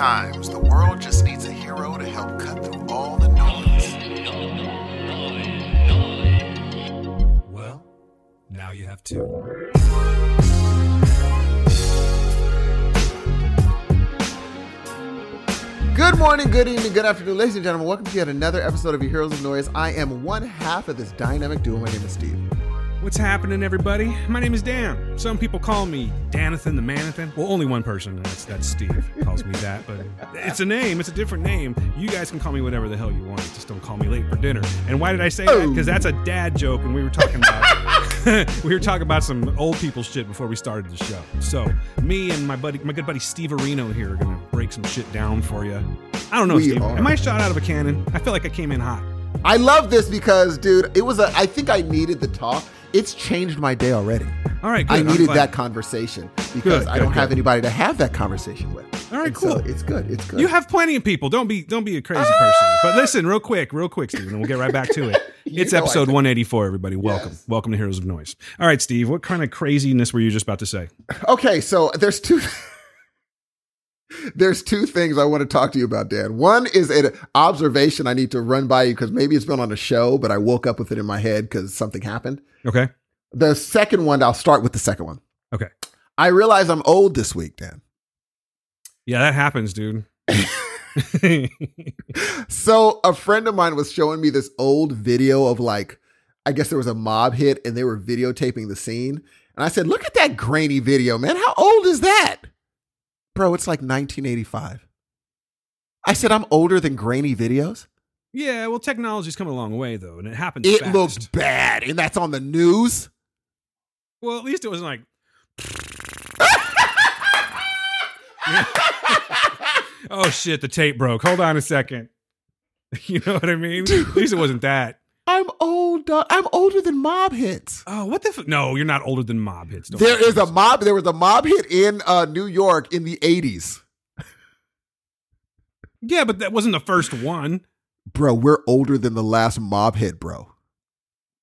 Sometimes the world just needs a hero to help cut through all the noise. Well, now you have two. Good morning, good evening, good afternoon, ladies and gentlemen. Welcome to yet another episode of Your Heroes of Noise. I am one half of this dynamic duo. My name is Steve. What's happening, everybody? My name is Dan. Some people call me Danathan the Manathan. Well, only one person, and that's, that's Steve, calls me that. But it's a name, it's a different name. You guys can call me whatever the hell you want. Just don't call me late for dinner. And why did I say that? Because that's a dad joke, and we were talking about we were talking about some old people shit before we started the show. So me and my buddy, my good buddy Steve Areno here, are gonna break some shit down for you. I don't know, We Steve. are. Am I shot out of a cannon? I feel like I came in hot. I love this because, dude, it was a. I think I needed the talk. It's changed my day already. All right, good. I needed that conversation because Good, I good, don't have anybody to have that conversation with. All right, And so cool. it's good. It's good. You have plenty of people. Don't be don't be a crazy person. Ah! But listen, real quick, real quick, Steve, and we'll get right back to it. It's episode 184, everybody. Welcome. Yes. Welcome to Heroes of Noise. All right, Steve, what kind of craziness were you just about to say? Okay, so there's two. There's two things I want to talk to you about, Dan. One is an observation I need to run by you because maybe it's been on a show, but I woke up with it in my head because something happened. Okay. The second one, I'll start with the second one. Okay. I realize I'm old this week, Dan. Yeah, that happens, dude. So a friend of mine was showing me this old video of like, I guess there was a mob hit and they were videotaping the scene. And I said, look at that grainy video, man. How old is that? Bro, it's like 1985. I said, I'm older than grainy videos. Yeah, well, technology's come a long way though, and it happens. To It fast. looked bad. And that's on the news. well. At least it wasn't like. oh shit! The tape broke. Hold on a second. You know what I mean? At least it wasn't that. I'm old. dog. I'm older than mob hits. Oh, what the? F- no, you're not older than mob hits. Don't There is a mob. There was a mob hit in uh, New York in the 80s. Yeah, but that wasn't the first one. Bro, we're older than the last mob hit, bro.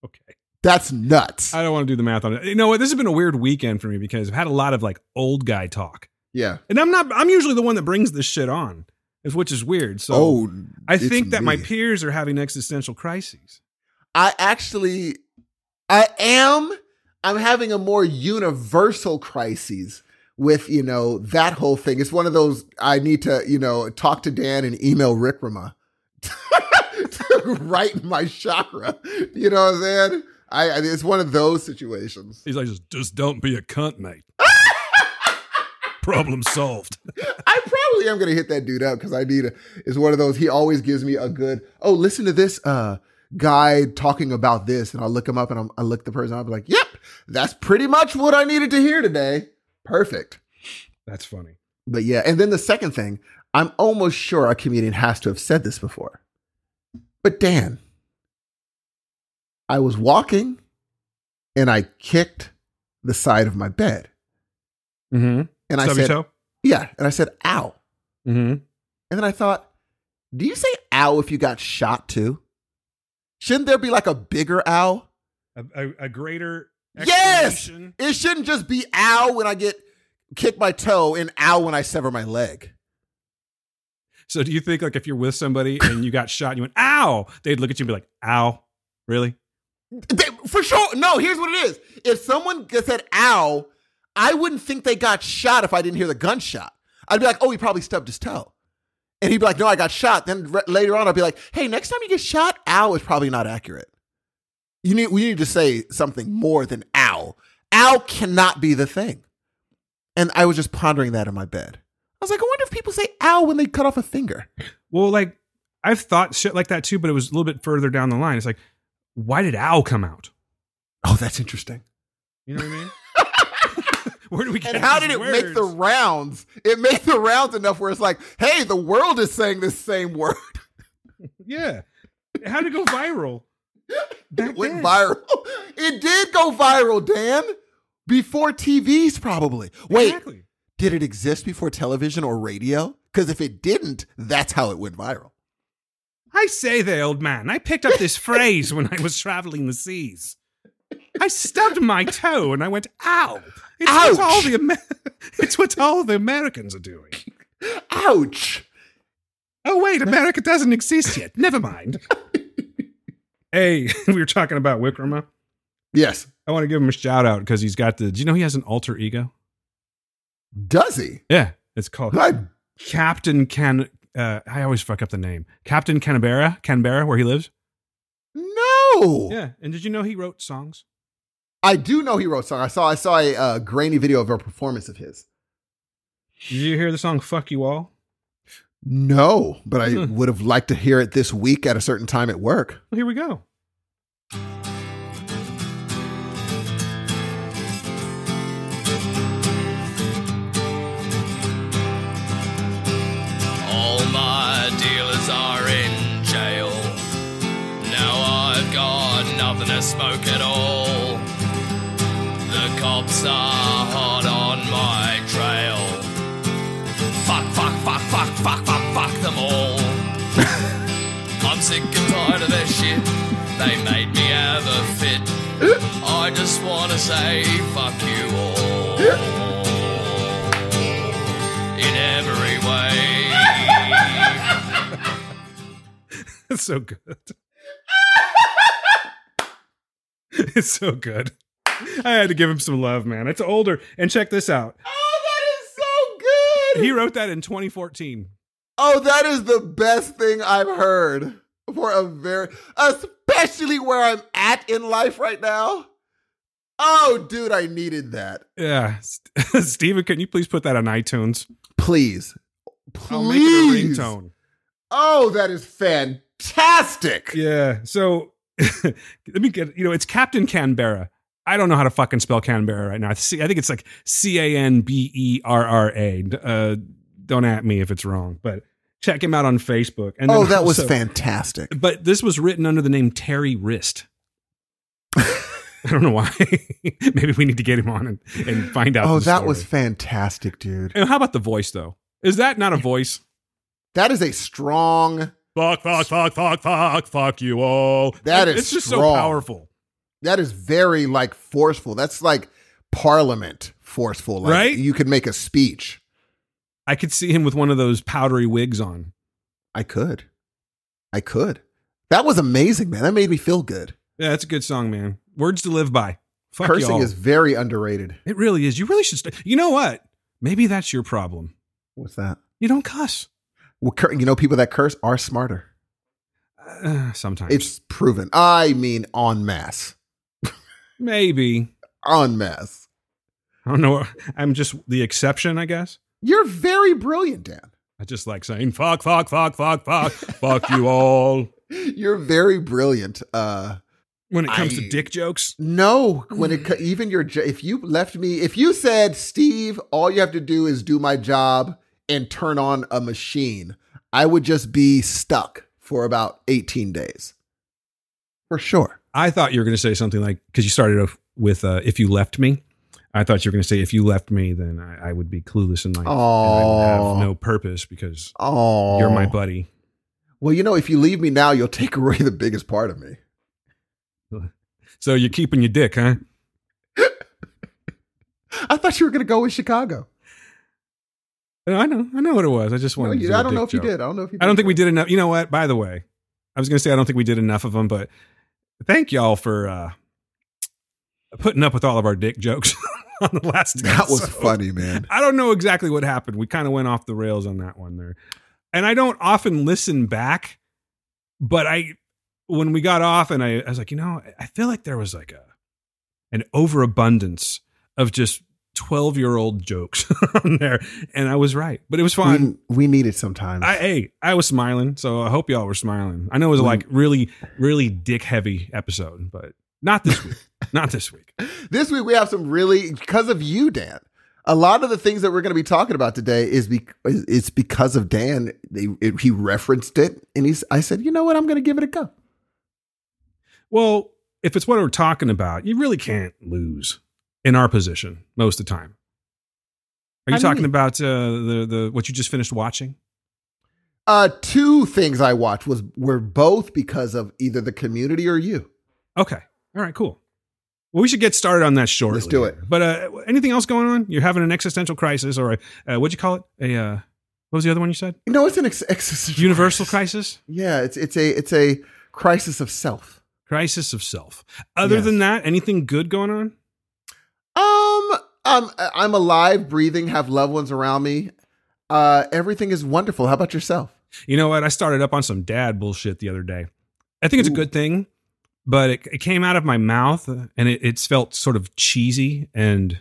Okay. That's nuts. I don't want to do the math on it. You know what? This has been a weird weekend for me because I've had a lot of like old guy talk. yeah. And I'm not I'm usually the one that brings this shit on, which is weird. So oh, I think that my peers are having existential crises. I actually, I am. I'm having a more universal crisis with you know that whole thing. It's one of those I need to you know talk to Dan and email Wickrama to right my chakra. You know what I'm saying? I, I it's one of those situations. He's like, just, just don't be a cunt, mate. Problem solved. I probably am gonna hit that dude up because I need a. It's one of those. He always gives me a good. Oh, listen to this uh guy talking about this, and I'll look him up and I'm, I look the person. up. I'll be like, "Yep, that's pretty much what I needed to hear today." Perfect. That's funny. But yeah, and then the second thing, I'm almost sure a comedian has to have said this before. But Dan, I was walking, and I kicked the side of my bed, Mm-hmm. and I Stub your said, toe? "Yeah," and I said, "Ow." Mm-hmm. And then I thought, do you say ow if you got shot too? Shouldn't there be like a bigger ow? A, a, a greater Yes! It shouldn't just be ow when I get kick my toe and ow when I sever my leg. So do you think like if you're with somebody and you got shot and you went, ow, they'd look at you and be like, ow, really? They- for sure. No, here's what it is. If someone said ow, I wouldn't think they got shot if I didn't hear the gunshot. I'd be like, oh, he probably stubbed his toe. And he'd be like, no, I got shot. Then re- later on, I'd be like, hey, next time you get shot, ow is probably not accurate. You need, we need to say something more than ow. Ow cannot be the thing. And I was just pondering that in my bed. I was like, I people say ow when they cut off a finger. Well, like I've thought shit like that too, but it was a little bit further down the line. It's like, why did ow come out? Oh, that's interesting. You know what I mean? Where do we get And how did it make the rounds? It made the rounds enough where it's like, hey, the world is saying this same word. Yeah. How did it go viral? Back It went then. viral. It did go viral, Dan. Before TVs, probably. Wait, Exactly. Did it exist before television or radio? Because if it didn't, that's how it went viral. I say there, old man. I picked up this phrase when I was traveling the seas. I stubbed my toe and I went, ow. It's what all the Amer- it's what all the Americans are doing. Ouch. Oh wait, America doesn't exist yet. Never mind. hey, we were talking about Wickrama. Yes. I want to give him a shout out because he's got the. Do you know he has an alter ego? Does he? Yeah, it's called I, Captain Can. Uh, I always fuck up the name. Captain Canberra, Canberra, where he lives. no. Yeah, and did you know he wrote songs? I do know he wrote song. I saw I saw a uh, grainy video of a performance of his. Did you hear the song "Fuck You All"? No, but I Hmm. would have liked to hear it this week at a certain time at work. Well, here we go. Dealers are in jail. Now I've got nothing to smoke at all. The cops are hot on my trail. Fuck, fuck, fuck, fuck, fuck, fuck, fuck them all. I'm sick and tired of their shit. They made me have a fit. I just wanna say fuck you all. In every way. It's so good. it's so good. I had to give him some love, man. It's older. And check this out. Oh, that is so good. He wrote that in 2014. oh, that is the best thing I've heard for a very, especially where I'm at in life right now. Oh, dude, I needed that. Yeah. St- Steven, can you please put that on iTunes? Please, Please. I'll make it a ringtone. Oh, that is fantastic. Yeah. So let me get, you know, it's Captain Canberra. I don't know how to fucking spell Canberra right now. I think it's like C A N B E R R A. Uh, don't at me if it's wrong, but check him out on Facebook. And oh, that was fantastic. But this was written under the name Terry Wrist. I don't know why. Maybe we need to get him on and, and find out. Oh, that story. was fantastic, dude. And how about the voice though? Is that not a voice? That is a strong. Fuck, fuck, fuck, fuck, fuck, fuck you all. That is it's just strong. so powerful, That is very like forceful. That's like Parliament forceful. Like, Right? You could make a speech. I could see him with one of those powdery wigs on. I could. I could. That was amazing, man. That made me feel good. Yeah, that's a good song, man. Words to live by. Fuck Cursing y'all. is very underrated. it really is. You really should. St- you know what? Maybe that's your problem. What's that? You don't cuss. Well, cur- you know, people that curse are smarter. Uh, sometimes It's proven. I mean, en masse. maybe. En masse. I don't know. I'm just the exception, I guess. You're very brilliant, Dan. I just like saying fuck, fuck, fuck, fuck, fuck, fuck you all. You're very brilliant. Uh, When it comes I- to dick jokes, no, when it even your if you left me, if you said, Steve, all you have to do is do my job and turn on a machine, I would just be stuck for about 18 days. For sure. I thought you were going to say something like because you started off with uh, "if you left me." I thought you were going to say "if you left me, then I, I would be clueless in life and I would have no purpose because Oh, you're my buddy." Well, you know, if you leave me now, you'll take away the biggest part of me. So you're keeping your dick, huh? I thought you were going to go with Chicago. No, I know, I know what it was. I just No, wanted. to you- do I don't know if you did. I don't know if you. I don't think we did enough. You know what? By the way, I was going to say I don't think we did enough of them, but thank y'all for uh, putting up with all of our dick jokes on the last. That was funny, man. I don't know exactly what happened. We kind of went off the rails on that one there. And I don't often listen back, but I when we got off and I, I was like, you know, I feel like there was like a an overabundance of just 12 year old jokes on there. And I was right. But it was fun. We, we need it sometimes. I hey, I was smiling, so I hope y'all were smiling. I know it was mm. like really, really dick heavy episode, but not this week. not this week. this week we have some really because of you, Dan. A lot of the things that we're going to be talking about today is be, it's because of Dan. They, it, he referenced it, and he's. I said, you know what? I'm going to give it a go. Well, if it's what we're talking about, you really can't lose in our position most of the time. Are you How do you talking mean? about uh, the the what you just finished watching? Uh, two things I watched was were both because of either the community or you. Okay, all right, cool. Well, we should get started on that shortly. Let's do it. But uh, anything else going on? You're having an existential crisis, or a, uh, what'd you call it? A uh, What was the other one you said? No, it's an ex- existential Universal crisis. crisis? Yeah, it's it's a it's a crisis of self. Crisis of self. Other Yes. than that, anything good going on? Um, I'm I'm alive, breathing, have loved ones around me. Uh, everything is wonderful. How about yourself? You know what? I started up on some dad bullshit the other day. I think it's a good thing, but it, it came out of my mouth uh, and it, it's felt sort of cheesy and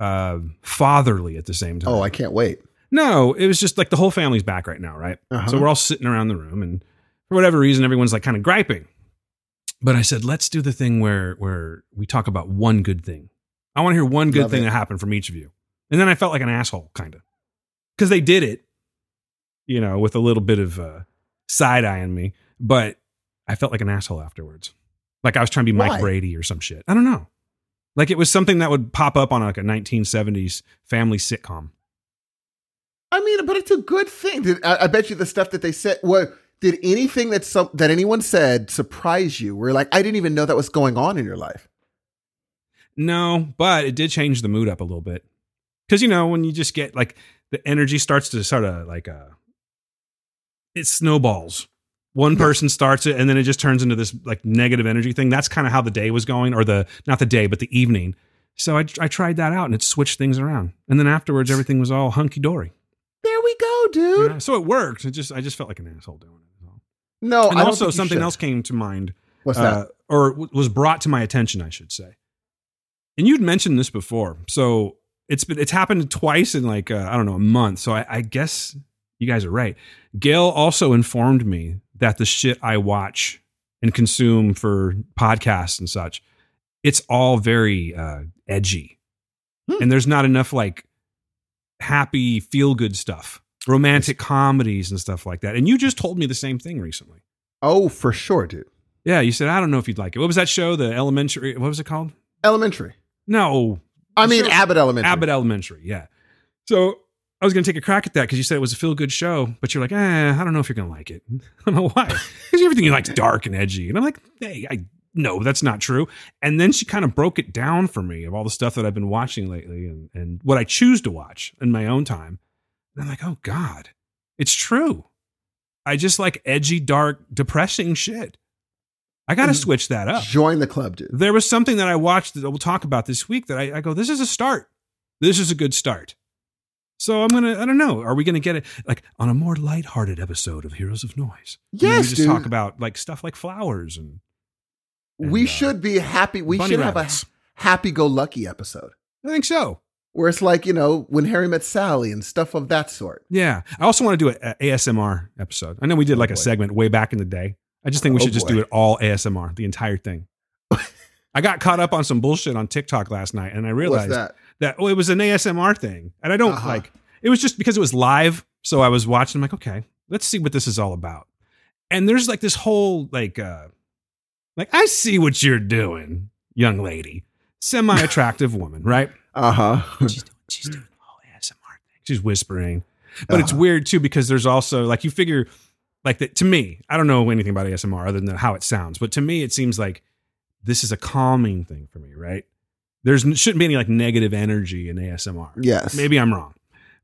uh, fatherly at the same time. Oh, I can't wait. No, it was just like the whole family's back right now, right? Uh-huh. So we're all sitting around the room, and for whatever reason, everyone's like kind of griping. But I said, let's do the thing where where we talk about one good thing. I want to hear one good Love thing it. that happened from each of you. And then I felt like an asshole, kind of, because they did it, you know, with a little bit of uh, side eyeing me. But I felt like an asshole afterwards, like I was trying to be Mike Why? Brady or some shit. I don't know. Like it was something that would pop up on like a 1970s family sitcom. I mean, but it's a good thing. Did, I, I bet you the stuff that they said. Well, did anything that some that anyone said surprise you? Where like I didn't even know that was going on in your life. No, but it did change the mood up a little bit. Cause you know, when you just get like the energy starts to sort of like uh it snowballs. One person starts it and then it just turns into this like negative energy thing. That's kind of how the day was going, or the not the day, but the evening. So I, I tried that out and it switched things around. And then afterwards everything was all hunky dory. There we go, dude. So it worked. It just I just felt like an asshole doing it. No, and also something should. else came to mind What's uh, that? or w- was brought to my attention, I should say. And you'd mentioned this before, so it's been it's happened twice in like uh, I don't know a month. So I, I guess you guys are right. Gail also informed me that the shit I watch and consume for podcasts and such, it's all very uh, edgy, Hmm. and there's not enough like happy feel good stuff, romantic comedies and stuff like that. And you just told me the same thing recently. Oh, for sure, dude. Yeah, you said I don't know if you'd like it. What was that show? The Elementary. What was it called? Elementary. No, I mean. Abbott Elementary. Abbott Elementary. Yeah. So I was going to take a crack at that because you said it was a feel good show, but you're like, eh, I don't know if you're going to like it. I don't know why. Because everything you like's dark and edgy, and I'm like, hey, I no, that's not true. And then she kind of broke it down for me of all the stuff that I've been watching lately and and what I choose to watch in my own time. And I'm like, oh God, it's true. I just like edgy, dark, depressing shit. I got to switch that up Join the club, dude. there was something that I watched that we'll talk about this week that I, I go, this is a start. This is a good start. So I'm gonna, I don't know, are we gonna get it like on a more lighthearted episode of Heroes of Noise? And Yes, we just dude. talk about like stuff like flowers and we uh, should be happy. We should rabbits. have a happy-go-lucky episode I think so. where it's like you know when Harry met Sally and stuff of that sort. Yeah, I also want to do an ASMR episode. I know we did Oh, like a segment way back in the day. I just think we Oh, should just boy. do it all ASMR, the entire thing. I got caught up on some bullshit on TikTok last night, and I realized that? that oh, it was an ASMR thing, and I don't Uh-huh. like. It was just because it was live, so I was watching. I'm like, okay, let's see what this is all about. And there's like this whole like, uh like I see what you're doing, young lady, semi attractive woman, right? Uh huh. She's doing, she's doing the whole ASMR thing. She's whispering, but it's Uh-huh. weird too because there's also like you figure like that to me. I don't know anything about ASMR other than how it sounds, but to me it seems like this is a calming thing for me, right? There's shouldn't be any like negative energy in ASMR. yes. Maybe I'm wrong,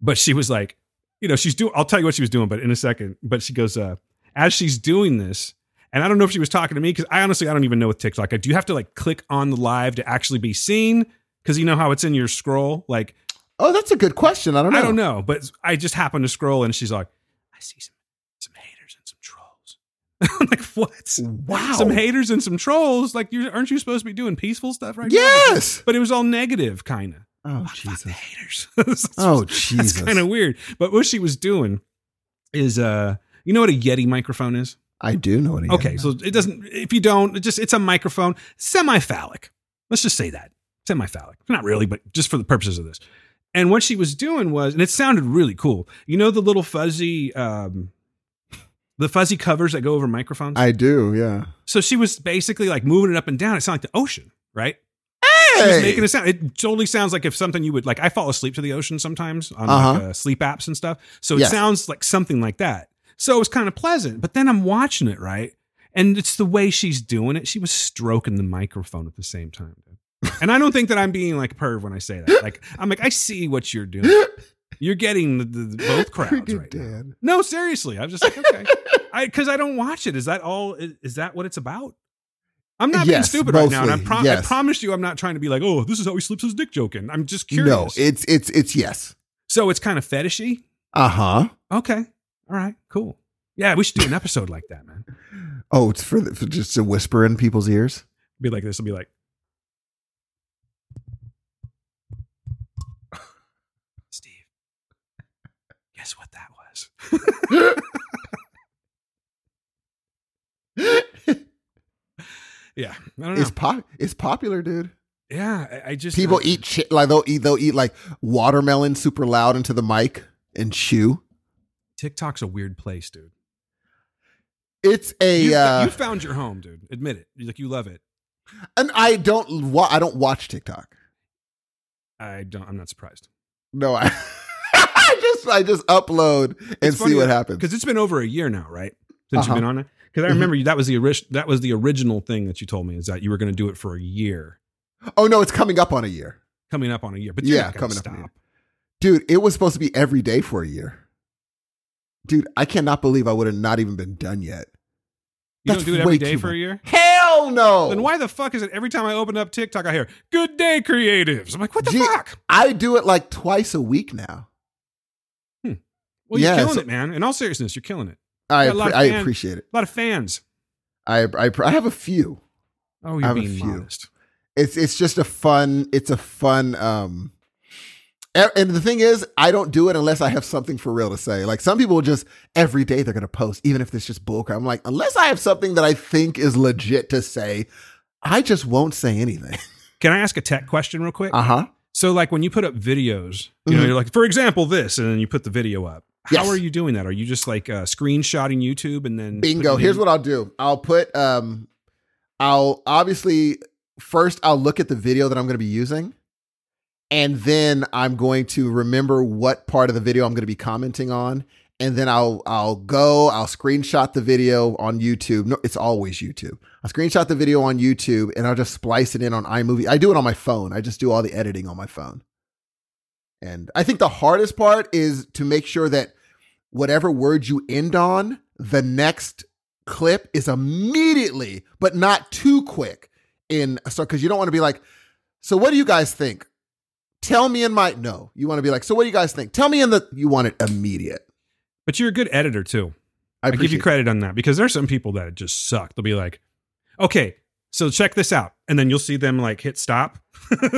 but she was like, you know, she's doing. I'll tell you what she was doing, but in a second. But she goes, uh, as she's doing this, and I don't know if she was talking to me because I honestly I don't even know with TikTok. Like, do you have to like click on the live to actually be seen? Because you know how it's in your scroll. Like, Oh, that's a good question. I don't know. I don't know, but I just happened to scroll and she's like, I see some haters and some trolls. I'm like, what? Wow. Some haters and some trolls? Like, you aren't you supposed to be doing peaceful stuff right now? Yes. But it was all negative, kind of. Oh the Jesus. haters. Oh That's Jesus. kind of weird. But what she was doing is, uh, you know what a Yeti microphone is? I do know what he Okay, so it doesn't. If you don't, it just it's a microphone, semi-phallic. Let's just say that semi-phallic. Not really, but just for the purposes of this. And what she was doing was, and it sounded really cool. You know the little fuzzy, um, the fuzzy covers that go over microphones. I do. Yeah. so she was basically like moving it up and down. It sounded like the ocean, right? She was Hey. making a sound. It totally sounds like if something you would like. I fall asleep to the ocean sometimes on Uh-huh. uh, sleep apps and stuff. So it Yes. sounds like something like that. So it was kind of pleasant. But then I'm watching it right, and it's the way she's doing it. She was stroking the microphone at the same time. And I don't think that I'm being like a perv when I say that. Like I'm like I see what you're doing. You're getting the, the, both crowds right now. No, seriously. I'm just like, okay. I because I don't watch it. Is that all? Is, is that what it's about? I'm not being Yes, stupid right now, and I, mostly, pro- I promise you, I'm not trying to be like, oh, this is how he slips his dick joking. I'm just curious. No, it's it's it's yes. so it's kind of fetishy. Uh huh. Okay, all right, cool. Yeah, we should do an episode like that, man. Oh, it's for, the, for just to whisper in people's ears. Be like this. Will be like, yeah, I don't know. It's pop. It's popular, dude. yeah, I, I just People eat like they'll eat they'll eat like watermelon super loud into the mic and chew. TikTok's a weird place, dude. It's a You, uh, you found your home, dude. Admit it. Like you love it. and I don't wa- I don't watch TikTok. I don't. I'm not surprised. No, I I just I just upload and see what happens. because it's been over a year now, right? Since Uh-huh. you've been on it. Because I remember you, that was the ori- that was the original thing that you told me is that you were going to do it for a year, Oh no, it's coming up on a year. coming up on a year. But Yeah, coming up on a stop. year. Dude, it was supposed to be every day for a year. Dude, I cannot believe I would have not even been done yet. You That's don't do it every day day for a year. Hell no. Then why the fuck is it every time I open up TikTok I hear "Good day, creatives"? I'm like, what the Gee, fuck? I do it like twice a week now. Well, you're yeah, killing so- it, man. In all seriousness, you're killing it. I lot appre- I fan- appreciate it. A lot of fans. I, I I have a few. Oh, you're have a being few. modest. It's it's just a fun. It's a fun. um and the thing is, I don't do it unless I have something for real to say. Like some people just every day they're gonna post, even if it's just bullcrap. I'm like, unless I have something that I think is legit to say, I just won't say anything. Can I ask a tech question real quick? Uh huh. So, like when you put up videos, you know, Mhm. you're like, for example, this, and then you put the video up. How Yes. are you doing that? Are you just like uh, screenshotting YouTube and then Bingo. Here's in- what I'll do. I'll put um I'll obviously first I'll look at the video that I'm going to be using and then I'm going to remember what part of the video I'm going to be commenting on and then I'll I'll go, I'll screenshot the video on YouTube. No, it's always YouTube. I'll screenshot the video on YouTube and I'll just splice it in on iMovie. I do it on my phone. I just do all the editing on my phone. And I think the hardest part is to make sure that whatever word you end on, the next clip is immediately, but not too quick. In so because you don't want to be like, so what do you guys think? Tell me in my no. You want to be like, so what do you guys think? Tell me in the you want it immediate. But you're a good editor too. I, I, give you credit on that because there's some people that just suck. They'll be like, okay, so check this out. And then you'll see them like hit stop.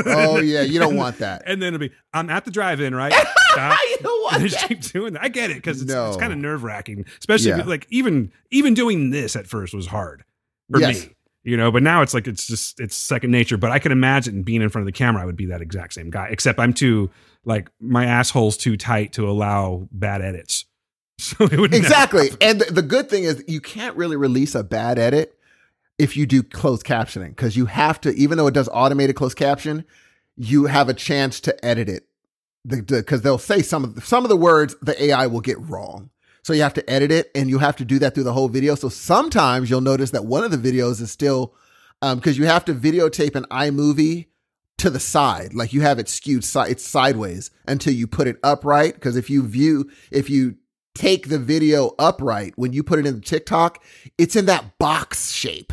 Oh yeah, you don't want that. And then it'll be, I'm at the drive in, right? Stop. you don't want And that. keep doing that. I get it because it's, No. it's kind of nerve wracking, especially Yeah. you- like even even doing this at first was hard for Yes. me. You know, but now it's like it's just it's second nature. But I can imagine being in front of the camera, I would be that exact same guy. Except I'm too like my asshole's too tight to allow bad edits. So it would Exactly. And the good thing is you can't really release a bad edit if you do closed captioning because you have to, even though it does automated closed caption, you have a chance to edit it because they'll say some of the, some of the words the AI will get wrong. So you have to edit it and you have to do that through the whole video. So sometimes you'll notice that one of the videos is still um, because you have to videotape an iMovie to the side, like you have it skewed si- it's sideways until you put it upright. Because if you view, if you take the video upright when you put it in the TikTok, it's in that box shape,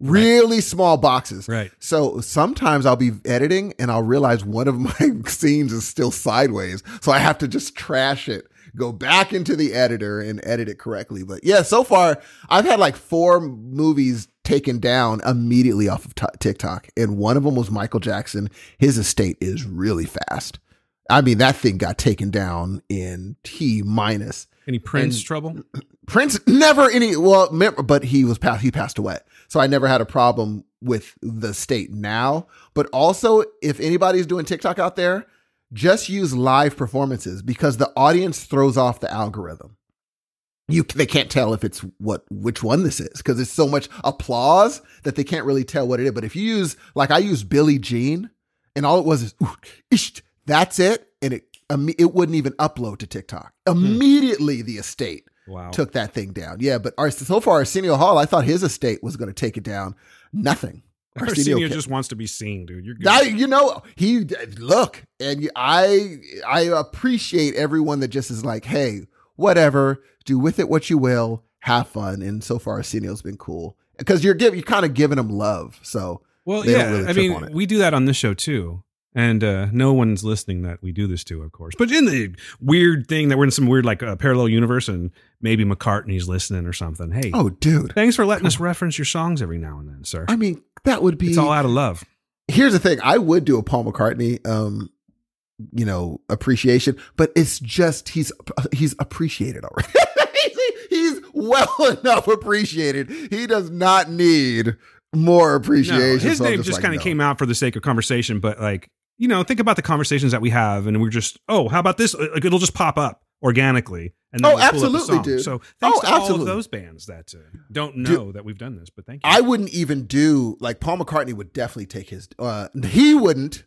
really small boxes. Right. So sometimes I'll be editing and I'll realize one of my scenes is still sideways. So I have to just trash it, go back into the editor and edit it correctly. But yeah, so far I've had like four movies taken down immediately off of t- TikTok. And one of them was Michael Jackson. His estate is really fast. I mean, that thing got taken down in T minus. Any Prince And- trouble? Prince never any well, but he was passed. He passed away, so I never had a problem with the state now. But also, if anybody's doing TikTok out there, just use live performances because the audience throws off the algorithm. You they can't tell if it's what which one this is because it's so much applause that they can't really tell what it is. But if you use like I use Billie Jean, and all it was is "Ooh, ish," that's it, and it it wouldn't even upload to TikTok. Hmm. Immediately, the estate Wow. took that thing down. Yeah, but our, so far Arsenio Hall, I thought his estate was going to take it down. Nothing. Arsenio Arsenio just wants to be seen, dude. You're good. I, you know, he look, and I I appreciate everyone that just is like, hey, whatever, do with it what you will, have fun. And so far, Arsenio's been cool because you're giving, you're kind of giving him love. So well, yeah. really I mean, we do that on this show too. And uh, no one's listening that we do this to, of course. But in the weird thing that we're in some weird like uh, parallel universe, and maybe McCartney's listening or something. Hey, oh, dude, thanks for letting us reference your songs every now and then, sir. I mean, that would be. It's all out of love. Here's the thing: I would do a Paul McCartney, um, you know, appreciation, but it's just he's he's appreciated already. he's well enough appreciated. He does not need more No, appreciation. his so name just just like, kind of no. came out for the sake of conversation, but like you know, think about the conversations that we have, and we're just, oh, how about this? Like it'll just pop up organically, and then Oh, we'll pull up the absolutely, dude. So thanks Oh, to all of those bands that uh, don't Dude, know that we've done this, but thank you. I wouldn't even do like Paul McCartney would definitely take his. Uh, he wouldn't.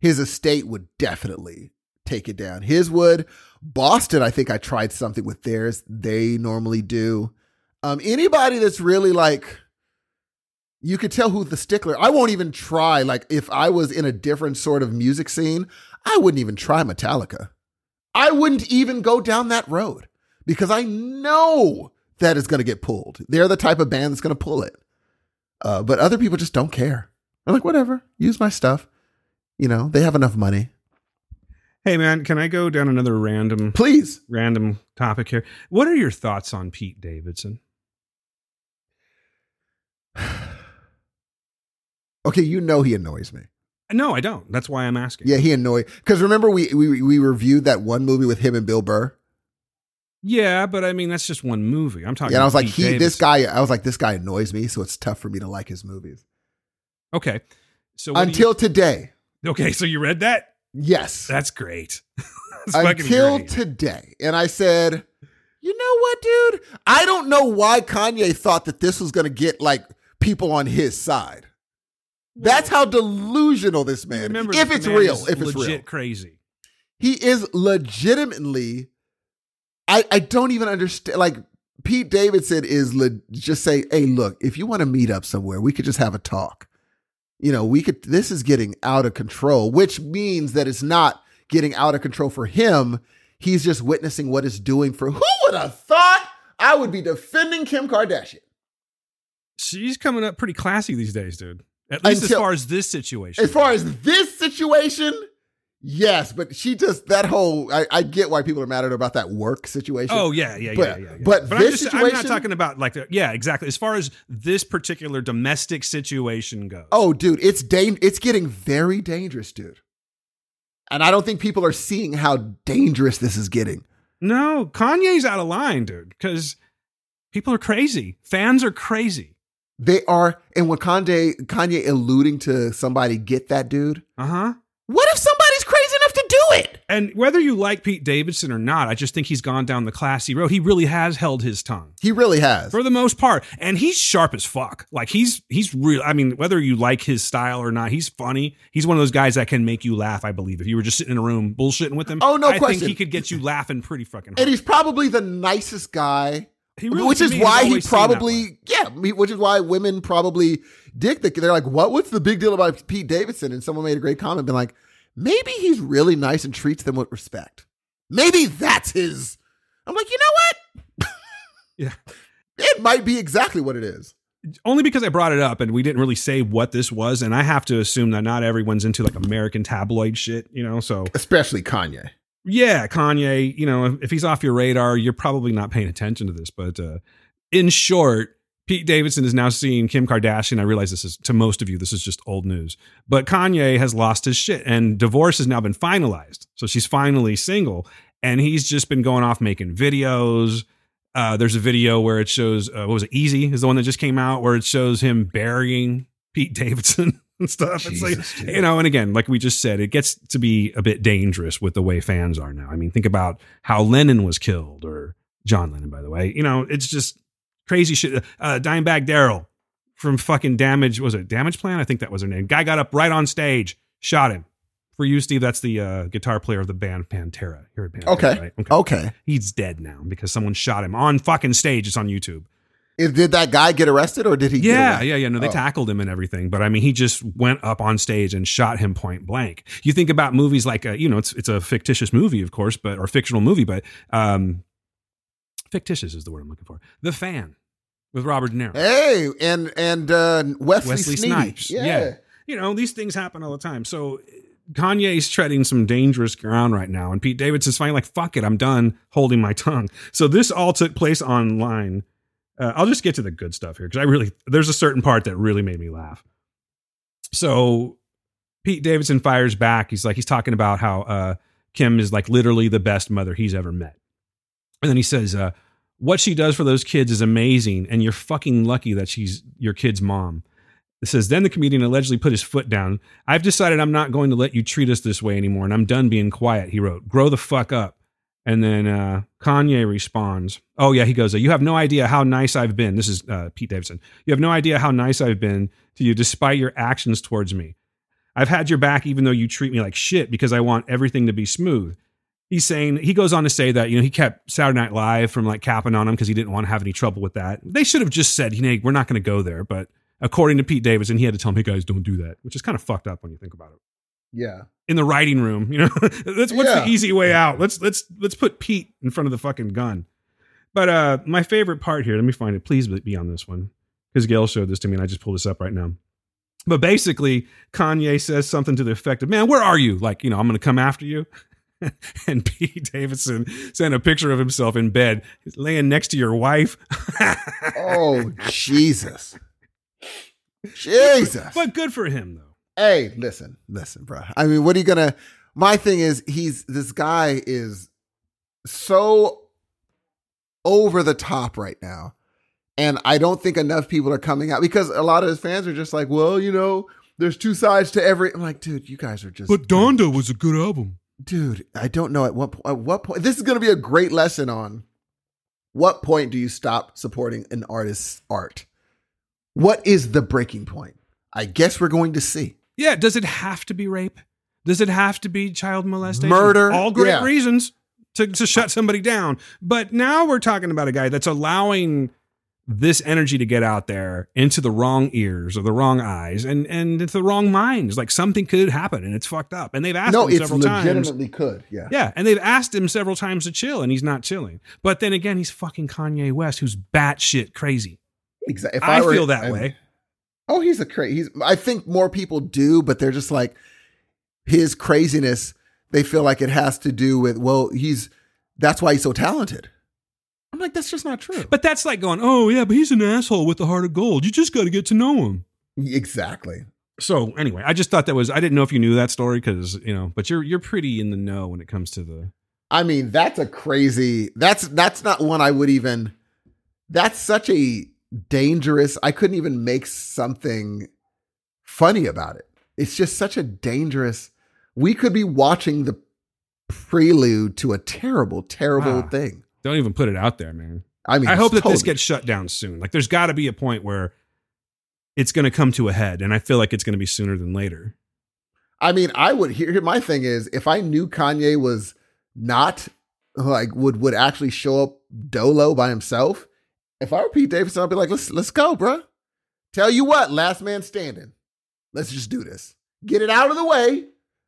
His estate would definitely take it down. His would. Boston, I think I tried something with theirs. They normally do. Um, anybody that's really like, you could tell who the stickler. I won't even try. Like if I was in a different sort of music scene, I wouldn't even try Metallica. I wouldn't even go down that road because I know that is going to get pulled. They're the type of band that's going to pull it. Uh, but other people just don't care. They're like, whatever, use my stuff. You know, they have enough money. hey man, can I go down another random Please. random topic here? What are your thoughts on Pete Davidson? Okay, you know he annoys me. No, I don't. That's why I'm asking. Yeah, he annoy. Because remember we, we we reviewed that one movie with him and Bill Burr. Yeah, but I mean that's just one movie. I'm talking. Yeah, and I was like, Pete he this guy. I was like, this guy annoys me, so it's tough for me to like his movies. Okay, so Until today, okay, so you read that? yes. That's great. That's Until great. today, and I said, you know what, dude? I don't know why Kanye thought that this was going to get like people on his side. That's how delusional this man. Remember, if it's man real, if it's legit real, crazy. he is legitimately. I I don't even understand. Like Pete Davidson is le- just say, hey, look, if you want to meet up somewhere, we could just have a talk. You know, we could. This is getting out of control, which means that it's not getting out of control for him. He's just witnessing what it's doing for. Who would have thought I would be defending Kim Kardashian? She's coming up pretty classy these days, dude. At least as far as this situation. As far as this situation, yes, but she just that whole. I, I get why people are mad at her about that work situation. Oh yeah, yeah, But- yeah, yeah, yeah. but I'm, this just, I'm not talking about like the, yeah, exactly. As far as this particular domestic situation goes. Oh, dude, it's dang- it's getting very dangerous, dude. And I don't think people are seeing how dangerous this is getting. no, Kanye's out of line, dude. Because people are crazy. Fans are crazy. They are, and when Kanye Kanye alluding to somebody get that dude, Uh huh. what if somebody's crazy enough to do it? And whether you like Pete Davidson or not, I just think he's gone down the classy road. He really has held his tongue. He really has. for the most part and he's sharp as fuck like he's he's real i mean whether you like his style or not he's funny he's one of those guys that can make you laugh i believe if you were just sitting in a room bullshitting with him Oh, no i question. think he could get you laughing pretty fucking hard. and he's probably the nicest guy. Really, which is why he always seemed that way. probably yeah, which is why women probably the. They're like, what? What's the big deal about Pete Davidson? And someone made a great comment, been like, maybe he's really nice and treats them with respect. Maybe that's his. I'm like, you know what? Yeah. it might be exactly what it is. only because i brought it up and we didn't really say what this was and i have to assume that not everyone's into like american tabloid shit you know so Especially Kanye. Yeah, Kanye, you know, if he's off your radar, you're probably not paying attention to this. But uh, in short, Pete Davidson is now seeing Kim Kardashian. I realize this is to most of you, this is just old news. But Kanye has lost his shit and divorce has now been finalized. So she's finally single. And he's just been going off making videos. Uh, there's a video where it shows, uh, what was it, Eazy is the one that just came out, where it shows him burying Pete Davidson and stuff. it's like, dude. you know, and again, like we just said, it gets to be a bit dangerous with the way fans are now. I mean, think about how Lennon was killed, or John Lennon, by the way. You know, it's just crazy shit. Uh, Dimebag Darrell from fucking Damage, was it Damageplan? I think that was her name. Guy got up right on stage, shot him. For you, Steve, that's the uh, guitar player of the band Pantera. You're a Pantera, Okay. right? Okay. He's dead now because someone shot him on fucking stage. It's on YouTube. Did that guy get arrested or did he? Yeah, yeah, yeah. No, they Oh. tackled him and everything, but I mean, he just went up on stage and shot him point blank. You think about movies like, uh, you know, it's it's a fictitious movie, of course, but or fictional movie, but um, fictitious is the word I'm looking for. The Fan with Robert De Niro. Hey, and and uh, Wesley, Wesley. Snipes. Yeah. Yeah. You know, these things happen all the time. So Kanye's treading some dangerous ground right now, and Pete Davidson's finally like, "Fuck it, I'm done holding my tongue." So this all took place online. Uh, I'll just get to the good stuff here because I really there's a certain part that really made me laugh. So Pete Davidson fires back. He's like he's talking about how uh, Kim is like literally the best mother he's ever met, and then he says, uh, "What she does for those kids is amazing, and you're fucking lucky that she's your kid's mom." It says, then the comedian allegedly put his foot down. I've decided I'm not going to let you treat us this way anymore, and I'm done being quiet, he wrote. Grow the fuck up. And then uh, Kanye responds, Oh, yeah, he goes, You have no idea how nice I've been. This is uh, Pete Davidson. You have no idea how nice I've been to you despite your actions towards me. I've had your back even though you treat me like shit because I want everything to be smooth. He's saying, he goes on to say that, you know, he kept Saturday Night Live from like capping on him because he didn't want to have any trouble with that. They should have just said, you know, we're not going to go there. But according to Pete Davidson, he had to tell him, hey guys, don't do that, which is kind of fucked up when you think about it. Yeah. In the writing room, you know, that's what's Yeah. the easy way out. Let's let's let's put Pete in front of the fucking gun. But uh my favorite part here, let me find it. Please be on this one because Gail showed this to me, and I just pulled this up right now. But basically, Kanye says something to the effect of, "Man, where are you? Like, you know, I'm going to come after you." and Pete Davidson sent a picture of himself in bed, laying next to your wife. Oh Jesus. Jesus. but good for him, though. Hey, listen, listen, bro. I mean, what are you gonna? My thing is, he's this guy is so over the top right now, and I don't think enough people are coming out because a lot of his fans are just like, well, you know, there's two sides to every. I'm like, dude, you guys are just. But Donda was a good album. dude, I don't know at what po- at what point. This is gonna be a great lesson on what point do you stop supporting an artist's art. What is the breaking point? I guess we're going to see. Yeah, does it have to be rape? Does it have to be child molestation? Murder, All great yeah. reasons to, to shut somebody down. But now we're talking about a guy that's allowing this energy to get out there into the wrong ears or the wrong eyes and, and into the wrong minds. Like something could happen and it's fucked up. And they've asked no, him several times. legitimately could. Yeah. Yeah, and they've asked him several times to chill, and he's not chilling. But then again, he's fucking Kanye West, who's batshit crazy. Exactly. If I, were- feel that I- way. Oh, he's a crazy. He's. I think more people do, but they're just like his craziness. They feel like it has to do with well, he's. That's why he's so talented. I'm like, that's just not true. But that's like going, oh yeah, but he's an asshole with a heart of gold. You just got to get to know him. exactly. So anyway, I just thought that was I didn't know if you knew that story because you know, but you're you're pretty in the know when it comes to the I mean, that's a crazy. That's that's not one I would even. That's such a dangerous. I couldn't even make something funny about it. It's just such a dangerous. We could be watching the prelude to a terrible, terrible Wow. thing. don't even put it out there, man. I mean, I hope that this gets shut down soon. Like there's got to be a point where it's going to come to a head, and I feel like it's going to be sooner than later. I mean, I would here- My thing is, if I knew Kanye was not like would would actually show up dolo by himself, if I were Pete Davidson, I'd be like, let's let's go, bruh. Tell you what, last man standing. Let's just do this. Get it out of the way.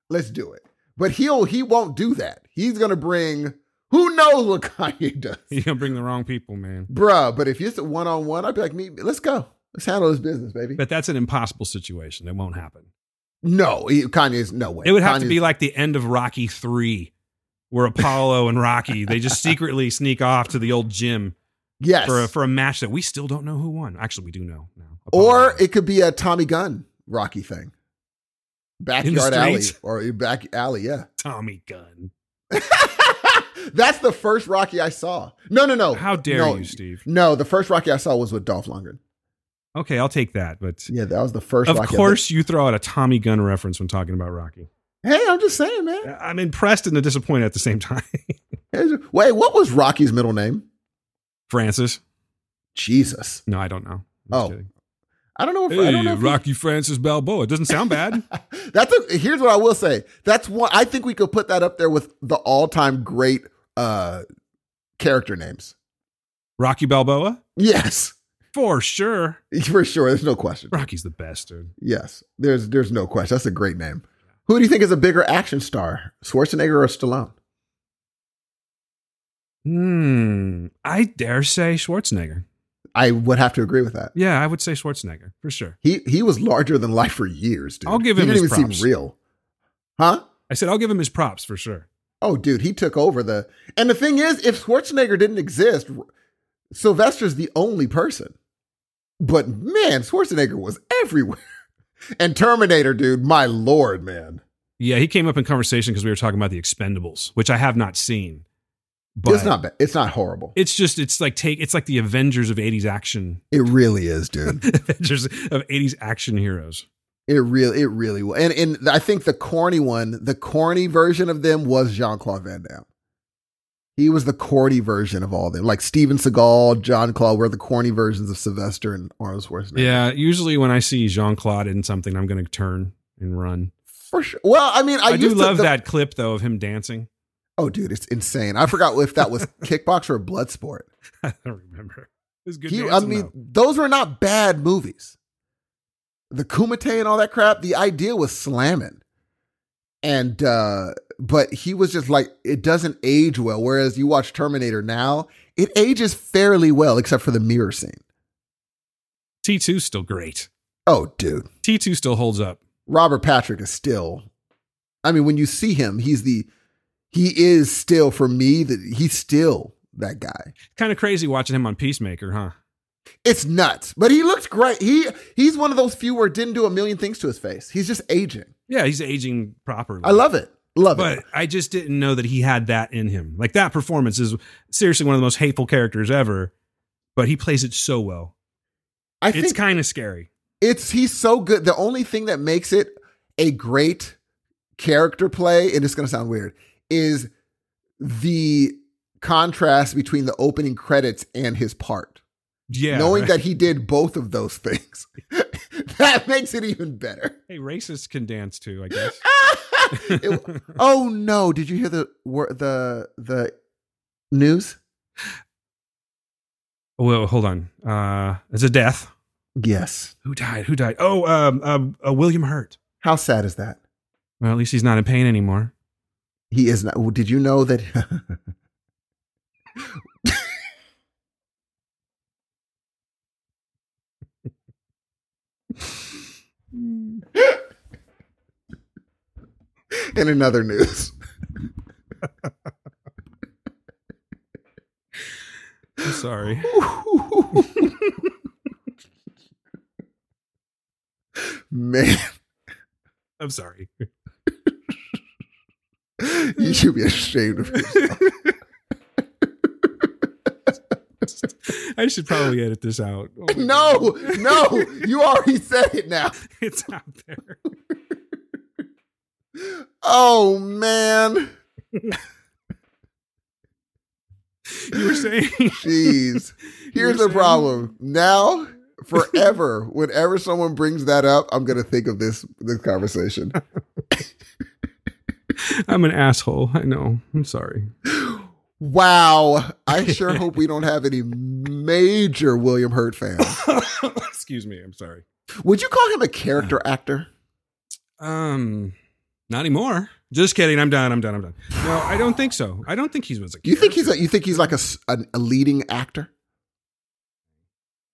Let's do it. But he'll he won't do that. He's gonna bring who knows what Kanye does, You're gonna bring the wrong people, man. bruh. But if it's a one on one, I'd be like, me, let's go. Let's handle this business, baby. But that's an impossible situation. It won't happen. no, he, Kanye's no way. It would have to be like the end of Rocky Three, where Apollo and Rocky they just secretly sneak off to the old gym yes. for a, for a match that we still don't know who won. Actually, we do know now. Or it could be a Tommy Gunn Rocky thing. Backyard alley or back alley, yeah. Tommy Gunn. That's the first Rocky I saw. No, no, no. How dare No. you, Steve? No, the first Rocky I saw was with Dolph Lundgren. Okay, I'll take that. But Yeah, that was the first of Rocky. course, you throw out a Tommy Gunn reference when talking about Rocky. Hey, I'm just saying, man. I'm impressed and disappointed at the same time. Wait, what was Rocky's middle name? Francis? Jesus. No, I don't know. I'm Oh, kidding. I don't know if I don't know Hey, Rocky Francis Balboa. It doesn't sound bad. That's a, here's what I will say. That's one I think we could put that up there with the all-time great uh character names. Rocky Balboa? Yes. For sure. For sure, there's no question. Rocky's the best, dude. Yes, there's there's no question. That's a great name. Who do you think is a bigger action star, Schwarzenegger or Stallone? Hmm. I dare say Schwarzenegger. I would have to agree with that. Yeah, I would say Schwarzenegger for sure. He he was larger than life for years, dude. I'll give he him didn't his even props. seem real, huh? I said I'll give him his props for sure. Oh, dude, he took over the. And the thing is, if Schwarzenegger didn't exist, Sylvester's the only person. But man, Schwarzenegger was everywhere. And Terminator, dude, my lord, man. Yeah, he came up in conversation because we were talking about the Expendables, which I have not seen. But it's not bad. It's not horrible. It's just it's like take it's like the Avengers of '80s action, It really is, dude. Avengers of '80s action heroes. It really, it really was. And and I think the corny one, the corny version of them was Jean Claude Van Damme. He was the corny version of all of them. Like Steven Seagal, John Claude were the corny versions of Sylvester and Arnold Schwarzenegger. Yeah, usually when I see Jean Claude in something, I'm going to turn and run. For sure. Well, I mean, I, I, do to- love the- that clip though of him dancing. Oh, dude, it's insane. I forgot if that was kickbox or blood sport. I don't remember. It was good. He, I mean, though. those were not bad movies. The Kumite and all that crap, the idea was slamming. And uh but he was just like it doesn't age well. Whereas you watch Terminator now, it ages fairly well, except for the mirror scene. T2's still great. Oh, dude. T2 still holds up. Robert Patrick is still I mean, when you see him, he's the he is still for me that he's still that guy. Kind of crazy watching him on Peacemaker, huh? It's nuts, but he looks great. He he's one of those few where it didn't do a million things to his face. He's just aging. Yeah, he's aging properly. I love it. Love but it. But I just didn't know that he had that in him. Like that performance is seriously one of the most hateful characters ever, but he plays it so well. I It's kind of scary. it's he's so good. The only thing that makes it a great character play, and it's going to sound weird, is the contrast between the opening credits and his part. Yeah. Knowing that he did both of those things, that makes it even better. hey, racists can dance too, I guess. It- oh no! Did you hear the the the news? well, hold on. Uh, it's a death. Yes. Who died? Who died? Oh, um, um uh, William Hurt. How sad is that? Well, at least he's not in pain anymore. He is not. well, Did you know that? In another news, I'm sorry. man, I'm sorry. You should be ashamed of yourself. I should probably edit this out. Oh No, no, you already said it now. it's out there. Oh man, You were saying jeez. Here's the saying- problem. Now, forever, whenever someone brings that up, I'm gonna think of this this conversation. I'm an asshole. I know. I'm sorry. Wow. I sure hope we don't have any major William Hurt fans. Excuse me. I'm sorry. Would you call him a character actor? Um, not anymore. Just kidding. I'm done. I'm done. I'm done. No, I don't think so. I don't think he was a. You think he's a, you think he's like a a leading actor?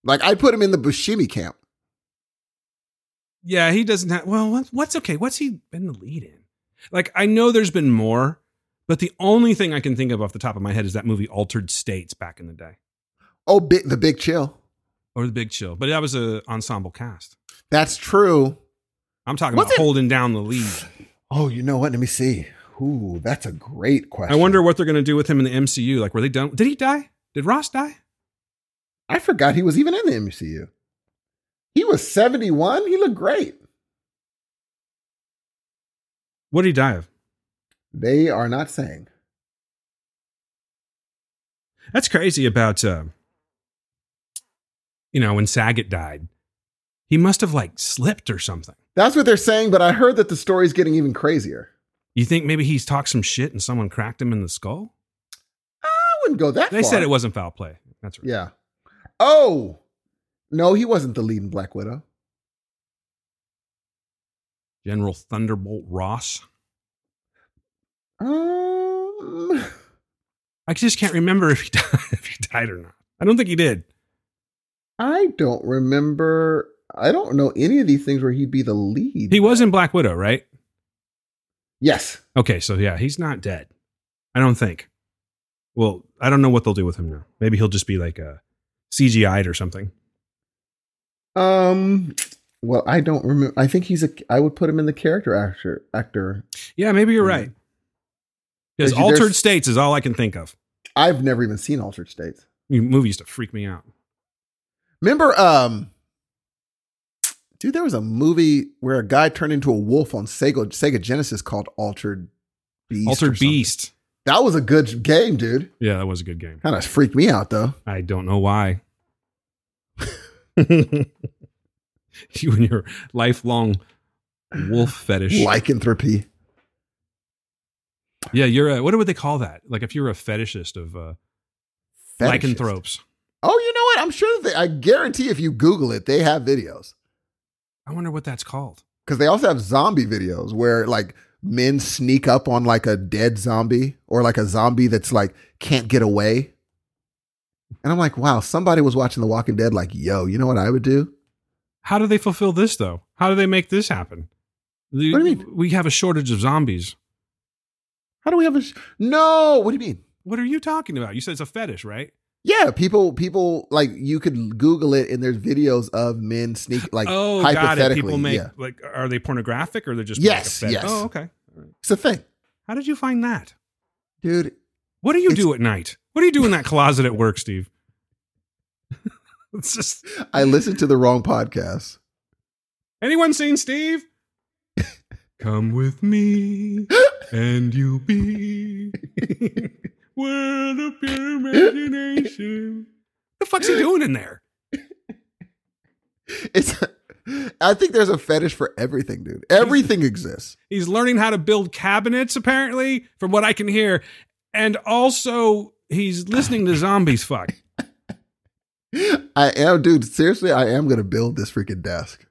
Like I put him in the Buscemi camp. Yeah, he doesn't have. Well, what's okay? What's he been the lead in? Like, I know there's been more, but the only thing I can think of off the top of my head is that movie Altered States back in the day, Oh, big, the Big Chill. or The Big Chill. But that was a ensemble cast. That's true. I'm talking What's about it- holding down the lead. Oh, you know what? Let me see. Ooh, that's a great question. I wonder what they're going to do with him in the MCU. Like, were they done? Did he die? Did Ross die? I forgot he was even in the MCU. He was 71. He looked great. What did he die of? They are not saying. That's crazy about, uh, you know, when Saget died. He must have like slipped or something. That's what they're saying, but I heard that the story's getting even crazier. You think maybe he's talked some shit and someone cracked him in the skull? I wouldn't go that They far. said it wasn't foul play. That's right. Yeah. Oh, No, he wasn't the lead in Black Widow. General Thunderbolt Ross. Um, I just can't remember if he died, if he died or not. I don't think he did. I don't remember. I don't know any of these things where he'd be the lead. He was in Black Widow, right? yes. Okay, so yeah, he's not dead. I don't think. Well, I don't know what they'll do with him now. Maybe he'll just be like a CGI'd or something. Um. Well, I don't remember. I think he's a. I would put him in the character actor. Actor. Yeah, maybe you're right. Because Altered States is all I can think of. I've never even seen Altered States. Movie used to freak me out. Remember, um, dude, there was a movie where a guy turned into a wolf on Sega Sega Genesis called Altered Beast. Altered. Beast. That was a good game, dude. Yeah, that was a good game. Kind of freaked me out though. I don't know why. you and your lifelong wolf fetish. Lycanthropy. Yeah, you're a, what would they call that? Like if you're a fetishist of uh, Fetishist. lycanthropes. Oh, you know what? I'm sure that they, I guarantee if you Google it, they have videos I wonder what that's called. because they also have zombie videos where like men sneak up on like a dead zombie or like a zombie that's like can't get away. And I'm like, wow, somebody was watching The Walking Dead. Like, yo, you know what I would do? How do they fulfill this though? How do they make this happen? The- What do you mean? We have a shortage of zombies. How do we have a? Sh- no, what do you mean? What are you talking about? You said it's a fetish, right? Yeah, people, people like you could Google it, and there's videos of men sneak like oh, hypothetically. People make yeah, like are they pornographic or they're just Yes, like a yes. Oh, okay. it's a thing, How did you find that? dude. What do you do at night? What do you do in that closet at work, Steve? it's just I listened to the wrong podcast. anyone seen Steve? Come with me, and you'll be world of pure imagination. What the fuck's he doing in there? It's. I think there's a fetish for everything, dude. Everything exists. He's learning how to build cabinets, apparently, from what I can hear, and also he's listening to zombies. Fuck. I am, dude. Seriously, I am gonna build this freaking desk.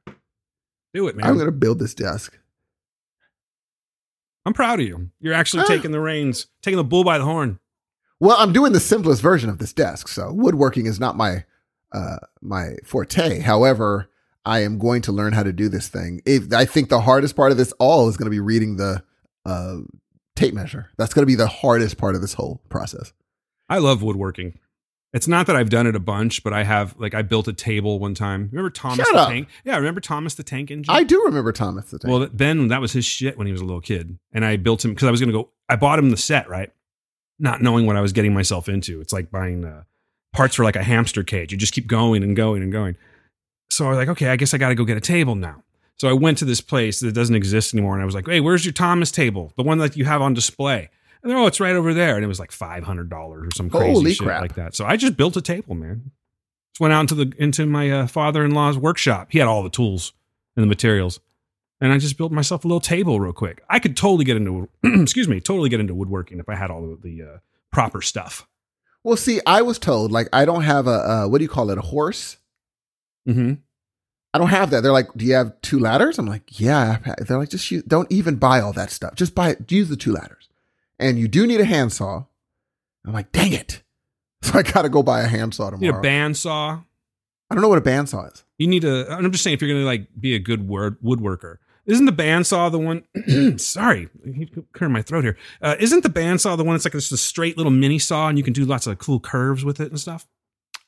Do it, man. I'm gonna build this desk. I'm proud of you. You're actually Ah. taking the reins, taking the bull by the horn. Well, I'm doing the simplest version of this desk, so woodworking is not my uh my forte. However, I am going to learn how to do this thing. If, I think the hardest part of this all is going to be reading the uh tape measure. That's going to be the hardest part of this whole process. I love woodworking. It's not that I've done it a bunch, but I have. Like I built a table one time. Remember Thomas Shut the up. Tank? Yeah, remember Thomas the Tank Engine? I do remember Thomas the Tank. Well, then that was his shit when he was a little kid, and I built him because I was going to go. I bought him the set, right? Not knowing what I was getting myself into. It's like buying uh, parts for like a hamster cage. You just keep going and going and going. So I was like, okay, I guess I got to go get a table now. So I went to this place that doesn't exist anymore, and I was like, hey, where's your Thomas table, the one that you have on display? And they're, oh, it's right over there, and it was like five hundred dollars or some crazy Holy shit crap. like that. So I just built a table, man. Just went out into the into my uh, father-in-law's workshop. He had all the tools and the materials and I just built myself a little table real quick. I could totally get into excuse me, totally get into woodworking if I had all of the uh, proper stuff. well, see, I was told like I don't have a uh, what do you call it? A horse? Mm-hmm. I don't have that. They're like, do you have two ladders? I'm like, yeah. They're like, just use, don't even buy all that stuff. Just buy use the two ladders. And you do need a handsaw. I'm like, dang it. So I got to go buy a handsaw You need tomorrow. a bandsaw. I don't know what a bandsaw is. You need a. I'm just saying if you're gonna like be a good word woodworker. Isn't the bandsaw the one? sorry, clear my throat here. Uh, isn't the bandsaw the one that's like just a straight little mini saw and you can do lots of cool curves with it and stuff?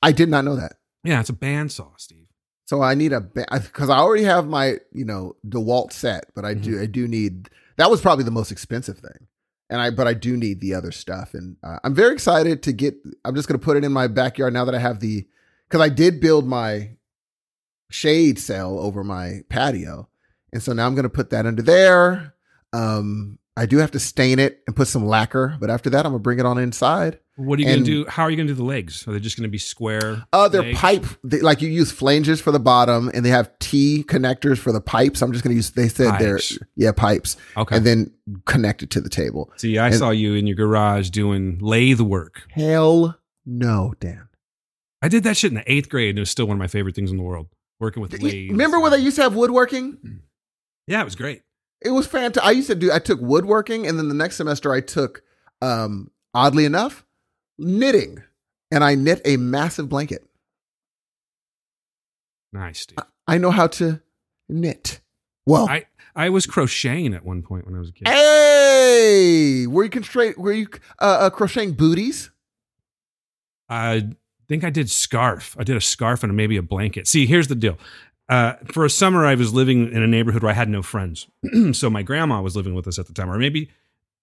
I did not know that. Yeah, it's a bandsaw, Steve. So I need a because I already have my you know DeWalt set, but I do I do need that was probably the most expensive thing, and I but I do need the other stuff, and uh, I'm very excited to get. I'm just gonna put it in my backyard now that I have the because I did build my shade cell over my patio, and so now I'm gonna put that under there. Um, I do have to stain it and put some lacquer, but after that I'm gonna bring it on inside. What are you And- gonna do? How are you gonna do the legs? Are they just gonna be square? Uh, they're legs? pipe. They, like you use flanges for the bottom, and they have T connectors for the pipes. I'm just going to use. They said Pipes. they're yeah pipes, Okay. and then connect it to the table. See, I and- saw you in your garage doing lathe work. Hell no, Dan. I did that shit in the eighth grade, and it was still one of my favorite things in the world. Working with lathes. Remember when they used to have woodworking? Yeah, it was great. It was fantastic. I used to do. I took woodworking, and then the next semester I took, um, oddly enough, knitting, and I knit a massive blanket. Nice, dude. I know how to knit. Well, I I was crocheting at one point when I was a kid. hey, were you constraight? Were you uh, uh, crocheting booties? I think I did scarf. I did a scarf and maybe a blanket. See, here's the deal. Uh, for a summer, I was living in a neighborhood where I had no friends. so my grandma was living with us at the time, or maybe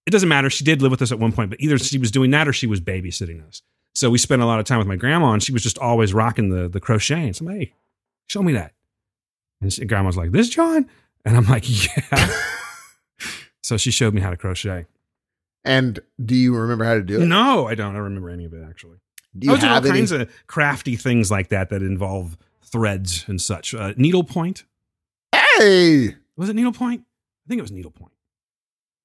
it doesn't matter. She did live with us at one point, but either she was doing that or she was babysitting us. So we spent a lot of time with my grandma, and she was just always rocking the the crocheting. So I'm like, hey, show me that. And she, grandma's like, this John, and I'm like, yeah. so she showed me how to crochet. And do you remember how to do it? No, I don't. I remember any of it actually. Do I you was doing all any? kinds of crafty things like that that involve threads and such. Uh, needlepoint. hey, Was it needlepoint? I think it was needlepoint.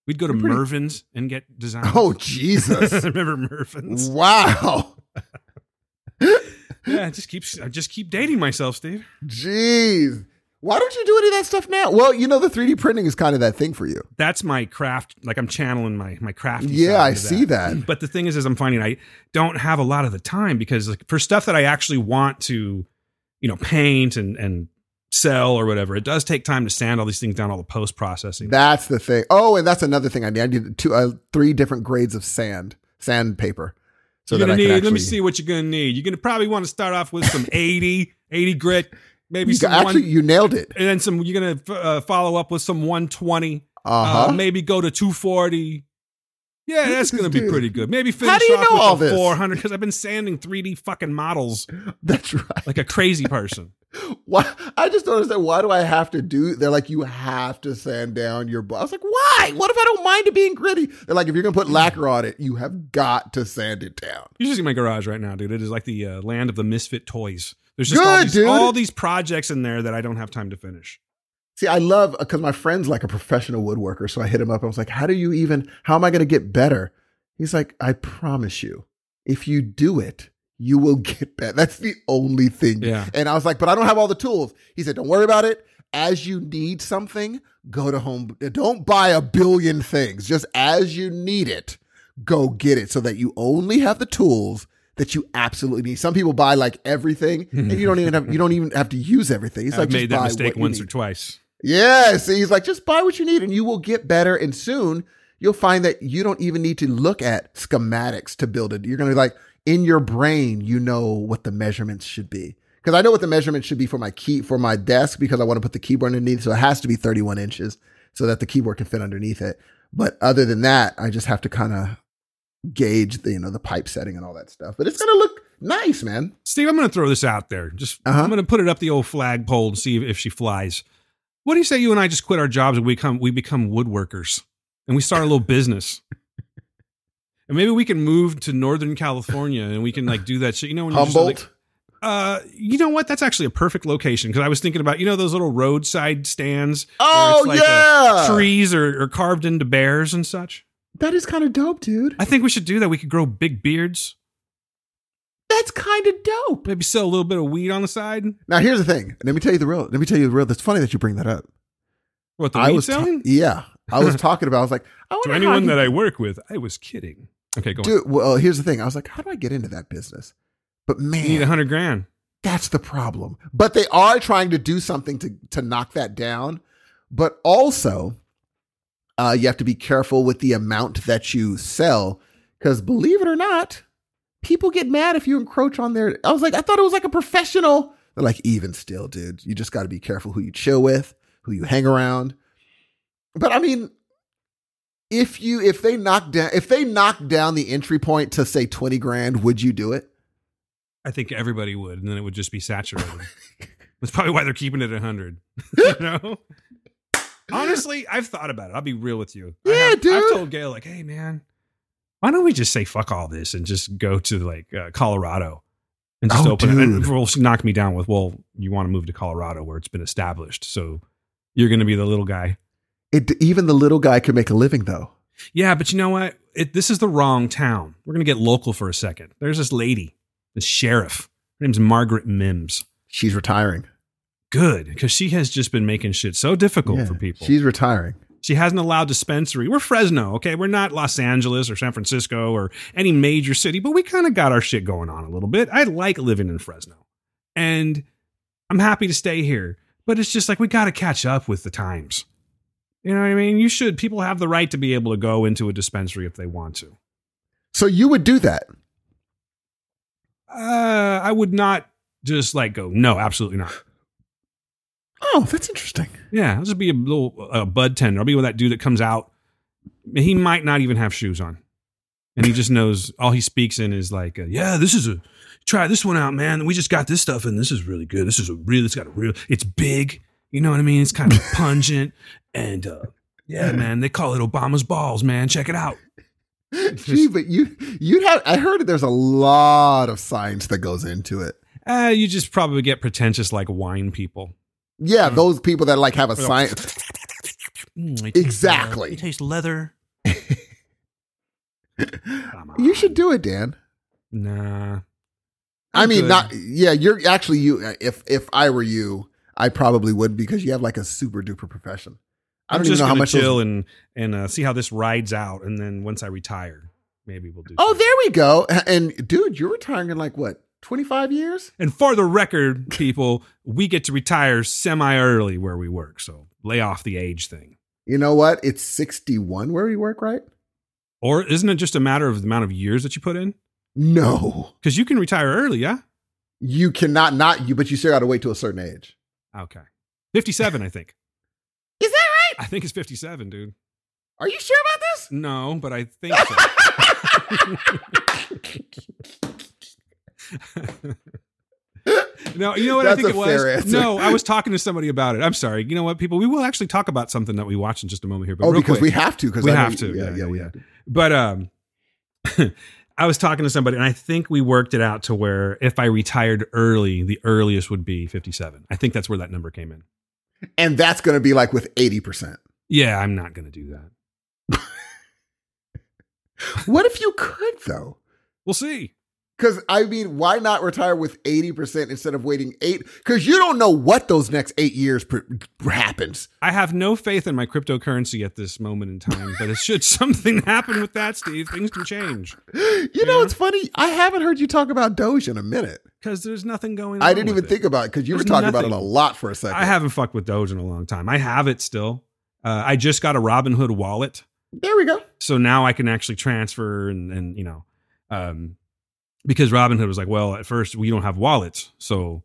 We'd go to You're pretty- Mervyn's and get designs. oh Jesus! remember Mervyn's? wow, Yeah, I just keep I just keep dating myself, Steve. jeez. Why don't you do any of that stuff now? Well, you know the 3D printing is kind of that thing for you. That's my craft. Like I'm channeling my my craft. Yeah, I see that. But the thing is, is I'm finding I don't have a lot of the time because like, for stuff that I actually want to, you know, paint and and sell or whatever, it does take time to sand all these things down, all the post processing. That's the thing. Oh, and that's another thing I need. I need two, uh, three different grades of sand, sandpaper, so you're gonna need. actually. Let me see what you're gonna need. You're gonna probably want to start off with some 80, 80 grit, maybe You some actually, one, you nailed it. and then some. You're gonna uh, follow up with some 120. Uh-huh. Uh, maybe go to 240. Yeah, Look that's gonna be dude. pretty good. Maybe finish How do you off know with all the this? 400 because I've been sanding 3D fucking models That's right. like a crazy person. Why? I just don't understand. Why do I have to do? They're like, you have to sand down your. bu-" I was like, why? What if I don't mind it being gritty? They're like, if you're gonna put lacquer on it, you have got to sand it down. You should see my garage right now, dude. It is like the uh, land of the misfit toys. There's just all these, all these projects in there that I don't have time to finish. See, I love because my friend's like a professional woodworker. So I hit him up. I was like, how do you even? How am I gonna get better? He's like, I promise you, if you do it, you will get better. That's the only thing. Yeah. And I was like, but I don't have all the tools. He said, don't worry about it. As you need something, go to home. Don't buy a billion things. Just as you need it, go get it so that you only have the tools that you absolutely need. Some people buy like everything and you don't even have, you don't even have to use everything. It's I've like, just made that mistake once or twice. Yeah. So he's like, just buy what you need and you will get better. And soon you'll find that you don't even need to look at schematics to build it. You're going to be like, in your brain, you know what the measurements should be. Because I know what the measurement should be for my key for my desk because I want to put the keyboard underneath. So it has to be 31 inches so that the keyboard can fit underneath it. But other than that, I just have to kind of gauge the you know the pipe setting and all that stuff. But it's gonna look nice, man. Steve, I'm going to throw this out there. Just Uh-huh. I'm going to put it up the old flagpole and see if she flies. What do you say you and I just quit our jobs and we become we become woodworkers and we start a little business? And maybe we can move to Northern California and we can like do that shit. You know, when Humboldt. like, uh, you know what? That's actually a perfect location because I was thinking about you know those little roadside stands. oh it's like, uh, yeah, trees are, are carved into bears and such. that is kind of dope, dude. I think we should do that. We could grow big beards, That's kind of dope. maybe sell a little bit of weed on the side. Now here's the thing. Let me tell you the real. Let me tell you the real. That's funny that you bring that up. What the I weed was ta- selling? yeah, I was talking about. I was like, I to anyone that I work with, I was kidding. Okay, go on. Well, here's the thing. I was like, how do I get into that business? But man, You need a hundred grand. that's the problem. But they are trying to do something to to knock that down. But also, uh, you have to be careful with the amount that you sell because believe it or not, people get mad if you encroach on their. I was like, I thought it was like a professional. They're like, even still, dude, you just got to be careful who you chill with, who you hang around. But I mean, if you if they knock down if they knock down the entry point to say twenty grand, would you do it? I think everybody would, and then it would just be saturated. That's probably why they're keeping it at hundred. you know. Honestly, I've thought about it. I'll be real with you. I Yeah, have, I've told Gail like, "Hey, man, why don't we just say fuck all this and just go to like uh, Colorado and just Oh, open it?" And dude. well, she me down with, "Well, you want to move to Colorado where it's been established, so you're going to be the little guy." It even the little guy can make a living though. Yeah, but you know what? It, this is the wrong town. We're going to get local for a second. There's this lady, this sheriff. Her name's Margaret Mims. She's retiring. Good, because she has just been making shit so difficult Yeah, for people. She's retiring. She hasn't allowed dispensary. We're Fresno, okay? We're not Los Angeles or San Francisco or any major city, but we kind of got our shit going on a little bit. I like living in Fresno. And I'm happy to stay here. But it's just like we got to catch up with the times. You know what I mean? You should. People have the right to be able to go into a dispensary if they want to. So you would do that. Uh, I would not just like go, no, absolutely not. Oh, that's interesting. Yeah, I'll just be a little uh, bud tender. I'll be with that dude that comes out. He might not even have shoes on, and he just knows all he speaks in is like, uh, "Yeah, this is a try this one out, man. We just got this stuff, and this is really good. This is a real. It's got a real. It's big. You know what I mean? It's kind of pungent, and uh, yeah, man. They call it Obama's balls, man. Check it out. Gee, but you you'd have I heard there's a lot of science that goes into it. Uh, you just probably get pretentious like wine people. Yeah, those people that like have a science Mm, uh, Exactly. it tastes leather. You should do it, Dan. Nah. I I'm mean, good. not yeah. You're actually you. If if I were you, I probably would because you have like a super duper profession. I I'm don't even just know how much. those- chill and and uh, see how this rides out, and then once I retire, maybe we'll do. oh, something. there we go. And dude, you're retiring in like what? Twenty five years? And for the record, people, we get to retire semi early where we work, so lay off the age thing. You know what? It's sixty one where we work, right? Or isn't it just a matter of the amount of years that you put in? No, Because you can retire early, yeah. you cannot not you, but you still got to wait till a certain age. Okay, fifty-seven, I think. Is that right? I think it's fifty-seven, dude. Are you sure about this? No, but I think so. no, you know what I That's think a it was? fair answer. No, I was talking to somebody about it. I'm sorry. You know what, people? We will actually talk about something that we watched in just a moment here. But oh, because quick. we have to. Because We I have you- to. Yeah, Yeah, yeah, we have to. But um, I was talking to somebody, and I think we worked it out to where if I retired early, the earliest would be 57. I think that's where that number came in. And that's going to be like with eighty percent. Yeah, I'm not going to do that. What if you could though? We'll see. Because I mean, why not retire with eighty percent instead of waiting eight? Because you don't know what those next eight years pr- happens. I have no faith in my cryptocurrency at this moment in time, but it should something happen with that, Steve, things can change You know, Yeah. it's funny. I haven't heard you talk about Doge in a minute. because there's nothing going on. I didn't even with it. think about it because you were There's talking about it a lot for a second. I haven't fucked with Doge in a long time. I have it still. Uh, I just got a Robinhood wallet. There we go. so now I can actually transfer and and you know, um, because Robinhood was like, well, at first we don't have wallets, so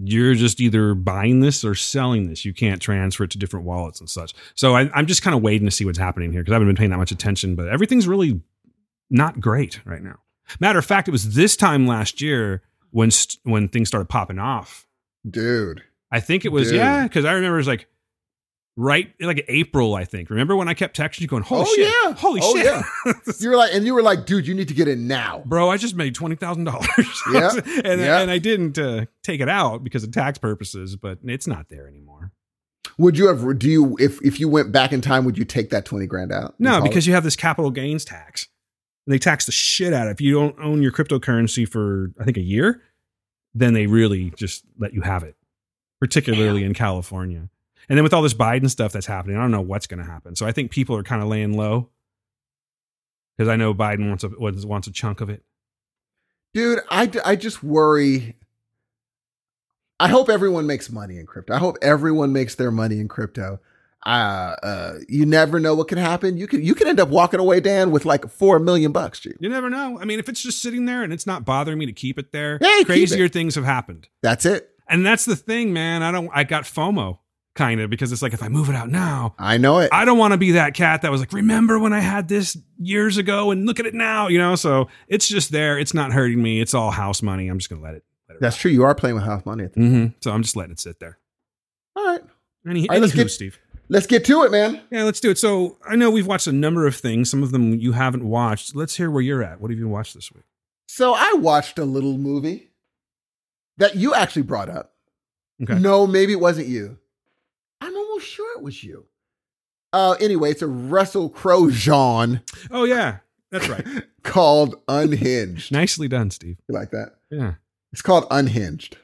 you're just either buying this or selling this. You can't transfer it to different wallets and such. So I, I'm just kind of waiting to see what's happening here because I haven't been paying that much attention, but everything's really not great right now. Matter of fact, it was this time last year when st- when things started popping off. Dude. I think it was Dude. yeah, because I remember it was like right like April. I think. Remember when I kept texting you going, "Holy Oh, shit, yeah. holy Oh, shit!" yeah. You were like, and you were like, dude, you need to get in now. bro, I just made twenty thousand dollars. Yeah, and yeah. and I didn't uh, take it out because of tax purposes, but it's not there anymore. Would you have? Do you? If if you went back in time, would you take that twenty grand out? No, because you have this capital gains tax. And they tax the shit out of it. If you don't own your cryptocurrency for I think a year, then they really just let you have it, particularly in California. And then with all this Biden stuff that's happening, I don't know what's going to happen. So I think people are kind of laying low because I know Biden wants a wants a chunk of it. dude, I I just worry. I hope everyone makes money in crypto. I hope everyone makes their money in crypto. Uh, uh, you never know what can happen. You could you could end up walking away, Dan, with like four million bucks. G. You never know. I mean, if it's just sitting there and it's not bothering me to keep it there, keep crazier things have happened. That's it. And that's the thing, man. I don't. I got FOMO kind of because it's like if I move it out now, I know it. I don't want to be that cat that was like, remember when I had this years ago and look at it now, you know? So it's just there. It's not hurting me. It's all house money. I'm just going to let it. Let it That's true. You are playing with house money. At the- hmm So I'm just letting it sit there. All right, Any, All right, let's get- Steve. let's get to it, man. Yeah, let's do it. So I know we've watched a number of things. Some of them you haven't watched. Let's hear where you're at. What have you watched this week? So I watched a little movie that you actually brought up. Okay. No, maybe it wasn't you. Sure it was you. Uh, anyway, it's a Russell Crowe genre Oh, yeah. That's right. called Unhinged. Nicely done, Steve. You like that? Yeah. It's called Unhinged.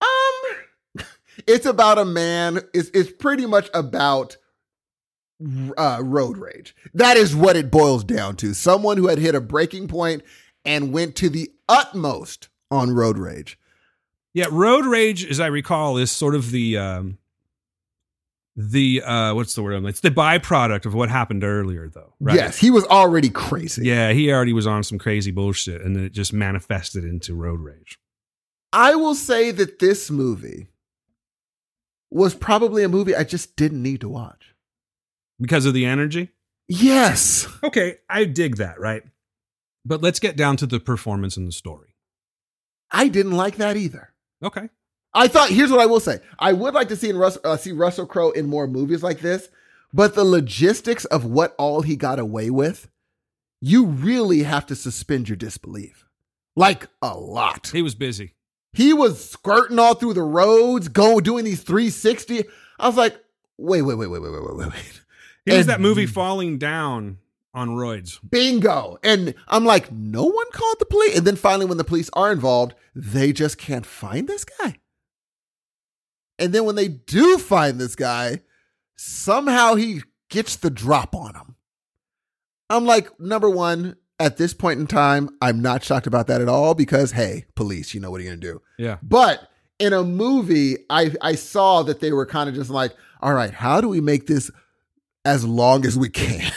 Um, it's about a man. It's it's pretty much about uh, road rage. That is what it boils down to. Someone who had hit a breaking point and went to the utmost on road rage. Yeah, road rage, as I recall, is sort of the um, the uh, what's the word? It's the byproduct of what happened earlier, though. Right? Yes, he was already crazy. Yeah, he already was on some crazy bullshit, and then it just manifested into road rage. I will say that this movie was probably a movie I just didn't need to watch. Because of the energy? Yes. Okay, I dig that, right? But let's get down to the performance and the story. I didn't like that either. Okay. I thought here's what I will say. I would like to see in Russ, uh, see Russell Crowe in more movies like this, but the logistics of what all he got away with, you really have to suspend your disbelief. Like a lot. He was busy. He was skirting all through the roads, going doing these 360. I was like, wait, wait, wait, wait, wait, wait, wait, wait. He was that movie falling down on roids. Bingo. And I'm like, no one called the police. And then finally, when the police are involved, they just can't find this guy. And then when they do find this guy, somehow he gets the drop on him. I'm like, number one, at this point in time, I'm not shocked about that at all because, hey, police, you know what are you going to do? Yeah. But in a movie, I, I saw that they were kind of just like, all right, how do we make this as long as we can?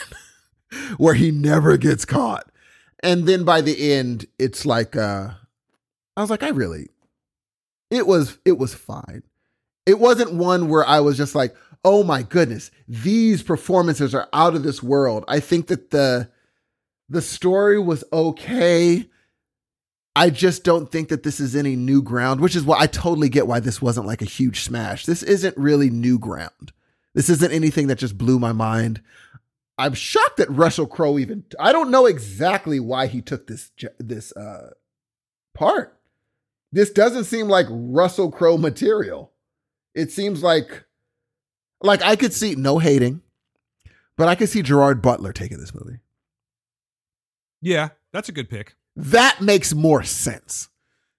Where he never gets caught. And then by the end, it's like uh I was like, I really it was it was fine. It wasn't one where I was just like, oh my goodness, these performances are out of this world. I think that the the story was okay. I just don't think that this is any new ground, which is why I totally get why this wasn't like a huge smash. This isn't really new ground. This isn't anything that just blew my mind. I'm shocked that Russell Crowe even I don't know exactly why he took this this uh part. This doesn't seem like Russell Crowe material. It seems like like I could see no hating, but I could see Gerard Butler taking this movie. Yeah, that's a good pick. That makes more sense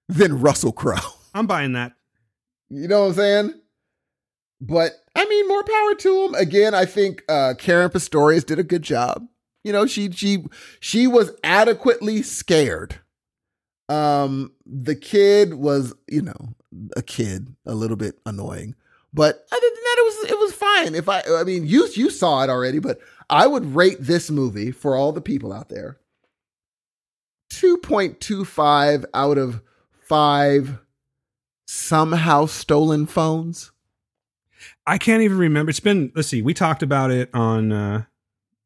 than Russell Crowe. I'm buying that. You know what I'm saying? But I mean, more power to him. Again, I think uh, Caren Pistorius did a good job. You know, she she she was adequately scared. Um, the kid was, you know, a kid, a little bit annoying, but other than that, it was it was fine. If I, I mean, you you saw it already, but I would rate this movie for all the people out there. 2.25 out of 5 somehow stolen phones. I can't even remember. It's been, let's see, we talked about it on uh,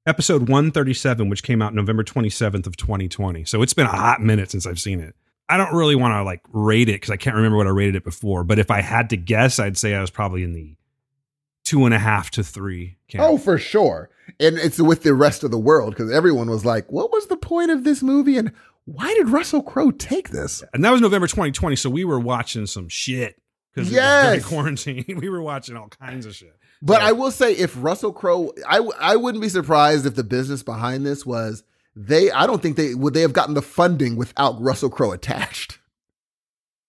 episode 137, which came out November 27th of 2020. So it's been a hot minute since I've seen it. I don't really want to like rate it because I can't remember what I rated it before. But if I had to guess, I'd say I was probably in the two and a half to three. Camp. Oh, for sure. And it's with the rest of the world because everyone was like, what was the point of this movie? And why did Russell Crowe take this? and that was November 2020. So we were watching some shit because Yes. quarantine, we were watching all kinds of shit. But So- I will say, if Russell Crowe, I I wouldn't be surprised if the business behind this was they, I don't think they would they have gotten the funding without Russell Crowe attached.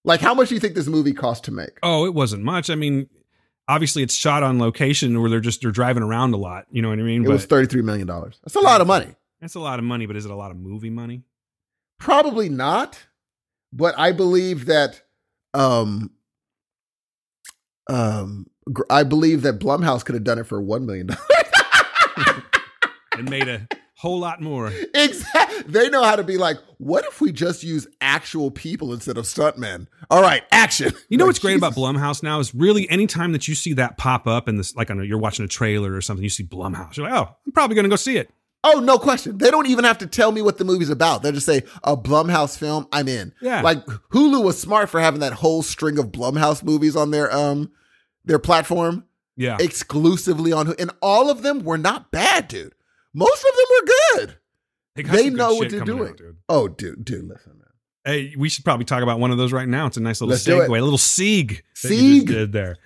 Like, how much do you think this movie cost to make? Oh, it wasn't much. I mean, obviously it's shot on location where they're just they're driving around a lot. You know what I mean? It was $33 million. That's a lot of money. That's a lot of money, but is it a lot of movie money? Probably not, but I believe that um um I believe that Blumhouse could have done it for 1 million dollars. And made a whole lot more. exactly. They know how to be like, what if we just use actual people instead of stuntmen? All right, action. You know Like, what's great about Blumhouse now is really anytime that you see that pop up and this like on a, you're watching a trailer or something, you see Blumhouse. You're like, oh, I'm probably gonna go see it. Oh, no question. They don't even have to tell me what the movie's about. They'll just say a Blumhouse film, I'm in. Yeah. Like Hulu was smart for having that whole string of Blumhouse movies on their um their platform. Yeah. exclusively on and all of them were not bad, dude. Most of them were good. They good know what they're doing. out, dude. Oh, dude, dude, listen, man. Hey, we should probably talk about one of those right now. It's a nice little Let's segue, a little sieg Sieg. did there.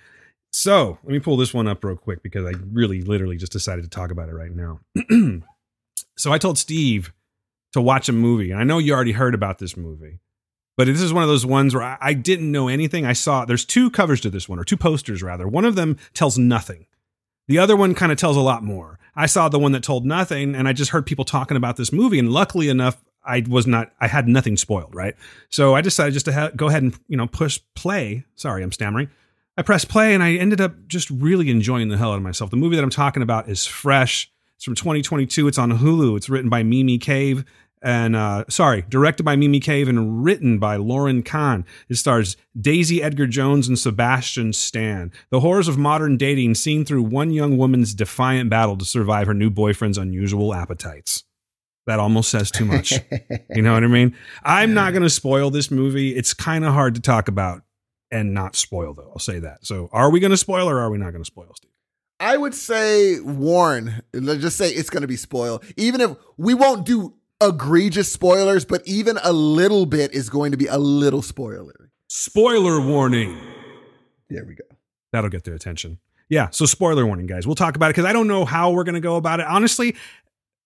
So let me pull this one up real quick because I really literally just decided to talk about it right now. so I told Steve to watch a movie, and I know you already heard about this movie, But this is one of those ones where I, I didn't know anything. I saw there's two covers to this one, or two posters rather. One of them tells nothing. The other one kind of tells a lot more. I saw the one that told nothing, and I just heard people talking about this movie. And luckily enough, I was not, I had nothing spoiled, right? So I decided just to ha- go ahead and, you know, push play. Sorry, I'm stammering. I pressed play and I ended up just really enjoying the hell out of myself. The movie that I'm talking about is Fresh. It's from 2022. It's on Hulu. It's written by Mimi Cave and uh, sorry, directed by Mimi Cave and written by Lauryn Kahn. It stars Daisy Edgar Jones and Sebastian Stan. The horrors of modern dating seen through one young woman's defiant battle to survive her new boyfriend's unusual appetites. That almost says too much. you know what I mean? I'm not going to spoil this movie. It's kind of hard to talk about and not spoil, though. I'll say that. So, are we going to spoil or are we not going to spoil, Steve? I would say warn. Let's just say it's going to be spoiled. Even if we won't do egregious spoilers, but even a little bit is going to be a little spoiler. Spoiler warning. There we go. That'll get their attention. Yeah. So, spoiler warning, guys. We'll talk about it because I don't know how we're going to go about it. Honestly,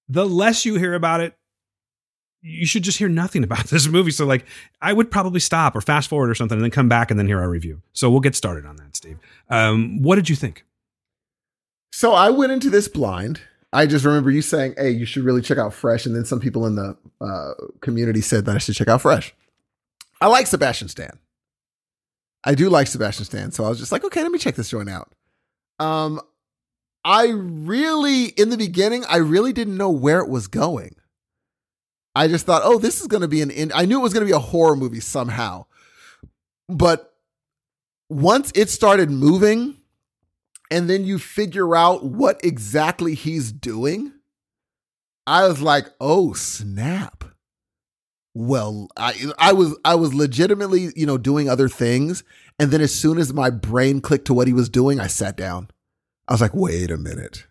the less you hear about it, you should just hear nothing about this movie. So, like, I would probably stop or fast forward or something and then come back and then hear our review. So, we'll get started on that, Steve. Um, what did you think? So, I went into this blind. I just remember you saying, "Hey, you should really check out Fresh," and then some people in the uh, community said that I should check out Fresh. I like Sebastian Stan. I do like Sebastian Stan, so I was just like, okay, let me check this joint out. Um, I really, in the beginning, I really didn't know where it was going. I just thought, oh, this is going to be an. In- I knew it was going to be a horror movie somehow, but once it started moving and then you figure out what exactly he's doing, I was like, "Oh, snap." Well, I I was I was legitimately, you know, doing other things, and then as soon as my brain clicked to what he was doing, I sat down. I was like, "Wait a minute.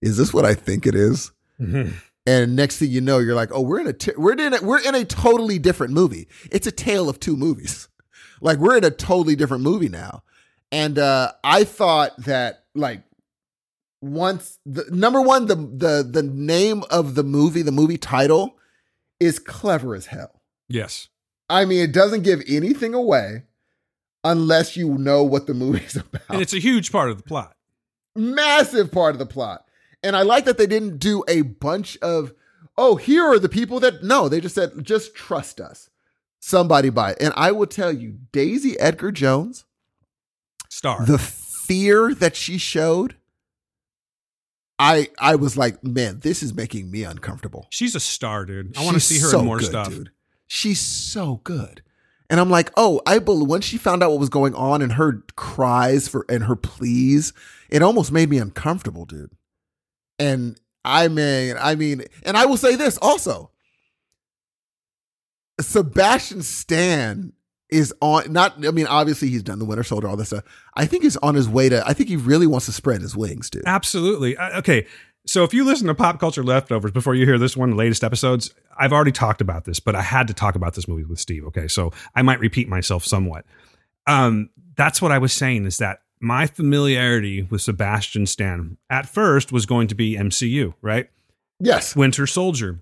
Is this what I think it is?" Mm-hmm. And next thing you know, you're like, "Oh, we're in a t- we're in a, we're in a totally different movie. It's a tale of two movies. Like we're in a totally different movie now." And uh, I thought that like once the number one the the the name of the movie the movie title is clever as hell. Yes. I mean, it doesn't give anything away unless you know what the movie's about. And it's a huge part of the plot. massive part of the plot. And I like that they didn't do a bunch of, oh, here are the people that no, they just said, just trust us. Somebody buy it. And I will tell you, Daisy Edgar Jones, Star. the fear that she showed, I I was like, man, this is making me uncomfortable. She's a star, dude. I want to see her so in more good, stuff. Dude. She's so good. And I'm like, oh, I believe when she found out what was going on and her cries for and her pleas, it almost made me uncomfortable, dude. And I mean, I mean, and I will say this also. Sebastian Stan is on not I mean, obviously he's done the Winter Soldier, all this stuff. I think he's on his way to I think he really wants to spread his wings, dude. Absolutely. Uh, okay. So if you listen to Pop Culture Leftovers before you hear this one, the latest episodes, I've already talked about this, but I had to talk about this movie with Steve. Okay. So I might repeat myself somewhat. Um, that's what I was saying is that my familiarity with Sebastian Stan at first was going to be MCU, right? Yes. Winter Soldier.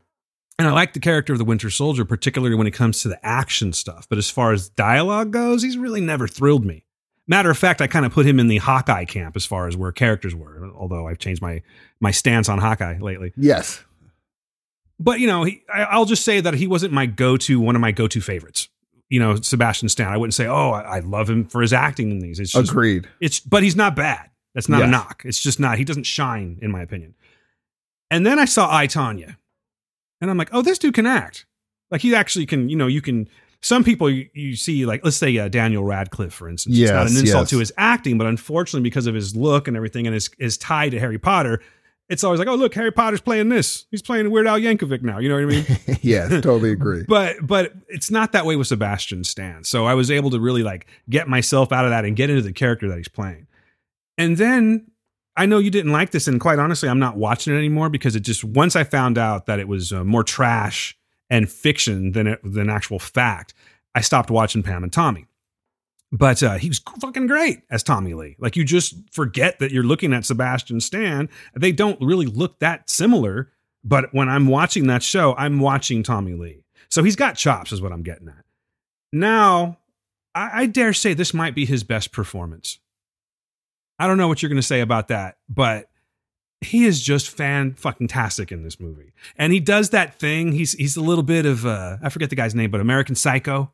And I like the character of the Winter Soldier, particularly when it comes to the action stuff. But as far as dialogue goes, he's really never thrilled me. Matter of fact, I kind of put him in the Hawkeye camp as far as where characters were, although I've changed my my stance on Hawkeye lately. Yes. But you know, he, I, I'll just say that he wasn't my go to one of my go to favorites. You know, Sebastian Stan. I wouldn't say, oh, I, I love him for his acting in these. It's just, Agreed. it's but he's not bad. That's not a knock. It's just not. He doesn't shine, in my opinion. And then I saw I Tonya, and I'm like, oh, this dude can act. Like he actually can. You know, you can. Some people you, you see, like let's say uh, Daniel Radcliffe, for instance. it's not an insult yes. to his acting, but unfortunately, because of his look and everything, and his his tie to Harry Potter, it's always like, oh, look, Harry Potter's playing this. He's playing Weird Al Yankovic now. You know what I mean? yes, totally agree. but but it's not that way with Sebastian Stan. So I was able to really like get myself out of that and get into the character that he's playing. And then I know you didn't like this, and quite honestly, I'm not watching it anymore because it just once I found out that it was uh, more trash and fiction than it, than actual fact, I stopped watching Pam and Tommy. But uh, he was fucking great as Tommy Lee. Like you just forget that you're looking at Sebastian Stan. They don't really look that similar. But when I'm watching that show, I'm watching Tommy Lee. So he's got chops, is what I'm getting at. now I, I dare say this might be his best performance. I don't know what you're going to say about that, but he is just fan fucking tastic in this movie, and he does that thing. He's he's a little bit of uh, I forget the guy's name, but American Psycho.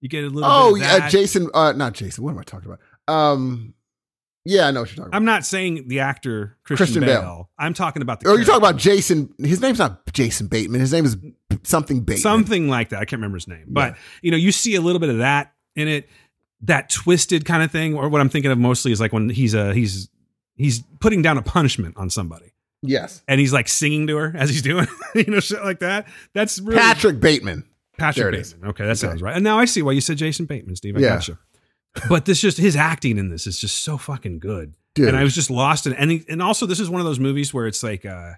You get a little. Oh, bit of yeah. Jason. Uh, not Jason. What am I talking about? Um, yeah, I know what you're talking about. I'm not saying the actor Christian, Christian Bale. Bale. I'm talking about the. oh, you're talking about. Jason. His name's not Jason Bateman. His name is something Bateman. something like that. I can't remember his name, but Yeah. you know, you see a little bit of that in it. That twisted kind of thing, or what I'm thinking of mostly is like when he's uh he's he's putting down a punishment on somebody. Yes. and he's like singing to her as he's doing, you know, shit like that. That's really Patrick Bateman. Patrick it is. Bateman. Okay, that Okay. sounds right. And now I see why you said Jason Bateman, Steve. I Yeah. gotcha. But this just his acting in this is just so fucking good, Dude. and I was just lost in. And and also this is one of those movies where it's like, uh,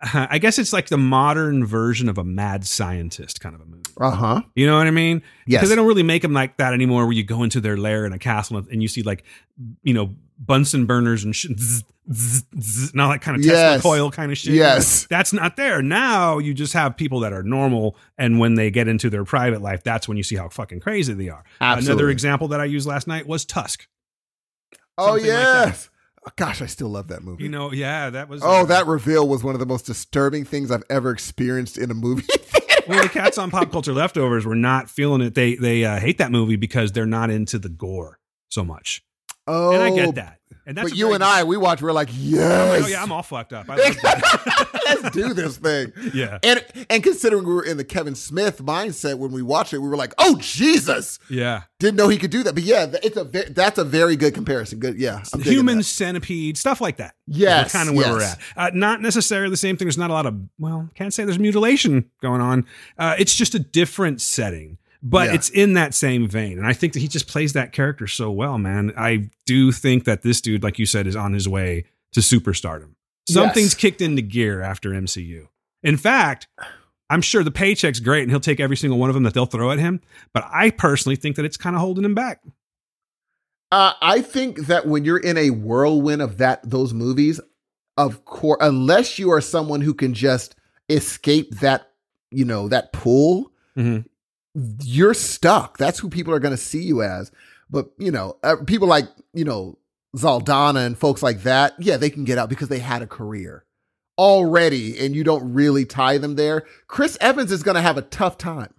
I guess it's like the modern version of a mad scientist kind of a movie. Uh huh. You know what I mean? Yes. Because they don't really make them like that anymore, where you go into their lair in a castle and you see like, you know, Bunsen burners and shit, zzz, zzz, zzz, and all that kind of Tesla Yes. coil kind of shit. Yes. That's not there. Now you just have people that are normal. And when they get into their private life, that's when you see how fucking crazy they are. Another example that I used last night was Tusk. Oh something like yes. Oh, gosh, I still love that movie. You know, yeah, that was. oh, uh, that reveal was one of the most disturbing things I've ever experienced in a movie. well, the cats on pop culture leftovers were not feeling it. They they uh, hate that movie because they're not into the gore so much. oh, And I get that. And that's but you and I, we watch. We're like, yes. oh yeah, I'm all fucked up. Let's do this thing. yeah, And and considering we were in the Kevin Smith mindset when we watched it, we were like, "Oh Jesus!" yeah. Didn't know he could do that. But yeah, it's a that's a very good comparison. Good, yeah. I'm Human centipede, stuff like that. Yes, That's kind of where we're at. Uh, not necessarily the same thing. There's not a lot of well, can't say there's mutilation going on. Uh, it's just a different setting, but Yeah. it's in that same vein. And I think that he just plays that character so well, man. I do think that this dude, like you said, is on his way to superstardom. Something's Yes. kicked into gear after MCU. In fact, I'm sure the paycheck's great and he'll take every single one of them that they'll throw at him. But I personally think that it's kind of holding him back. Uh, I think that when you're in a whirlwind of that those movies, of course, unless you are someone who can just escape that, you know, that pool, Mhm. You're stuck. That's who people are going to see you as. But you know, uh, people like you know Saldana and folks like that, yeah, they can get out because they had a career already, and you don't really tie them there. Chris Evans is going to have a tough time.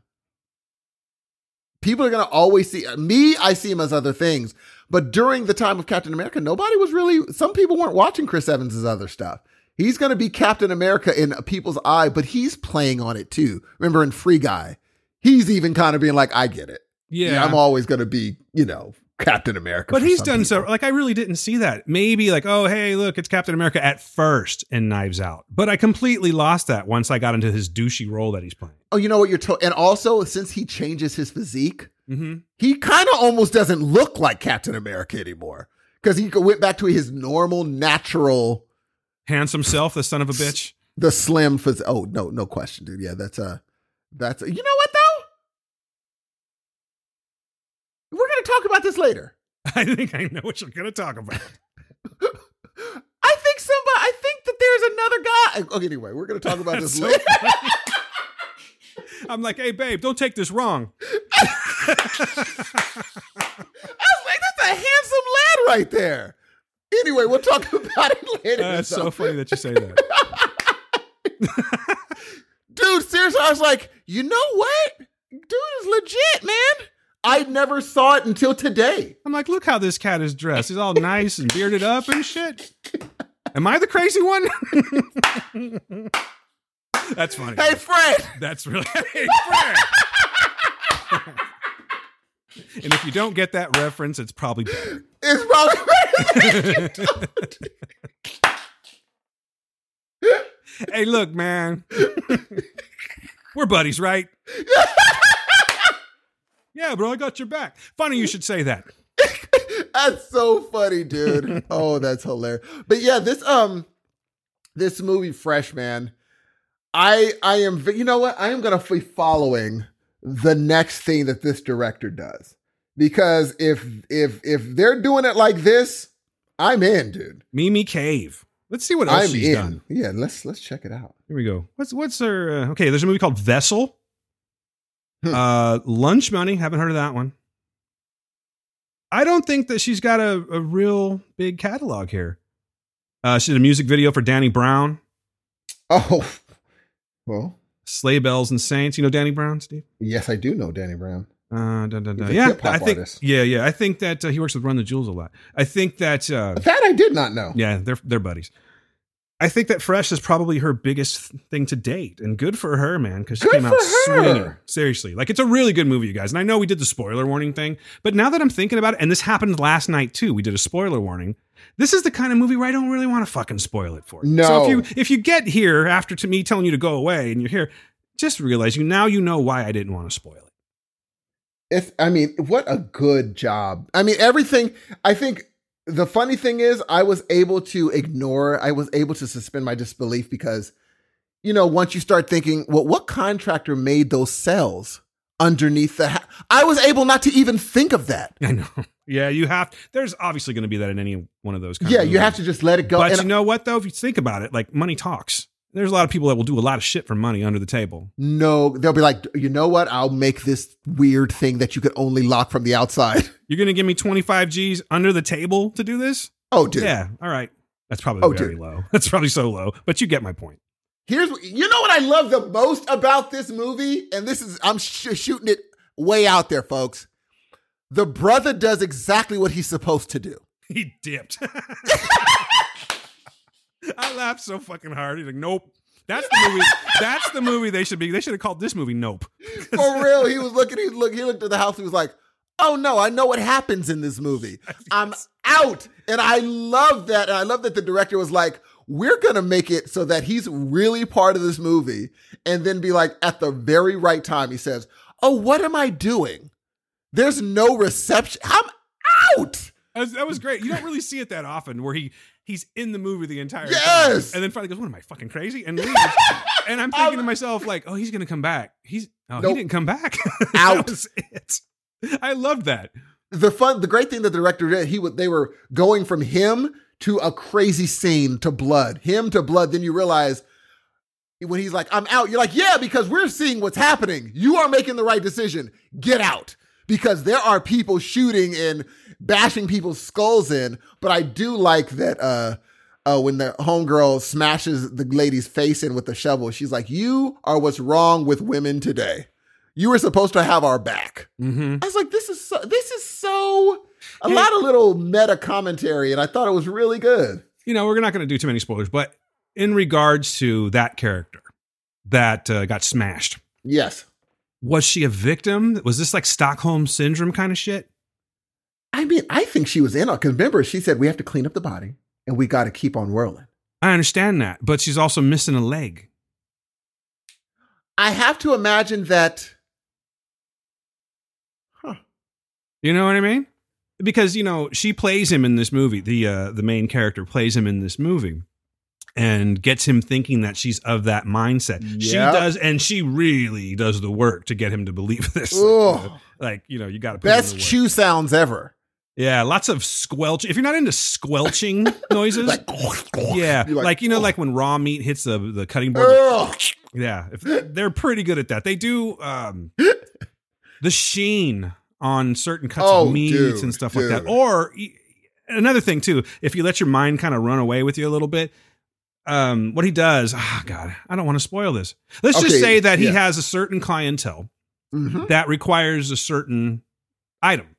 People are going to always see me. I see him as other things, but during the time of Captain America, nobody was really. Some people weren't watching Chris Evans' other stuff. He's going to be Captain America in people's eye, but he's playing on it too. Remember in Free Guy, he's even kind of being like, "I get it. Yeah. I'm always going to be, you know, Captain America." But he's done so. Like I really didn't see that. Maybe like, oh hey, look, it's Captain America at first in Knives Out. But I completely lost that once I got into his douchey role that he's playing. Oh, you know what you're told, and also since he changes his physique, Mm-hmm. he kind of almost doesn't look like Captain America anymore because he went back to his normal, natural, Handsome self, the son of a bitch. the slim phys- Oh no, no question, dude. Yeah, that's a, that's a, you know We're gonna talk about this later. I think I know what you're gonna talk about. I think somebody. I think that there's another guy. Okay, anyway, we're gonna talk about this so later. I'm like, hey babe, don't take this wrong. I was like, that's a handsome lad right there. Anyway, we'll talk about it later. Uh, it's so funny that you say that. Dude, seriously, I was like, you know what? Dude is legit, man. I never saw it until today. I'm like, look how this cat is dressed. He's all nice and bearded up and shit. Am I the crazy one? That's funny. Hey, Fred. That's really hey, Fred. and if you don't get that reference, it's probably better. It's probably better. Hey, look, man. We're buddies, right? yeah, bro, I got your back. Funny you should say that. That's so funny, dude. Oh, that's hilarious. But yeah, this um this movie Fresh Man, I I am you know what? I am going to be following the next thing that this director does. Because if if if they're doing it like this, I'm in, dude. Mimi Cave. Let's see what else I'm she's in. done. Yeah, let's let's check it out. Here we go. What's what's her? Uh, okay, there's a movie called Vessel. Hmm. Uh, Lunch Money. Haven't heard of that one. I don't think that she's got a, a real big catalog here. Uh, she did a music video for Danny Brown, Oh, well, Sleigh Bells and Saints. You know Danny Brown, Steve? yes, I do know Danny Brown. Uh, da, da, da. Yeah, I think. artist. Yeah, yeah. I think that uh, he works with Run the Jewels a lot. I think that. Uh, That I did not know. yeah, they're they're buddies. I think that Fresh is probably her biggest thing to date, and good for her, man, because she Good came out her. swinging. Seriously, like it's a really good movie, you guys. And I know we did the spoiler warning thing, but now that I'm thinking about it, and this happened last night too, we did a spoiler warning. This is the kind of movie where I don't really want to fucking spoil it for you. No. So if you if you get here after to me telling you to go away, and you're here, just realize you now you know why I didn't want to spoil it. If I mean, what a good job. I mean, everything. I think the funny thing is, I was able to ignore, I was able to suspend my disbelief because, you know, once you start thinking, well, what contractor made those cells underneath the ha-? I was able not to even think of that. I know. Yeah, you have. There's obviously going to be that in any one of those. Kind Yeah, of you have to just let it go. But And you know what though? If you think about it, like money talks. There's a lot of people that will do a lot of shit for money under the table. no, they'll be like, you know what? I'll make this weird thing that you could only lock from the outside. You're gonna give me 25 G's under the table to do this? Oh, dude. Yeah. All right. That's probably Oh, very dude. low. That's probably so low. But you get my point. Here's you know what I love the most about this movie, and this is I'm sh- shooting it way out there, folks. The brother does exactly what he's supposed to do. He dipped. I laughed so fucking hard. He's like, nope. That's the movie. That's the movie they should be. They should have called this movie Nope. For real, he was looking. He looked. He looked at the house. He was like, "Oh no, I know what happens in this movie. I'm out." And I love that. And I love that the director was like, "We're gonna make it so that he's really part of this movie." And then be like, at the very right time, he says, "Oh, what am I doing? There's no reception. I'm out." That was, that was great. You don't really see it that often where he he's in the movie the entire Yes! time. And then finally goes, What am I fucking crazy? And leaves. and I'm thinking to myself, like, oh, he's gonna come back. He's oh, Nope. he didn't come back. Out. that was it. I loved that. the fun the great thing that the director did he would they were going from him to a crazy scene to blood him to blood then you realize when he's like i'm out you're like yeah because we're seeing what's happening you are making the right decision get out because there are people shooting and bashing people's skulls in but i do like that uh uh, when the homegirl smashes the lady's face in with the shovel, she's like, "You are what's wrong with women today. You were supposed to have our back." Mm-hmm. I was like, this is so, this is so a Hey. lot of little meta commentary, and I thought it was really good. You know, we're not gonna do too many spoilers, but in regards to that character that uh, got smashed, Yes, was she a victim? Was this like Stockholm syndrome kind of shit? I mean, I think she was in on because remember she said we have to clean up the body and we got to keep on whirling. I understand that, but she's also missing a leg. I have to imagine that. Huh. You know what I mean? Because you know she plays him in this movie. The uh, the main character plays him in this movie, and gets him thinking that she's of that mindset. She does, and she really does the work to get him to believe this. Ugh. Like you know, you got to put Best chew sounds ever. Yeah, lots of squelch. If you're not into squelching noises, Like, yeah, You're like, you know, like when raw meat hits the the cutting board. Yeah, if they're pretty good at that. They do um, the sheen on certain cuts Oh, of meat dude, and stuff like that. Or another thing too, if you let your mind kind of run away with you a little bit, um, what he does, oh God, I don't want to spoil this. Let's just say that he yeah. has a certain clientele Mhm. that requires a certain item.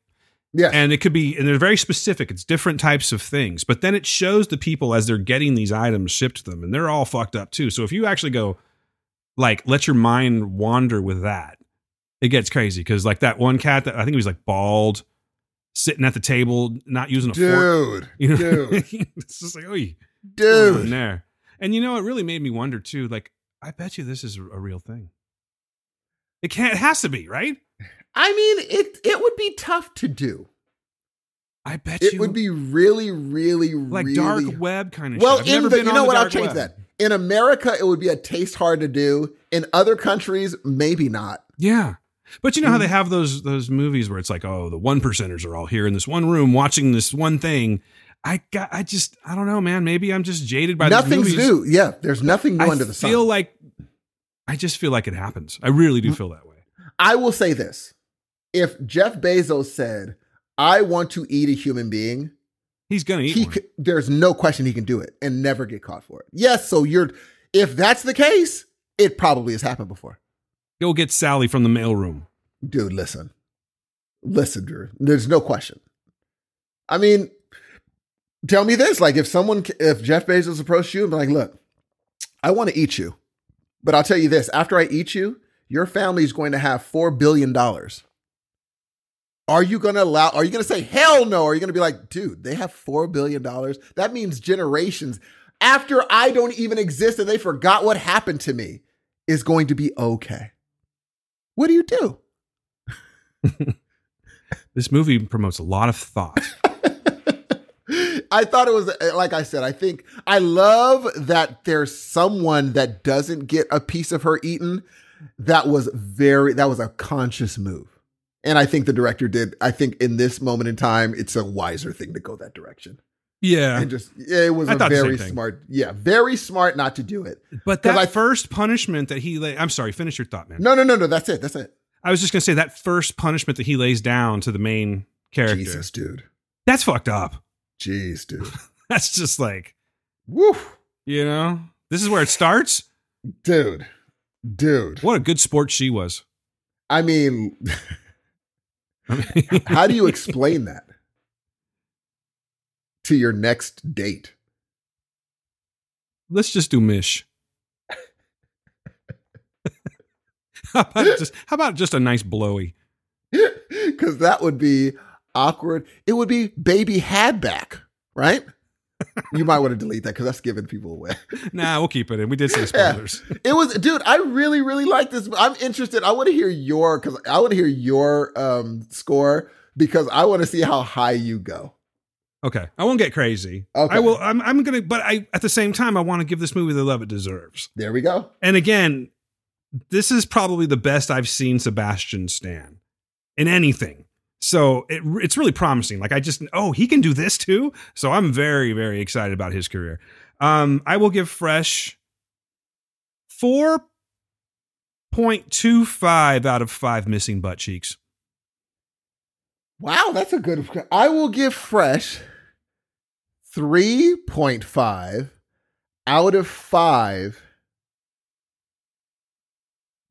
Yes. And it could be, and they're very specific. It's different types of things. But then it shows the people as they're getting these items shipped to them, and they're all fucked up too. So if you actually go, like, let your mind wander with that, it gets crazy. Because like that one cat that I think he was like bald, sitting at the table, not using a fork. dude, You know, dude, it's just like, oh, dude. there. And you know, it really made me wonder too. Like, I bet you this is a real thing. It can't. It has to be right. I mean, it it would be tough to do. I bet you It you would be really, really, like really dark web kind of. Well, shit. In the, you know the what? I'll change web. that. In America, it would be a taste hard to do. In other countries, maybe not. Yeah. But you know how Mm. they have those those movies where it's like, oh, the one percenters are all here in this one room watching this one thing. I got, I just, I don't know, man. Maybe I'm just jaded by Nothing's new. Yeah, there's nothing new I under the feel like, I just feel like it happens. I really Mm. do feel that way. I will say this: if Jeff Bezos said, "I want to eat a human being," He's gonna eat he one. c- there's no question he can do it and never get caught for it. Yes, so you're if that's the case, it probably has happened before. Go get Sally from the mailroom. Dude, listen. Listen, Drew. There's no question. I mean, tell me this, like if someone if Jeff Bezos approached you and be like, "Look, I want to eat you. But I'll tell you this, after I eat you, your family is going to have 4 billion dollars." Are you going to allow are you going to say hell no? Or are you going to be like, "Dude, they have 4 billion dollars? That means generations after I don't even exist and they forgot what happened to me is going to be okay." What do you do? This movie promotes a lot of thought. I thought it was like I said. I think I love that there's someone that doesn't get a piece of her eaten. That was very that was a conscious move, and I think the director did. I think in this moment in time, it's a wiser thing to go that direction. Yeah, And just yeah, it was I a very smart. Yeah, very smart not to do it. But that I- first punishment that he lay. I'm sorry. Finish your thought, man. No, no, no, no. That's it. That's it. I was just gonna say that first punishment that he lays down to the main character. Jesus, dude. That's fucked up. Jeez, dude. That's just like Woo, you know. This is where it starts. dude, dude. What a good sport she was. I mean, How do you explain that to your next date? let's just do Mish. how, about just, how about just a nice blowy? Because that would be awkward. It would be baby had back, right? You might want to delete that because that's giving people away. Nah, we'll keep it in. We did say spoilers. It was, dude. I really, really like this. I'm interested. I want to hear your because I want to hear your um score because I want to see how high you go. Okay, I won't get crazy. Okay. I will. I'm, I'm gonna, but I at the same time, I want to give this movie the love it deserves. There we go. And again, this is probably the best I've seen Sebastian Stan in anything. So it, it's really promising. Like I just, oh, he can do this too. So I'm very, very excited about his career. Um, I will give Fresh four point two five out of five missing butt cheeks. Wow, that's a good. I will give Fresh 3.5 out of 5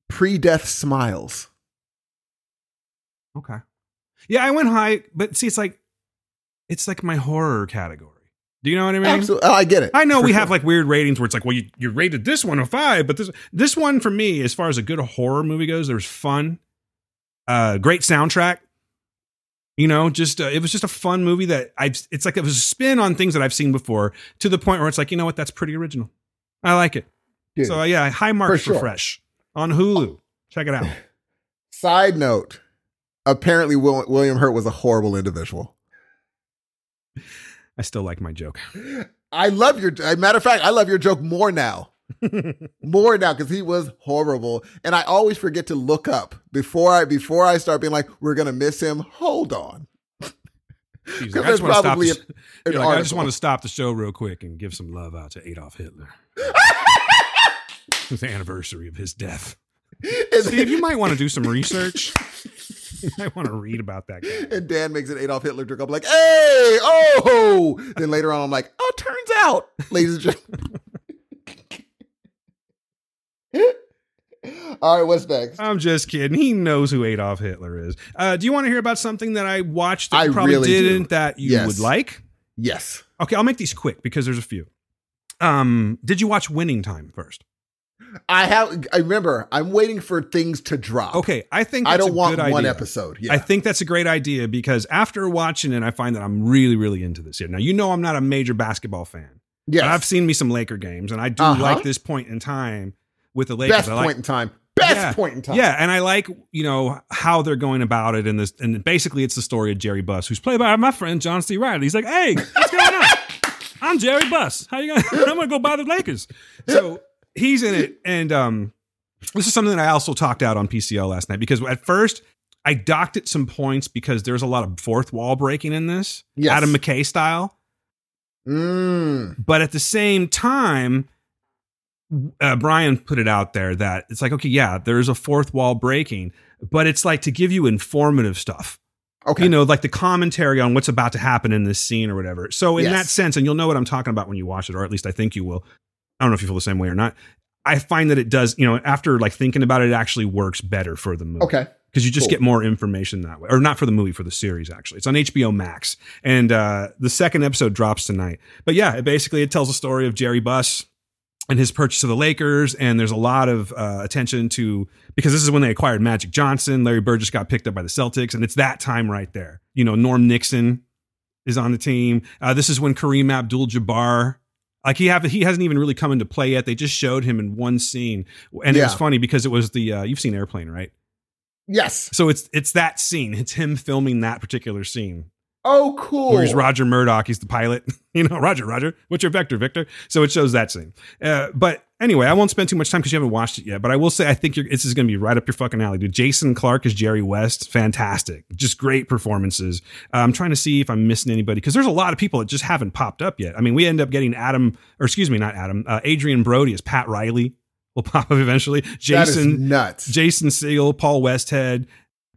pre death smiles. Okay. Yeah, I went high, but see, it's like, it's like my horror category. Do you know what I mean? Absolutely. Oh, I get it. I know we sure. have like weird ratings where it's like, well, you, you rated this one a five, but this this one for me, as far as a good horror movie goes, there was fun, uh, great soundtrack. You know, just uh, it was just a fun movie that I. It's like it was a spin on things that I've seen before to the point where it's like, you know what, that's pretty original. I like it. Dude, So uh, yeah, high marks For for, sure. Fresh on Hulu. Check it out. Side note apparently, Will, William Hurt was a horrible individual. I still like my joke. I love your. Matter of fact, I love your joke more now. more now because he was horrible, and I always forget to look up before I before I start being like, "We're gonna miss him." Hold on, He's like, I just want to stop. probably The, an like, I just want to stop the show real quick and give some love out to Adolf Hitler. it's the anniversary of his death. Steve, you might want to do some research. I want to read about that guy. And Dan makes an Adolf Hitler joke. I'm like, hey, oh. Then later on, I'm like, oh, turns out, ladies and gentlemen. All right, what's next? I'm just kidding. He knows who Adolf Hitler is. Uh, do you want to hear about something that I watched that I you probably really didn't that you Yes. would like? Yes. Okay, I'll make these quick because there's a few. Um, did you watch Winning Time first? I have, I remember, I'm waiting for things to drop. Okay, I think I don't a want good one idea. episode. Yeah. I think that's a great idea because after watching it, I find that I'm really, really into this here. Now, you know, I'm not a major basketball fan, yes. but I've seen me some Laker games, and I do Uh-huh. like this point in time with the Lakers. Best I like, point in time. Best Yeah. point in time. Yeah, and I like you know how they're going about it, and this, and basically it's the story of Jerry Buss, who's played by my friend John C. Reilly. He's like, "Hey, what's going on? I'm Jerry Buss. How you gonna? I'm gonna go buy the Lakers." So he's in it, and um, this is something that I also talked out on PCL last night because at first I docked it some points because there's a lot of fourth wall breaking in this, Yes. Adam McKay style. Mm. But at the same time, uh, Brian put it out there that it's like, okay, yeah, there's a fourth wall breaking, but it's like to give you informative stuff. Okay. You know, like the commentary on what's about to happen in this scene or whatever. So in Yes. that sense, and you'll know what I'm talking about when you watch it, or at least I think you will. I don't know if you feel the same way or not. I find that it does, you know, after like thinking about it, it actually works better for the movie. Okay. because you just Cool. get more information that way or not for the movie for the series actually. It's on hbo max. And uh the second episode drops tonight. But yeah it basically it tells the story of jerry buss and his purchase of the lakers and there's a lot of uh, attention to because this is when they acquired magic johnson. Larry burgess got picked up by the celtics and it's that time right there. You know norm nixon is on the team. Uh, this is when kareem abdul-jabbar like he have he hasn't even really come into play yet they just showed him in one scene and it was funny because it was the uh, you've seen airplane right Yes. so it's it's that scene. It's him filming that particular scene. Oh, cool. Where he's Roger Murdock. He's the pilot. you know, Roger, Roger. What's your vector, Victor? So it shows that scene. Uh, but anyway, I won't spend too much time because you haven't watched it yet. But I will say, I think you're, this is going to be right up your fucking alley, dude. Jason Clarke is Jerry West. Fantastic. Just great performances. Uh, I'm trying to see if I'm missing anybody because there's a lot of people that just haven't popped up yet. I mean, we end up getting Adam, or excuse me, not Adam, uh, Adrien Brody as Pat Riley. Will pop up eventually. Jason nuts. Jason Segel, Paul Westhead.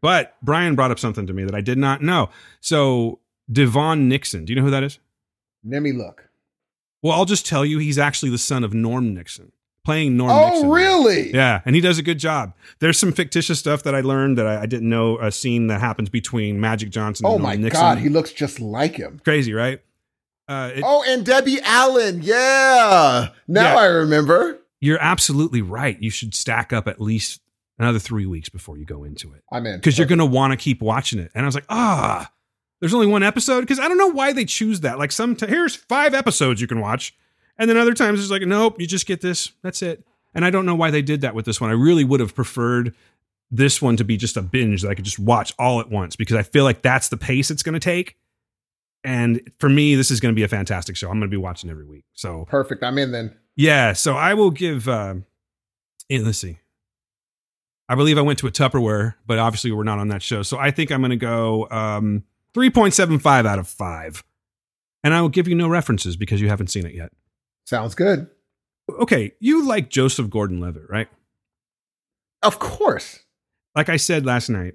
But Brian brought up something to me that I did not know. So DeVaughn Nixon, do you know who that is? Let me look. Well, I'll just tell you, he's actually the son of Norm Nixon, playing Norm Oh, Nixon. really? Yeah, and he does a good job. There's some fictitious stuff that I learned that I, I didn't know. A scene that happens between Magic Johnson and Oh my Nixon. God, he looks just like him. crazy, right? Uh, it- Oh, and Debbie Allen. Yeah. Now Yeah. I remember. You're absolutely right. You should stack up at least another three weeks before you go into it. I'm in. because you're going to want to keep watching it. And I was like, ah, there's only one episode because I don't know why they choose that. Like some t- here's five episodes you can watch, and then other times it's like, nope, you just get this. That's it. And I don't know why they did that with this one. I really would have preferred this one to be just a binge that I could just watch all at once because I feel like that's the pace it's going to take. And for me, this is going to be a fantastic show. I'm going to be watching every week. So Perfect. I'm in then. yeah, so I will give. Uh, let's see. I believe I went to a Tupperware, but obviously we're not on that show. So I think I'm going to go um, 3.75 out of five, and I will give you no references because you haven't seen it yet. Sounds good. Okay, you like Joseph Gordon-Levitt, right? Of course. Like I said last night,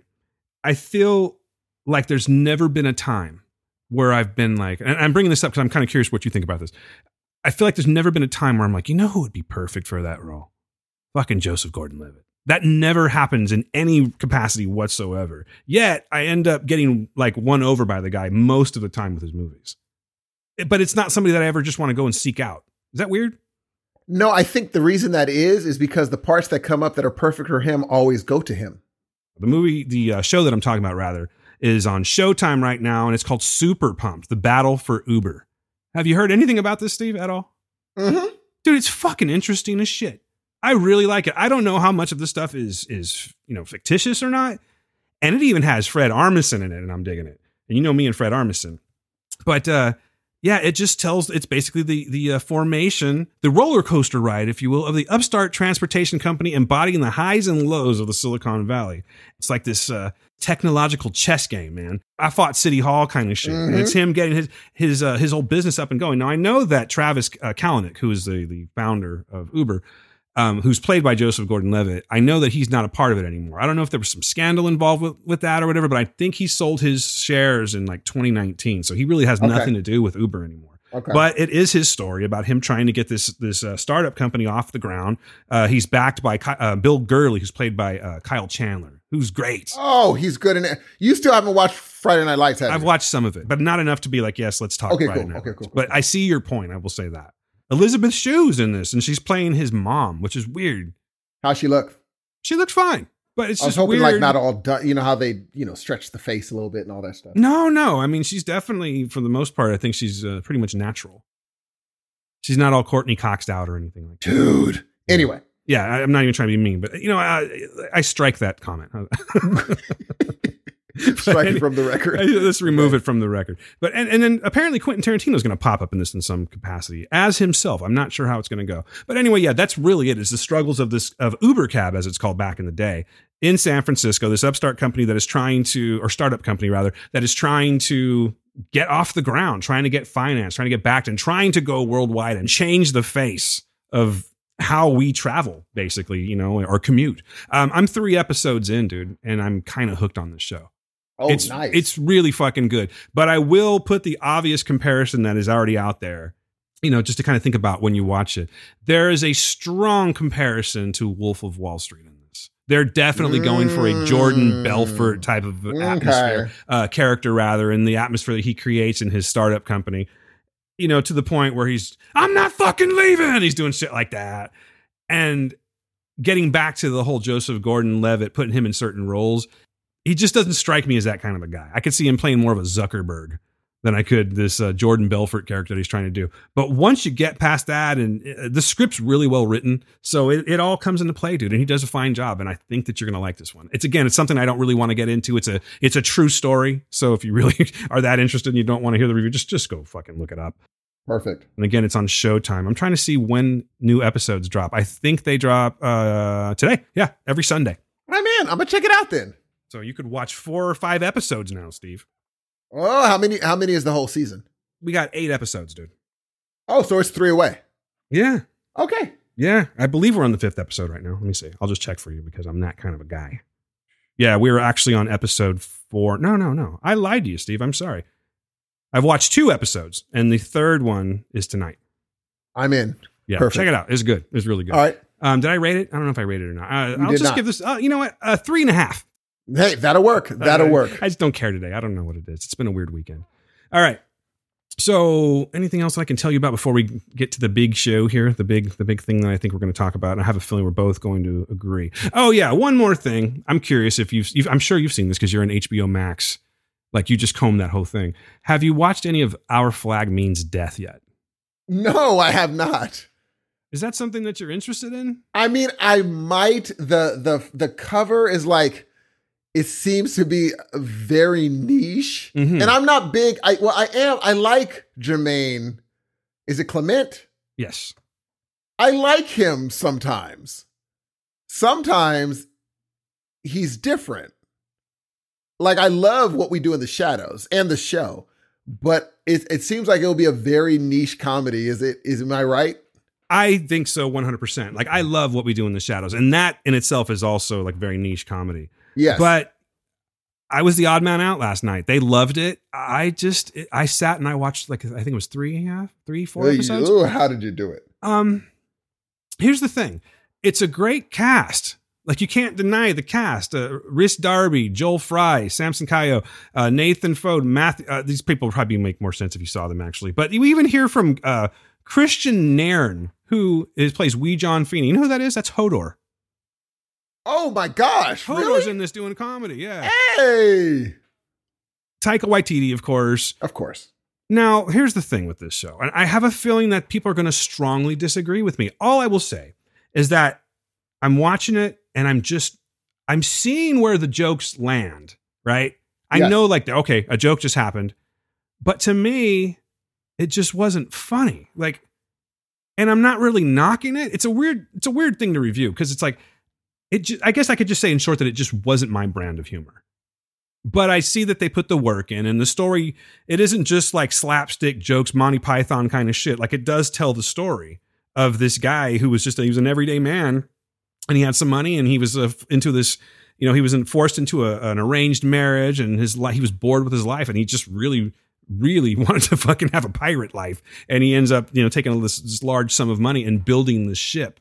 I feel like there's never been a time where I've been like, and I'm bringing this up because I'm kind of curious what you think about this. I feel like there's never been a time where I'm like, you know who would be perfect for that role? Fucking Joseph Gordon Levitt. That never happens in any capacity whatsoever. Yet I end up getting like won over by the guy most of the time with his movies. But it's not somebody that I ever just want to go and seek out. Is that weird? No, I think the reason that is is because the parts that come up that are perfect for him always go to him. The movie, the uh, show that I'm talking about, rather, is on Showtime right now, and it's called Super Pumped: The Battle for Uber. Have you heard anything about this, Steve, at all? Mm-hmm. Dude, it's fucking interesting as shit. I really like it. I don't know how much of this stuff is is you know fictitious or not, and it even has Fred Armisen in it, and I'm digging it. And you know me and Fred Armisen, but uh, yeah, it just tells. It's basically the the uh, formation, the roller coaster ride, if you will, of the upstart transportation company embodying the highs and lows of the Silicon Valley. It's like this uh, technological chess game, man. I fought City Hall kind of shit, and it's him getting his his uh, his whole business up and going. Now I know that Travis uh, Kalanick, who is the the founder of Uber. Um, who's played by Joseph Gordon-Levitt? I know that he's not a part of it anymore. I don't know if there was some scandal involved with, with that or whatever, but I think he sold his shares in like 2019, so he really has Okay. nothing to do with Uber anymore. Okay. But it is his story about him trying to get this this uh, startup company off the ground. Uh, he's backed by Ky- uh, Bill Gurley, who's played by uh, Kyle Chandler, who's great. oh, he's good in it. You still haven't watched Friday Night Lights, have I've you? watched some of it, but not enough to be like, yes, let's talk. Okay, Friday cool. Night Okay, cool, cool, But I see your point. I will say that Elizabeth Shue's in this, and she's playing his mom, which is weird. How she look? She looks fine, but it's I was just hoping weird. like not all done. You know how they you know stretch the face a little bit and all that stuff. No, no. I mean, she's definitely, for the most part, I think she's uh, pretty much natural. She's not all Courtney Coxed out or anything like that. Dude. Anyway, Yeah, I'm not even trying to be mean, but you know, I, I strike that comment. strike it from the record. Let's remove it from the record. But and, and then apparently Quentin Tarantino is going to pop up in this in some capacity as himself. I'm not sure how it's going to go. But anyway, yeah, that's really it. Is the struggles of this of Uber Cab as it's called back in the day in San Francisco, this upstart company that is trying to or startup company rather that is trying to get off the ground, trying to get finance, trying to get backed and trying to go worldwide and change the face of how we travel, basically, you know, or commute. Um, I'm three episodes in, dude, and I'm kind of hooked on this show. Oh, it's nice. it's really fucking good. But I will put the obvious comparison that is already out there. You know, just to kind of think about when you watch it. There is a strong comparison to Wolf of Wall Street in this. They're definitely going for a Jordan Mm. Belfort type of Okay. atmosphere, uh, character rather, in the atmosphere that he creates in his startup company. You know, to the point where he's, I'm not fucking leaving. He's doing shit like that. And getting back to the whole Joseph Gordon Levitt, putting him in certain roles, he just doesn't strike me as that kind of a guy. I could see him playing more of a Zuckerberg than I could this uh, Jordan Belfort character that he's trying to do. But once you get past that, and uh, the script's really well written, so it, it all comes into play, dude. And he does a fine job. And I think that you're gonna like this one. It's again, it's something I don't really want to get into. It's a it's a true story. So if you really are that interested and you don't want to hear the review, just just go fucking look it up. Perfect. And again, it's on Showtime. I'm trying to see when new episodes drop. I think they drop uh, today. Yeah, every Sunday. I'm in. I'm gonna check it out then. So you could watch four or five episodes now, Steve. Oh, how many? How many is the whole season? We got eight episodes, dude. Oh, so it's three away. Yeah. Okay. Yeah. I believe we're on the fifth episode right now. Let me see. I'll just check for you because I'm that kind of a guy. Yeah, we were actually on episode four. No, no, no. I lied to you, Steve. I'm sorry. I've watched two episodes, and the third one is tonight. I'm in. Yeah, Perfect. check it out. It's good. It's really good. All right. Um, did I rate it? I don't know if I rated it or not. Uh, I'll just not. give this. Uh, you know what? A three and a half. Hey, that'll work. That'll work. I just don't care today. I don't know what it is. It's been a weird weekend. All right. So, anything else I can tell you about before we get to the big show here? The big, the big thing that I think we're going to talk about. And I have a feeling we're both going to agree. Oh yeah, one more thing. I'm curious if you've. you've I'm sure you've seen this because you're an HBO Max. Like you just combed that whole thing. Have you watched any of Our Flag Means Death yet? No, I have not. Is that something that you're interested in? I mean, I might. the the The cover is like. It seems to be very niche, Mhm. and I'm not big. I well, I am. I like Jermaine. Is it Clement? Yes. I like him sometimes. Sometimes he's different. Like I love what we do in the shadows and the show, but it, it seems like it'll be a very niche comedy. Is it? Is am I right? I think so 100%. Like I love what we do in the shadows and that in itself is also like very niche comedy. Yes. But I was the odd man out last night. They loved it. I just it, I sat and I watched like I think it was three and a half, three, four episodes. ooh, how did you do it? Um, here's the thing: it's a great cast. Like you can't deny the cast: uh, Rhys Darby, Joel Fry, Samson Kayo, uh, Nathan Foad, Matthew. Uh, these people probably make more sense if you saw them actually. But you even hear from uh, Kristian Nairn, who is plays Wee John Feeney. You know who that is? That's Hodor. Oh my gosh! Hodor's Really? in this doing comedy. Yeah, Hey, Taika Waititi, of course. of course. Now, here's the thing with this show, and I have a feeling that people are going to strongly disagree with me. All I will say is that I'm watching it and I'm just I'm seeing where the jokes land, right? I Yes. know like okay, a joke just happened, but to me it just wasn't funny. Like and I'm not really knocking it. It's a weird it's a weird thing to review because it's like it I guess I could just say in short that it just wasn't my brand of humor. But I see that they put the work in and the story it isn't just like slapstick jokes, Monty Python kind of shit. Like it does tell the story of this guy who was just he was an everyday man, and he had some money, and he was uh, into this. You know, he was forced into a, an arranged marriage, and his life he was bored with his life, and he just really, really wanted to fucking have a pirate life. And he ends up, you know, taking this, this large sum of money and building this ship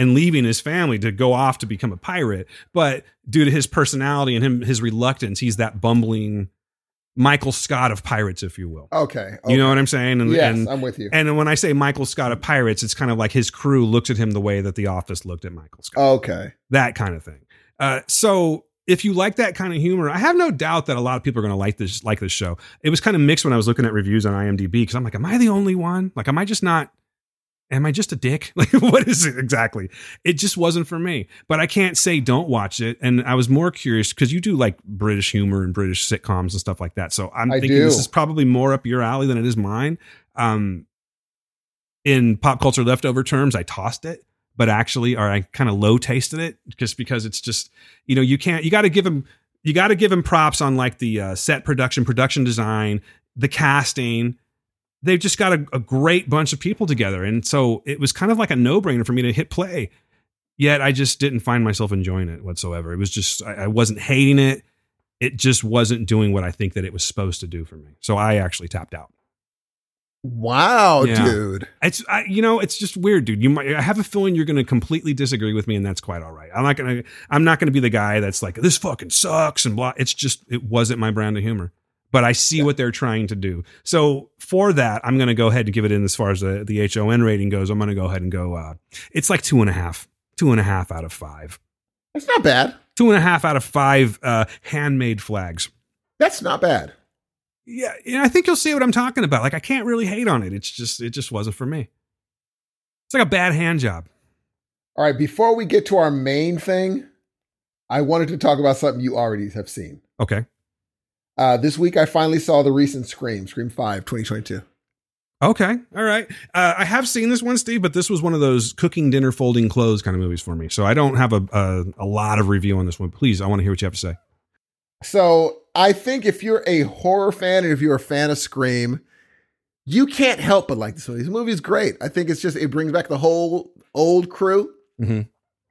and leaving his family to go off to become a pirate. But due to his personality and him his reluctance, he's that bumbling Michael Scott of pirates, if you will. Okay. You know what I'm saying? And, Yes, and, I'm with you. and when I say Michael Scott of Pirates, it's kind of like his crew looks at him the way that The Office looked at Michael Scott. Okay. That kind of thing. Uh, so if you like that kind of humor, I have no doubt that a lot of people are going to like this like this show. It was kind of mixed when I was looking at reviews on IMDb because I'm like, am I the only one? Like, am I just not? Am I just a dick? Like, what is it exactly? It just wasn't for me. But I can't say don't watch it. And I was more curious because you do like British humor and British sitcoms and stuff like that. So I'm I thinking do. this is probably more up your alley than it is mine. Um, in pop culture leftover terms, I tossed it, but actually, or I kind of low tasted it just because it's just, you know, you can't, you got to give him, you got to give him props on like the uh, set production, production design, the casting, they've just got a, a great bunch of people together. And so it was kind of like a no brainer for me to hit play. Yet I just didn't find myself enjoying it whatsoever. It was just, I, I wasn't hating it. It just wasn't doing what I think that it was supposed to do for me. So I actually tapped out. Wow, Yeah. dude. It's I, you know it's just weird, dude. You might I have a feeling you're going to completely disagree with me, and that's quite all right. I'm not gonna I'm not gonna be the guy that's like this fucking sucks and blah. It's just it wasn't my brand of humor, but I see what they're trying to do. So for that, I'm gonna go ahead and give it in as far as the the HON rating goes. I'm gonna go ahead and go. Uh, it's like two and a half, two and a half out of five, That's not bad. two and a half out of five uh, handmade flags. That's not bad. Yeah, yeah, I think you'll see what I'm talking about. Like I can't really hate on it. It's just it just wasn't for me. It's like a bad hand job. All right, before we get to our main thing, I wanted to talk about something you already have seen. Okay. Uh, this week, I finally saw the recent Scream, Scream 5, 2022. Okay. All right. Uh, I have seen this one, Steve, but this was one of those cooking dinner, folding clothes kind of movies for me. So I don't have a, a, a lot of review on this one. Please, I want to hear what you have to say. So I think if you're a horror fan and if you're a fan of Scream, you can't help but like this movie. This movie is great. I think it's just it brings back the whole old crew. Mhm.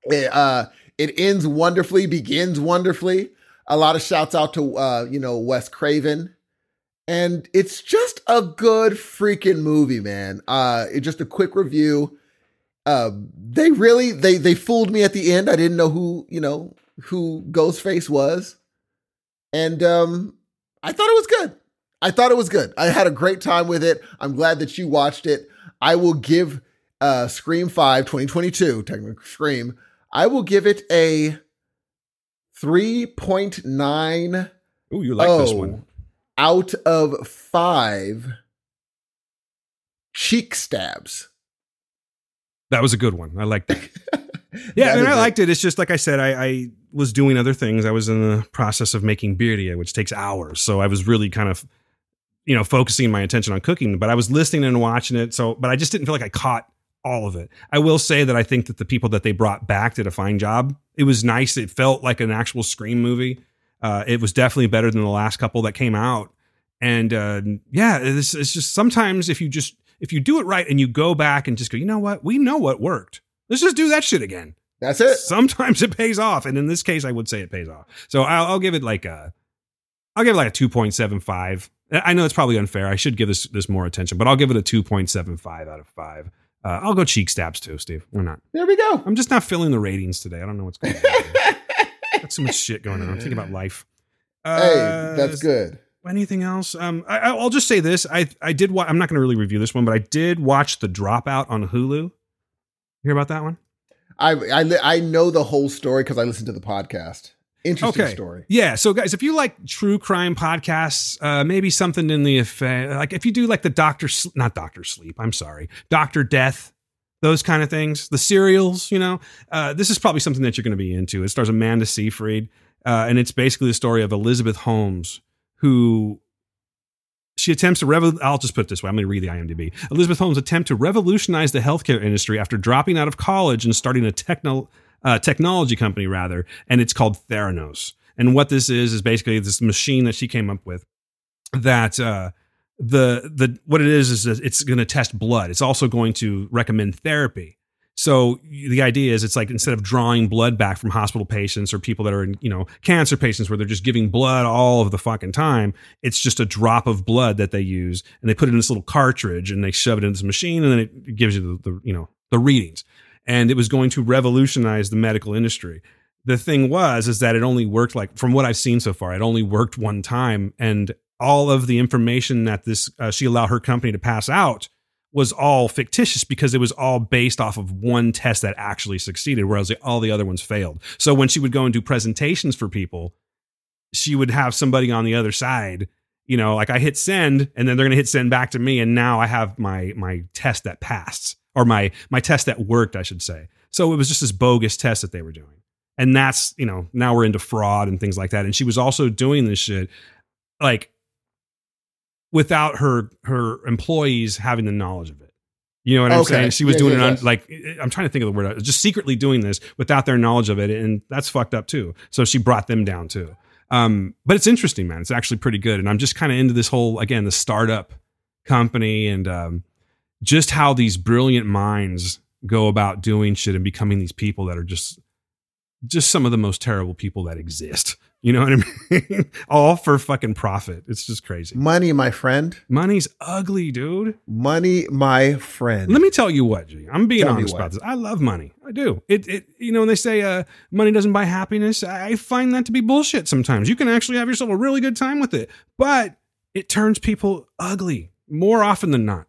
It, uh, it ends wonderfully, begins wonderfully. A lot of shouts out to uh, you know Wes Craven, and it's just a good freaking movie, man. Uh, just a quick review. Uh, they really they they fooled me at the end. I didn't know who you know who Ghostface was and um I thought it was good. I thought it was good. I had a great time with it. I'm glad that you watched it. I will give uh Scream 5 2022, technically Scream. I will give it a 3.9 Ooh, you like this one. Oh, out of 5 cheek stabs. That was a good one. I like that. Yeah, and I liked it. It's just like I said, I, I was doing other things. I was in the process of making birria, which takes hours. So I was really kind of, you know, focusing my attention on cooking. But I was listening and watching it. So, but I just didn't feel like I caught all of it. I will say that I think that the people that they brought back did a fine job. It was nice. It felt like an actual Scream movie. Uh, it was definitely better than the last couple that came out. And uh, yeah, it's, it's just sometimes if you just if you do it right and you go back and just go, you know what, we know what worked. Let's just do that shit again. That's it. Sometimes it pays off, and in this case, I would say it pays off. So I'll, I'll give it like a, I'll give it like a two point seven five. I know it's probably unfair. I should give this this more attention, but I'll give it a two point seven five out of five. Uh, I'll go cheek stabs too, Steve. We're not. There we go. I'm just not filling the ratings today. I don't know what's going on. Got so much shit going on. I'm thinking about life. hey, Uh, that's good. Anything else? Um, I, I'll just say this. I I did. Wa- I'm not going to really review this one, but I did watch The Dropout on Hulu. Hear about that one? I I I know the whole story because I listened to the podcast. Interesting Okay. story. Yeah. So, guys, if you like true crime podcasts, uh, maybe something in the effect, like if you do like the Doctor, Sl- not Doctor Sleep, I'm sorry, Doctor Death, those kind of things, the serials, you know, uh, this is probably something that you're going to be into. It stars Amanda Seyfried, uh, and it's basically the story of Elizabeth Holmes, who she attempts to revo- I'll just put it this way. I'm going to read the IMDb. Elizabeth Holmes' attempt to revolutionize the healthcare industry after dropping out of college and starting a techno uh, technology company rather, and it's called Theranos. And what this is is basically this machine that she came up with that uh, the the what it is is it's going to test blood. It's also going to recommend therapy. So the idea is it's like instead of drawing blood back from hospital patients or people that are in, you know, cancer patients where they're just giving blood all of the fucking time, it's just a drop of blood that they use and they put it in this little cartridge and they shove it in this machine and then it gives you the, the you know, the readings. And it was going to revolutionize the medical industry. The thing was is that it only worked like from what I've seen so far, it only worked one time and all of the information that this uh, she allowed her company to pass out was all fictitious because it was all based off of one test that actually succeeded, whereas all the other ones failed. So when she would go and do presentations for people, she would have somebody on the other side, you know, like I hit send, and then they're going to hit send back to me, and now I have my my test that passed, or my my test that worked, I should say. So it was just this bogus test that they were doing, and that's you know now we're into fraud and things like that. And she was also doing this shit like without her her employees having the knowledge of it. You know what I'm Okay. saying? She was Yeah, doing yeah, it on like I'm trying to think of the word. Just secretly doing this without their knowledge of it, and that's fucked up too. So she brought them down too. Um, but it's interesting, man. It's actually pretty good, and I'm just kind of into this whole again the startup company and um, just how these brilliant minds go about doing shit and becoming these people that are just just some of the most terrible people that exist. You know what I mean? All for fucking profit. It's just crazy. Money, my friend. Money's ugly, dude. Money, my friend. Let me tell you what, G. I'm being Tell honest about this. I love money. I do. It, it you know, when they say uh, money doesn't buy happiness, I find that to be bullshit sometimes. You can actually have yourself a really good time with it, but it turns people ugly more often than not.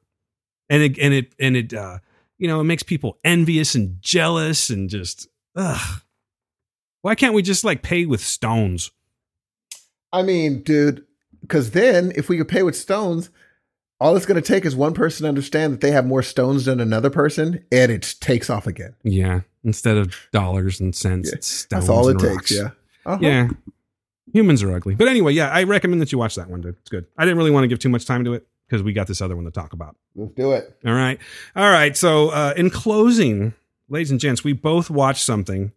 And it and it and it uh, you know, it makes people envious and jealous and just ugh. Why can't we just like pay with stones? I mean, dude, because then if we could pay with stones, all it's going to take is one person to understand that they have more stones than another person, and it takes off again. Yeah. Instead of dollars and cents, Yeah, it's stones. That's all it takes. rocks. Yeah. Uh-huh. Yeah. Humans are ugly. But anyway, yeah, I recommend that you watch that one, dude. It's good. I didn't really want to give too much time to it because we got this other one to talk about. Let's do it. All right. All right. So, uh, in closing, ladies and gents, we both watched something,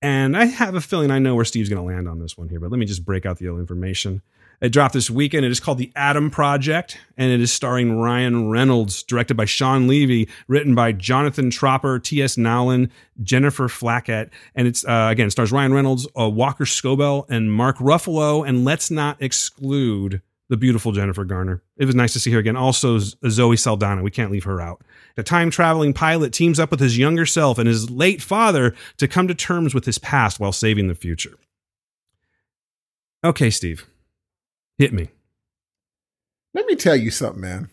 and I have a feeling I know where Steve's going to land on this one here, but let me just break out the other information. It dropped this weekend. It is called The Adam Project, and it is starring Ryan Reynolds, directed by Shawn Levy, written by Jonathan Tropper, T.S. Nowlin, Jennifer Flackett, and it's uh, again stars Ryan Reynolds, uh, Walker Scobell, and Mark Ruffalo. And let's not exclude the beautiful Jennifer Garner. It was nice to see her again. Also, Zoe Saldana. We can't leave her out. The time traveling pilot teams up with his younger self and his late father to come to terms with his past while saving the future. Okay, Steve, hit me. Let me tell you something, man.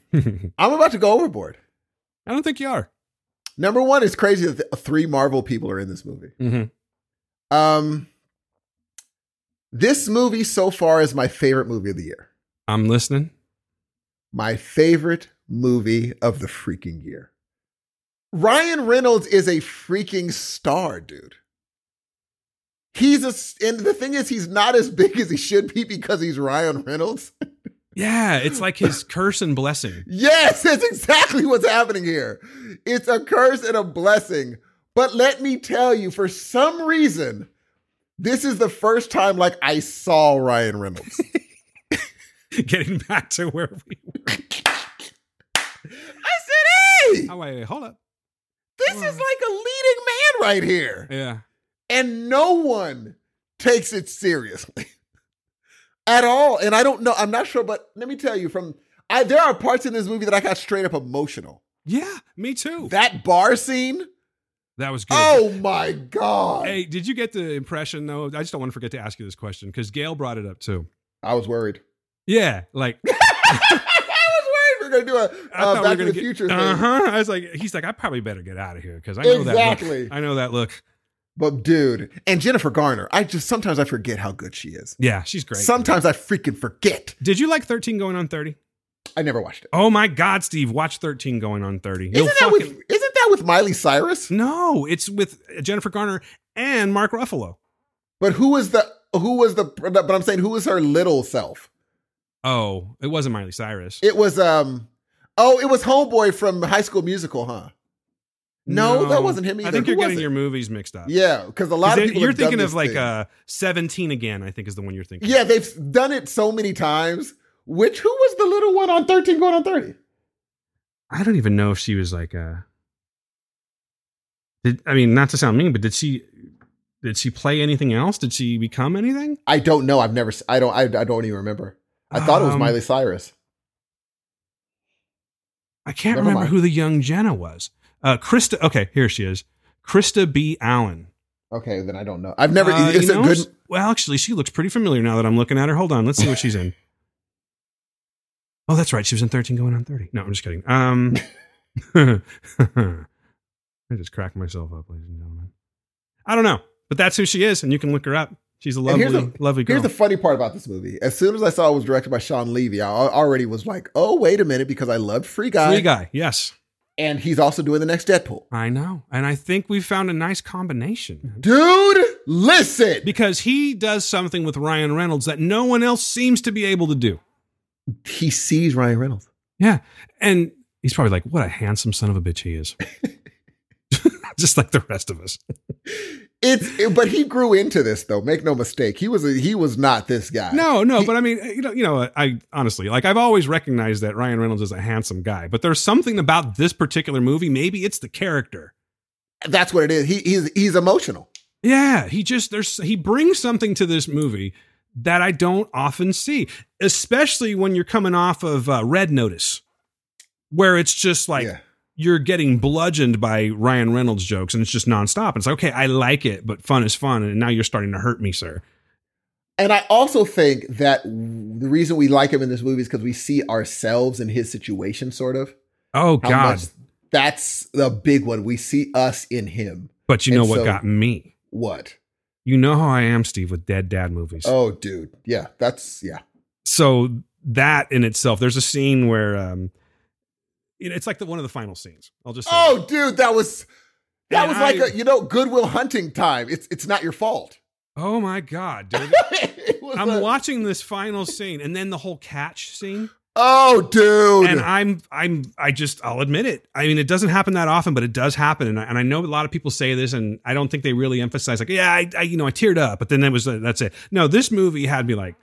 I'm about to go overboard. I don't think you are. Number one, it's crazy that th- three Marvel people are in this movie. Mm-hmm. Um, this movie so far is my favorite movie of the year. I'm listening. My favorite movie of the freaking year. Ryan Reynolds is a freaking star, dude. He's a, and the thing is, he's not as big as he should be because he's Ryan Reynolds. Yeah, it's like his curse and blessing. Yes, that's exactly what's happening here. It's a curse and a blessing. But let me tell you, for some reason, this is the first time like I saw Ryan Reynolds. Getting back to where we were. I said, hey, Oh, wait, wait, hold up. this is like a leading man right here. Yeah. And no one takes it seriously at all. And I don't know, I'm not sure, but let me tell you from I there are parts in this movie that I got straight up emotional. Yeah, me too. That bar scene, That was good. oh my God. Hey, did you get the impression though? I just don't want to forget to ask you this question because Gail brought it up too. I was worried. Yeah, like I was worried we are gonna do a uh, we Back were to the get- Future thing. Uh-huh. I was like, he's like, I probably better get out of here because I know that Exactly. look. I know that look. But dude, and Jennifer Garner, I just sometimes I forget how good she is. Yeah, she's great. Sometimes I freaking forget. Did you like 13 going on 30? I never watched it. Oh my God, Steve, watch 13 going on 30. You'll Isn't that with isn't that with Miley Cyrus? No, it's with Jennifer Garner and Mark Ruffalo. But who was the who was the but I'm saying who was her little self? Oh, it wasn't Miley Cyrus. It was um oh, it was Homeboy from High School Musical, huh? No, that wasn't him either. I think you're was getting your movies mixed up. Yeah, because a lot of people you're thinking of like thing. uh 17 again, I think is the one you're thinking. Yeah, they've done it so many times. Which who was the little one on 13 going on 30? I don't even know if she was like uh did I mean not to sound mean, but did she did she play anything else? Did she become anything? I don't know. I've never I don't I, I don't even remember. I thought it was Um, Miley Cyrus. I can't Never remember mind. who the young Jenna was. Uh Christa okay, here she is. Christa B. Allen. Okay, then I don't know. I've never Uh, you know, good Well, actually, she looks pretty familiar now that I'm looking at her. Hold on, let's see what she's in. Oh, that's right. She was in 13 going on 30. No, I'm just kidding. Um I just cracked myself up, ladies and gentlemen. I don't know, but that's who she is, and you can look her up. She's a lovely, the- lovely girl. Here's the funny part about this movie. As soon as I saw it was directed by Shawn Levy, I already was like, "Oh, wait a minute," because I loved Free Guy, Free guy, yes. and he's also doing the next Deadpool. I know. And I think we found a nice combination Dude, listen. because he does something with Ryan Reynolds that no one else seems to be able to do. He sees Ryan Reynolds. Yeah. And he's probably like, what a handsome son of a bitch he is. Just like the rest of us. It's it- but he grew into this though. Make no mistake. He was a, he was not this guy. No, no, but I mean, you know, you know, I honestly like I've always recognized that Ryan Reynolds is a handsome guy, but there's something about this particular movie. Maybe it's the character. that's what it is. He he's he's emotional. Yeah, he just there's he brings something to this movie that I don't often see, especially when you're coming off of uh, Red Notice, where it's just like yeah. You're getting bludgeoned by Ryan Reynolds jokes and it's just nonstop. It's like, okay, I like it, but fun is fun, and now you're starting to hurt me, sir. And I also think that the reason we like him in this movie is because we see ourselves in his situation, sort of. Oh How God! that's the big one. We see us in him. but you know and what so- got me? What? You know how I am, Steve, with dead dad movies. Oh, dude. Yeah, that's yeah. so that in itself, there's a scene where um, it's like the one of the final scenes. I'll just say Oh, dude, that was that And was like I- a you know Good Will Hunting time. It's it's not your fault. Oh my god, dude! I'm a- watching this final scene, and then the whole catch scene, Oh, dude. and I'm, I'm, I just, I'll admit it. I mean, it doesn't happen that often, but it does happen, and I, and I know a lot of people say this, and I don't think they really emphasize, like, yeah, I, I you know, I teared up, but then it was, uh, that's it. No, this movie had me like,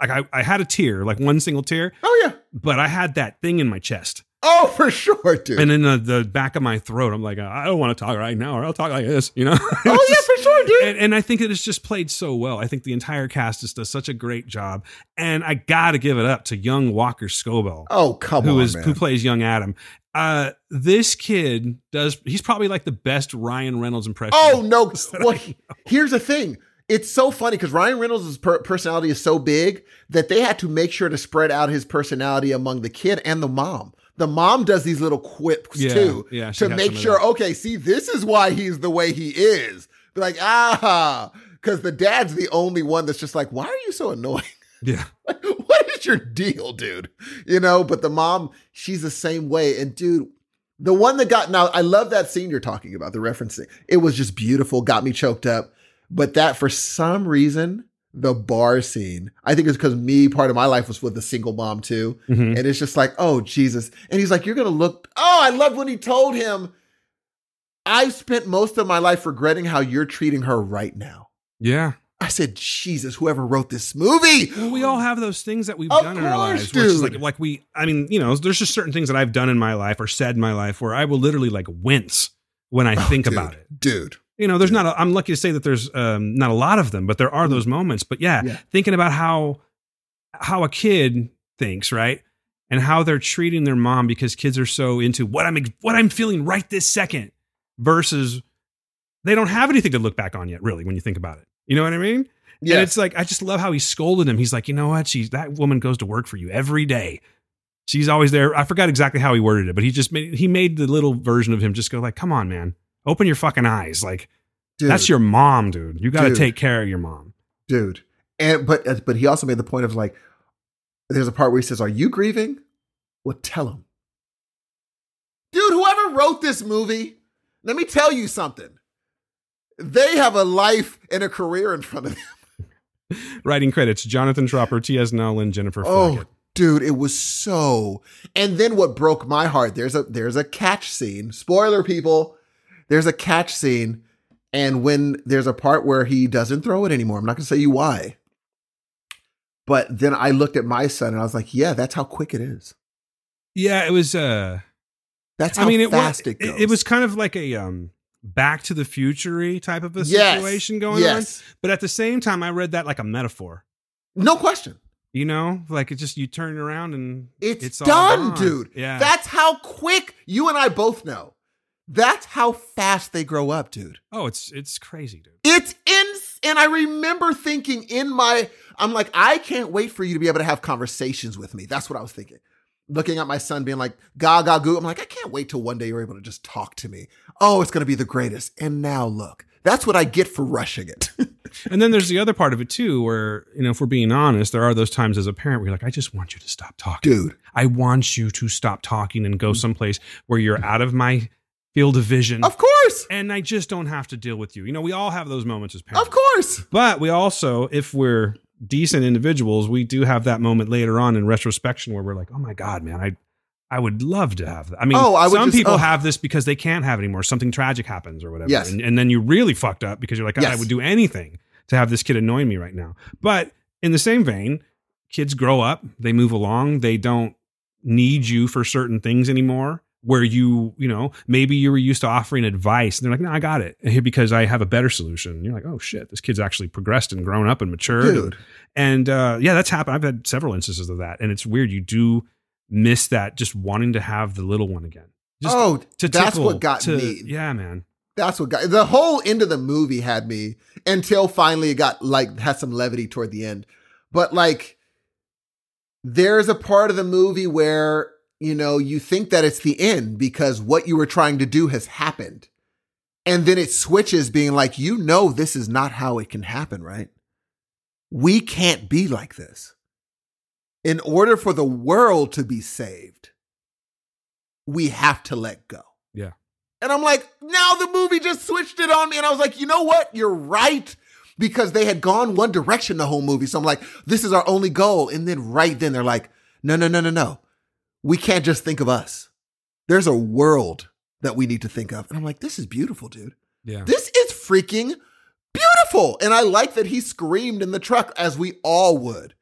like I, I had a tear, like one single tear, oh yeah. but I had that thing in my chest. Oh, for sure, dude. and in the, the back of my throat, I'm like, I don't want to talk right now, or I'll talk like this, you know? oh yeah, for sure, dude. and, and I think it is just played so well. I think the entire cast just does such a great job, and I got to give it up to young Walker Scobell, oh come who on, is who plays young Adam. Uh, this kid does. He's probably like the best Ryan Reynolds impression. Oh no! that Well, here's the thing. It's so funny because Ryan Reynolds' per- personality is so big that they had to make sure to spread out his personality among the kid and the mom. The mom does these little quips Yeah, too yeah, to make sure. Okay, see, this is why he's the way he is. Be like, ah, because the dad's the only one that's just like, why are you so annoying? yeah, Like, what is your deal, dude? You know, but the mom, she's the same way. And dude, the one that got now, I love that scene you're talking about, the referencing. It was just beautiful, got me choked up. But that for some reason, the bar scene, I think it's because me, part of my life was with a single mom too. Mhm. And it's just like, oh, Jesus. And he's like, you're going to look. Oh, I love when he told him, I've spent most of my life regretting how you're treating her right now. yeah. I said, Jesus, whoever wrote this movie. Well, we all have those things that we've Of done in our lives, which is like like we. I mean, you know, there's just certain things that I've done in my life or said in my life where I will literally like wince when I Oh, think dude, about it. Dude. You know there's not a, i'm lucky to say that there's um, not a lot of them but there are those moments. But yeah, Mm. Yeah. thinking about how how a kid thinks right and how they're treating their mom because kids are so into what i'm what i'm feeling right this second versus they don't have anything to look back on yet really when you think about it. You know what i mean? Yeah. and it's like i just love how he scolded him. He's like you know what? She's that woman goes to work for you every day. She's always there. I forgot exactly how he worded it but he just made he made the little version of him just go like come on man open your fucking eyes like Dude, that's your mom, dude. You got to take care of your mom. dude. And but uh, but he also made the point of like, there's a part where he says, "Are you grieving?" Well, tell him, dude. Whoever wrote this movie, let me tell you something. They have a life and a career in front of them. Writing credits: Jonathan Tropper, T.S. Nowlin, Jennifer Oh, dude, it was so. And then what broke my heart? There's a there's a catch scene. Spoiler, people. There's a catch scene, and when there's a part where he doesn't throw it anymore, I'm not gonna say you why. But then I looked at my son and I was like, "Yeah, that's how quick it is. Yeah, it was. uh That's how I mean, it was. fast it It, goes." it was kind of like a um Back to the Future type of a Yes, situation going yes. on. But at the same time, I read that like a metaphor. no question. You know, like it just you turn around and It's, all done, gone. dude. Yeah, That's how quick you and I both know. That's how fast they grow up, dude. oh, it's it's crazy, dude. It's ins and I remember thinking in my I'm like, I can't wait for you to be able to have conversations with me. That's what I was thinking. Looking at my son being like, gaga goo. I'm like, I can't wait till one day you're able to just talk to me. Oh, it's gonna be the greatest. And now look. That's what I get for rushing it. And then there's the other part of it too, where you know, if we're being honest, there are those times as a parent where you're like, I just want you to stop talking. dude. I want you to stop talking and go mm. someplace where you're out of my field of vision. Of course. and I just don't have to deal with you. You know, we all have those moments as parents. Of course. But we also, if we're decent individuals, we do have that moment later on in retrospection where we're like, oh my God, man, I I would love to have that. I mean, Oh, I some just- people oh. have this because they can't have it anymore. Something tragic happens or whatever. Yes. And, and then you really fucked up because you're like, I Yes. would do anything to have this kid annoying me right now. But in the same vein, kids grow up, they move along, they don't need you for certain things anymore. Where you, you know, maybe you were used to offering advice and they're like, no, I got it because I have a better solution. And you're like, oh shit, this kid's actually progressed and grown up and matured. And- Dude. and uh, yeah, that's happened. I've had several instances of that, and it's weird. You do miss that just wanting to have the little one again. Just oh, to that's tickle, what got to- me. Yeah, man. That's what got the whole end of the movie had me until finally it got like had some levity toward the end. But like there's a part of the movie where, you know, you think that it's the end because what you were trying to do has happened. And then it switches being like, you know, this is not how it can happen, right? We can't be like this. In order for the world to be saved, we have to let go. Yeah. And I'm like, now the movie just switched it on me. And I was like, you know what? You're right. Because they had gone one direction the whole movie. So I'm like, this is our only goal. And then right then they're like, no, no, no, no, no. We can't just think of us. There's a world that we need to think of. And I'm like, this is beautiful, dude. Yeah. This is freaking beautiful. And I like that he screamed in the truck as we all would.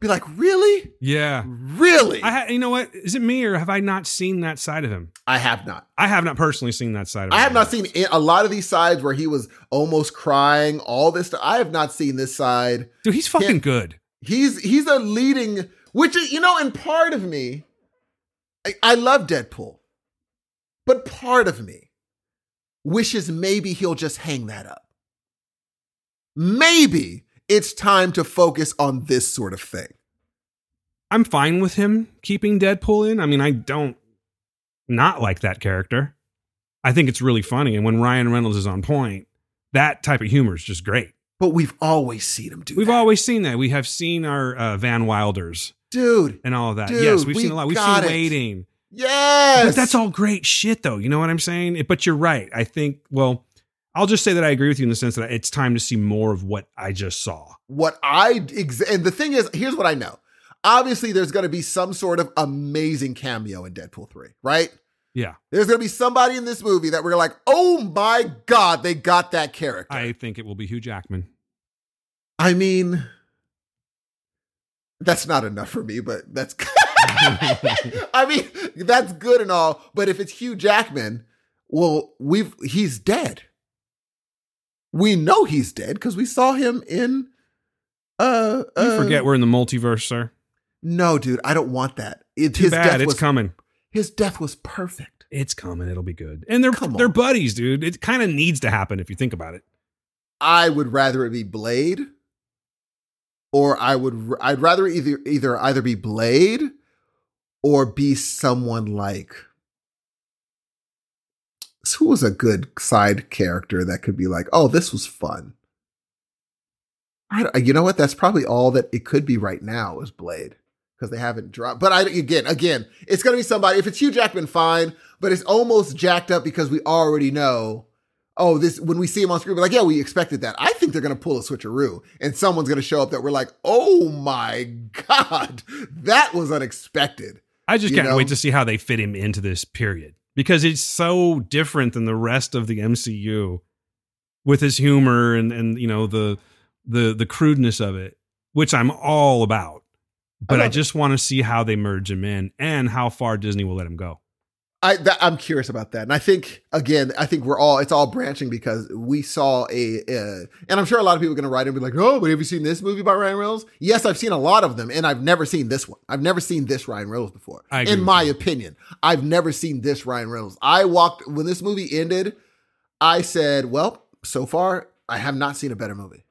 Be like, really? Yeah. Really? I ha- you know what? Is it me or have I not seen that side of him? I have not. I have not personally seen that side of him. I have not seen a lot of these sides where he was almost crying, all this stuff. I have not seen this side. Dude, he's fucking good. He's he's a leading, which is you know, and part of me, I, I love Deadpool, but part of me wishes maybe he'll just hang that up. Maybe it's time to focus on this sort of thing. I'm fine with him keeping Deadpool in. I mean, I don't not like that character. I think it's really funny. And when Ryan Reynolds is on point, that type of humor is just great. But we've always seen him do. We've that. always seen that. We have seen our uh, Van Wilders dude. and all of that. Dude, yes, we've we seen a lot. We've seen it. Waiting. Yes, But that's all great shit, though. You know what I'm saying? It- But you're right. I think, well, I'll just say that I agree with you in the sense that it's time to see more of what I just saw. what I ex- and the thing is, here's what I know. Obviously, there's going to be some sort of amazing cameo in Deadpool 3, right? Yeah. There's going to be somebody in this movie that we're like, oh my God, they got that character. I think it will be Hugh Jackman. I mean, that's not enough for me, but that's. I mean, that's good and all, but if it's Hugh Jackman, well, we've he's dead. We know he's dead because we saw him in. Uh, You uh, forget we're in the multiverse, sir. No, dude, I don't want that. It, Too his bad. death It's was coming. his death was perfect. It's coming. It'll be good. And they're they're buddies, dude. It kind of needs to happen if you think about it. I would rather it be Blade, or I would I'd rather either either either be Blade, or be someone like who was a good side character that could be like, oh, this was fun. I, you know what? That's probably all that it could be right now is Blade because they haven't dropped. But I again, again, it's gonna be somebody. If it's Hugh Jackman, fine. But it's almost jacked up because we already know. Oh, this when we see him on screen, we're like, yeah, we expected that. I think they're gonna pull a switcheroo, and someone's gonna show up that we're like, oh my god, that was unexpected. I just You can't know? wait to see how they fit him into this period because it's so different than the rest of the MCU with his humor and and you know the the the crudeness of it, which I'm all about. But I, it. just want to see how they merge him in and how far Disney will let him go. I that, I'm curious about that, and I think again, I think we're all it's all branching because we saw a, uh, and I'm sure a lot of people are going to write and be like, "Oh, but have you seen this movie by Ryan Reynolds?" Yes, I've seen a lot of them, and I've never seen this one. I've never seen this Ryan Reynolds before. In my you. opinion, I've never seen this Ryan Reynolds. I walked when this movie ended. I said, "Well, so far, I have not seen a better movie."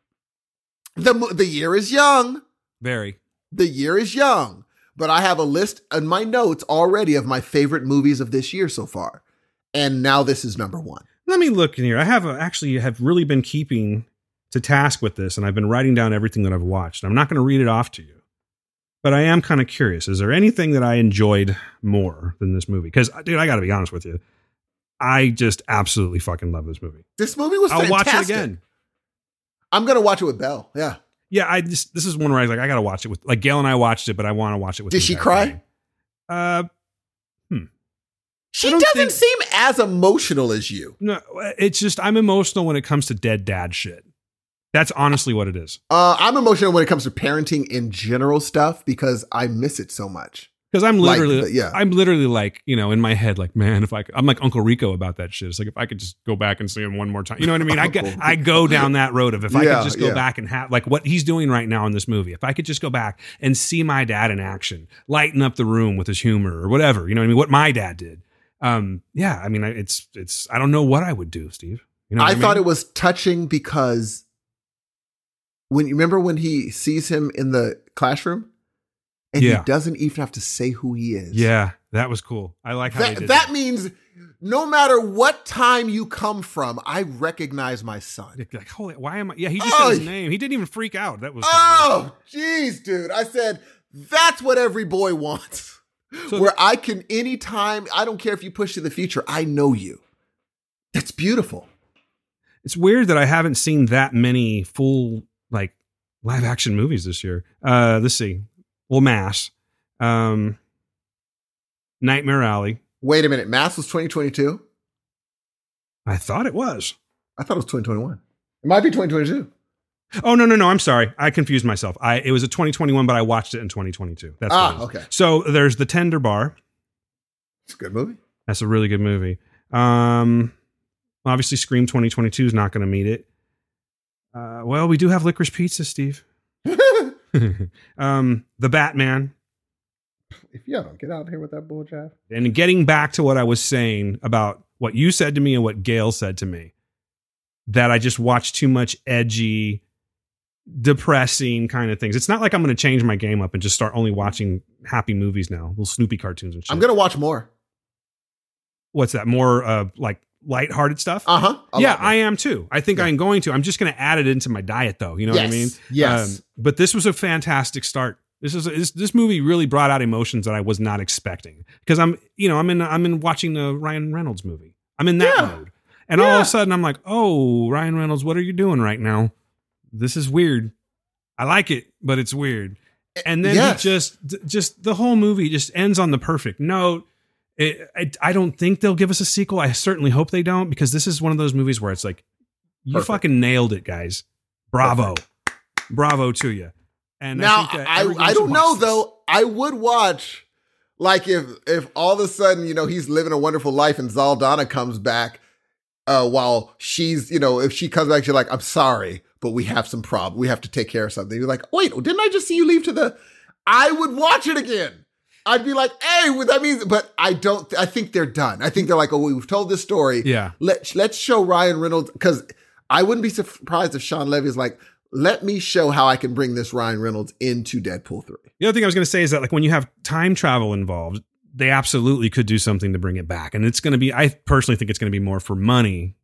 the The year is young. Very. The year is young, but I have a list in my notes already of my favorite movies of this year so far. And now this is number one. Let me look in here. I have a, actually have really been keeping to task with this, and I've been writing down everything that I've watched. I'm not going to read it off to you, but I am kind of curious. Is there anything that I enjoyed more than this movie? Because, uh, dude, I got to be honest with you. I just absolutely fucking love this movie. This movie was I'll fantastic. watch it again. I'm gonna watch it with Belle. Yeah. Yeah, I just this is one where I was like, I got to watch it with like Gail and I watched it, but I want to watch it with. Did she cry? Uh, She doesn't think- seem as emotional as you. No, it's just I'm emotional when it comes to dead dad shit. That's honestly what it is. Uh, I'm emotional when it comes to parenting in general stuff because I miss it so much. Because I'm Like, literally, yeah. I'm literally like, you know, in my head, like, man, if I, could, I'm like Uncle Rico about that shit. It's like if I could just go back and see him one more time, you know what I mean? I go, I go down that road of if I Yeah, could just go yeah. back and have like what he's doing right now in this movie. If I could just go back and see my dad in action, lighten up the room with his humor or whatever, you know what I mean? What my dad did. Um, yeah, I mean, it's, it's, I don't know what I would do, Steve. You know, I, I, thought mean? it was touching because when you remember when he sees him in the classroom and Yeah. he doesn't even have to say who he is. Yeah, that was cool. I like how That, did that means no matter what time you come from, I recognize my son. Like, like, holy, why am I? Yeah, he just Oh, said his name. He didn't even freak out. That was Oh, jeez, dude. I said, that's what every boy wants. So- Where I can anytime, I don't care if you push to the future, I know you. That's beautiful. it's weird that I haven't seen that many full like live action movies this year. Uh, let's see. Well, Mass, um, Nightmare Alley. Wait a minute. Mass was 2022? I thought it was. I thought it was 2021. It might be 2022. Oh no no no! I'm sorry. I confused myself. I it was a 2021, but I watched it in 2022. That's Ah, okay. So there's the Tender Bar. It's a good movie. That's a really good movie. Um, obviously, Scream 2022 is not going to meet it. Uh, well, we do have Licorice Pizza, Steve. um, the Batman. if you don't get out here with that bull Jeff. And getting back to what I was saying about what you said to me and what Gail said to me, that I just watched too much edgy, depressing kind of things. It's not like I'm going to change my game up and just start only watching happy movies now, little Snoopy cartoons and shit. I'm gonna watch more. What's that? More uh, like lighthearted stuff? Uh huh. yeah, I am too. I think Yeah. I'm going to. I'm just going to add it into my diet, though. You know what I mean? Yes. Um, but this was a fantastic start. This is this, this movie really brought out emotions that I was not expecting because I'm you know I'm in I'm in watching the Ryan Reynolds movie. I'm in that Yeah. mode, and all of a sudden I'm like, oh Ryan Reynolds, what are you doing right now? This is weird. I like it, but it's weird. And then Yes. he just just the whole movie just ends on the perfect note. It, I, I don't think they'll give us a sequel. I certainly hope they don't because this is one of those movies where it's like, you Perfect. fucking nailed it, guys. Bravo, bravo to you. And now think I I, don't know this. though. I would watch like if if all of a sudden you know he's living a wonderful life and Saldana comes back uh while she's you know if she comes back you're like I'm sorry but we have some problem we have to take care of something you're like wait didn't I just see you leave to the I would watch it again I'd be like hey what that means but I don't I think they're done I think they're like oh we've told this story Yeah, let let's show Ryan Reynolds because I wouldn't be surprised if Shawn Levy is like, let me show how I can bring this Ryan Reynolds into Deadpool three. the other thing I was going to say is that like when you have time travel involved, they absolutely could do something to bring it back, and it's going to be. I personally think it's going to be more for money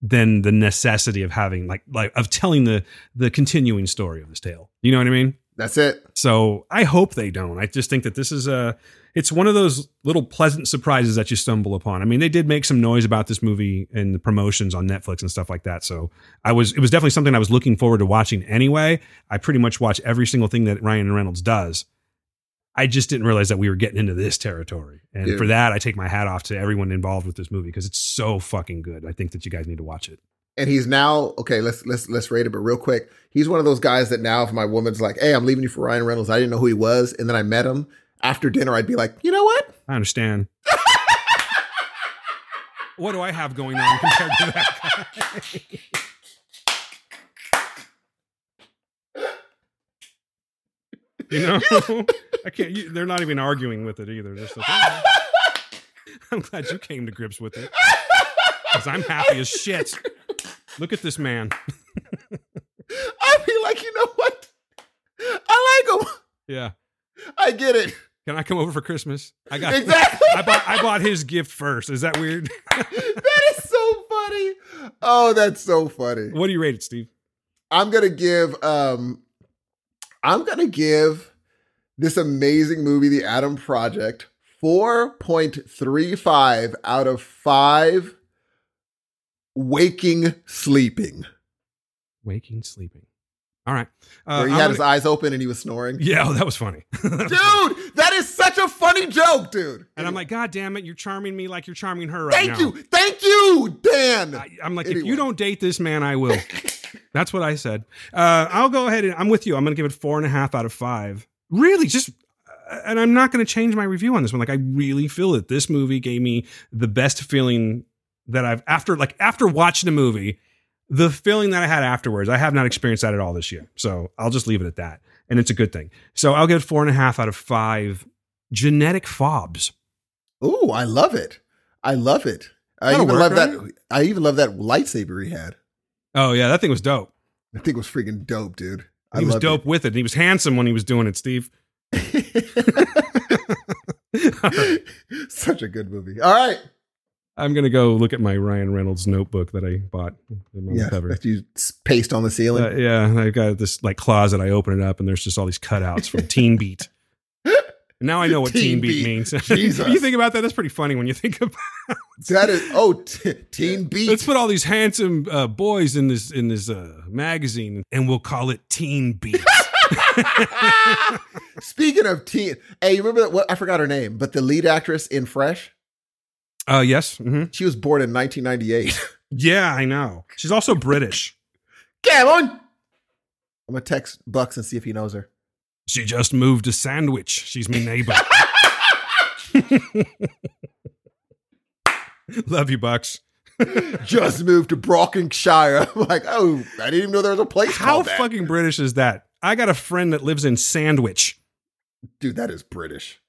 than the necessity of having like like of telling the the continuing story of this tale. You know what I mean? That's it. So I hope they don't. I just think that this is a it's one of those little pleasant surprises that you stumble upon. I mean, they did make some noise about this movie and the promotions on Netflix and stuff like that. So I was it was definitely something I was looking forward to watching anyway. I pretty much watch every single thing that Ryan Reynolds does. I just didn't realize that we were getting into this territory. And Yeah. for that, I take my hat off to everyone involved with this movie because it's so fucking good. I think that you guys need to watch it. And he's now okay. Let's let's let's rate it, but real quick, he's one of those guys that now, if my woman's like, "Hey, I'm leaving you for Ryan Reynolds," I didn't know who he was, and then I met him after dinner, I'd be like, you know what? I understand. what do I have going on compared to that guy? you know, I can't. You, they're not even arguing with it either. Just like, "Oh, I'm glad you came to grips with it because I'm happy as shit. Look at this man. I'd be like, you know what? I like him. Yeah. I get it. Can I come over for Christmas? I got Exactly. I bought I bought his gift first. Is that weird? that is so funny. Oh, that's so funny. what do you rate it, Steve? I'm gonna give um I'm gonna give this amazing movie, The Adam Project, 4.35 out of five waking sleeping. Waking, sleeping. All right. Uh, Where he I'm had gonna- his eyes open and he was snoring. yeah, oh, that was funny. Dude, that is such a funny joke, dude. and I'm like, God damn it, you're charming me like you're charming her right Thank now. you. Thank you, Dan. I, I'm like, if you don't date this man, I will. That's what I said. Uh, I'll go ahead and I'm with you. I'm going to give it four and a half out of five. Really, just, uh, and I'm not going to change my review on this one. Like, I really feel it. This movie gave me the best feeling that I've after, like, after watching the movie, the feeling that I had afterwards. I have not experienced that at all this year. So I'll just leave it at that. And it's a good thing. So I'll give it four and a half out of five genetic fobs. Ooh, I love it. I love it. I That'll even work, love right? that. I even love that lightsaber he had. Oh, yeah, that thing was dope. I think it was freaking dope, dude. I He was dope with it. He was handsome when he was doing it, Steve. it. Such a good movie. All right. I'm gonna go look at my Ryan Reynolds notebook that I bought. Yeah, cover. that you paste on the ceiling. Uh, yeah, I've got this like closet. I open it up and there's just all these cutouts from Teen Beat. And now I know what Teen Teen, Beat, means. Jesus. you think about that? That's pretty funny when you think about. that is oh, t- Teen Beat. Let's put all these handsome uh, boys in this in this uh, magazine, and we'll call it Teen Beat. Speaking of teen, hey, you remember that? What I forgot her name, but the lead actress in Fresh, uh, yes, hmm she was born in 1998. yeah, I know. She's also British. Come on. I'm gonna text Bucks and see if he knows her. She just moved to Sandwich. She's my neighbor. Love you, Bucks. Just moved to Brockingshire. I'm like, oh, I didn't even know there was a place How called that. fucking British is that? I got a friend that lives in Sandwich. Dude, that is British.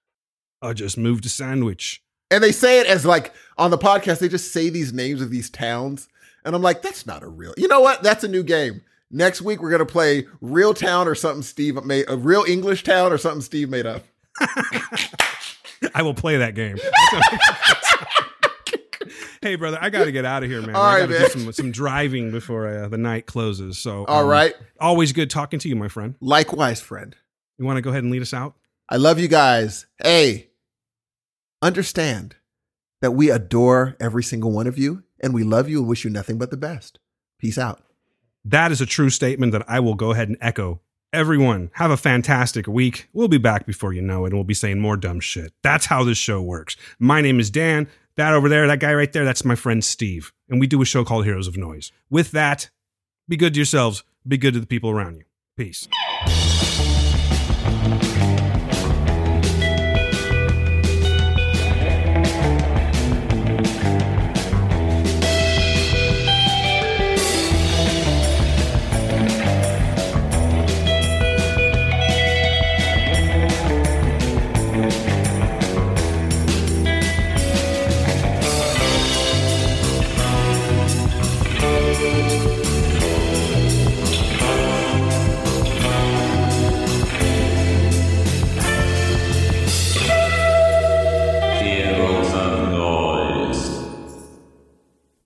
I just moved to Sandwich. And they say it as like on the podcast, they just say these names of these towns. And I'm like, that's not a real. You know what? That's a new game. Next week we're gonna play real town or something Steve made a real English town or something Steve made up. I will play that game. hey, brother, I got to get out of here, man. All I got to man. do some, some driving before uh, the night closes. So, All um, right. always good talking to you, my friend. Likewise, friend. You want to go ahead and lead us out? I love you guys. Hey, understand that we adore every single one of you and we love you and wish you nothing but the best. Peace out. That is a true statement that I will go ahead and echo. Everyone, have a fantastic week. We'll be back before you know it, and we'll be saying more dumb shit. That's how this show works. My name is Dan. That over there, that guy right there, that's my friend Steve. And we do a show called Heroes of Noise. With that, be good to yourselves, be good to the people around you. Peace.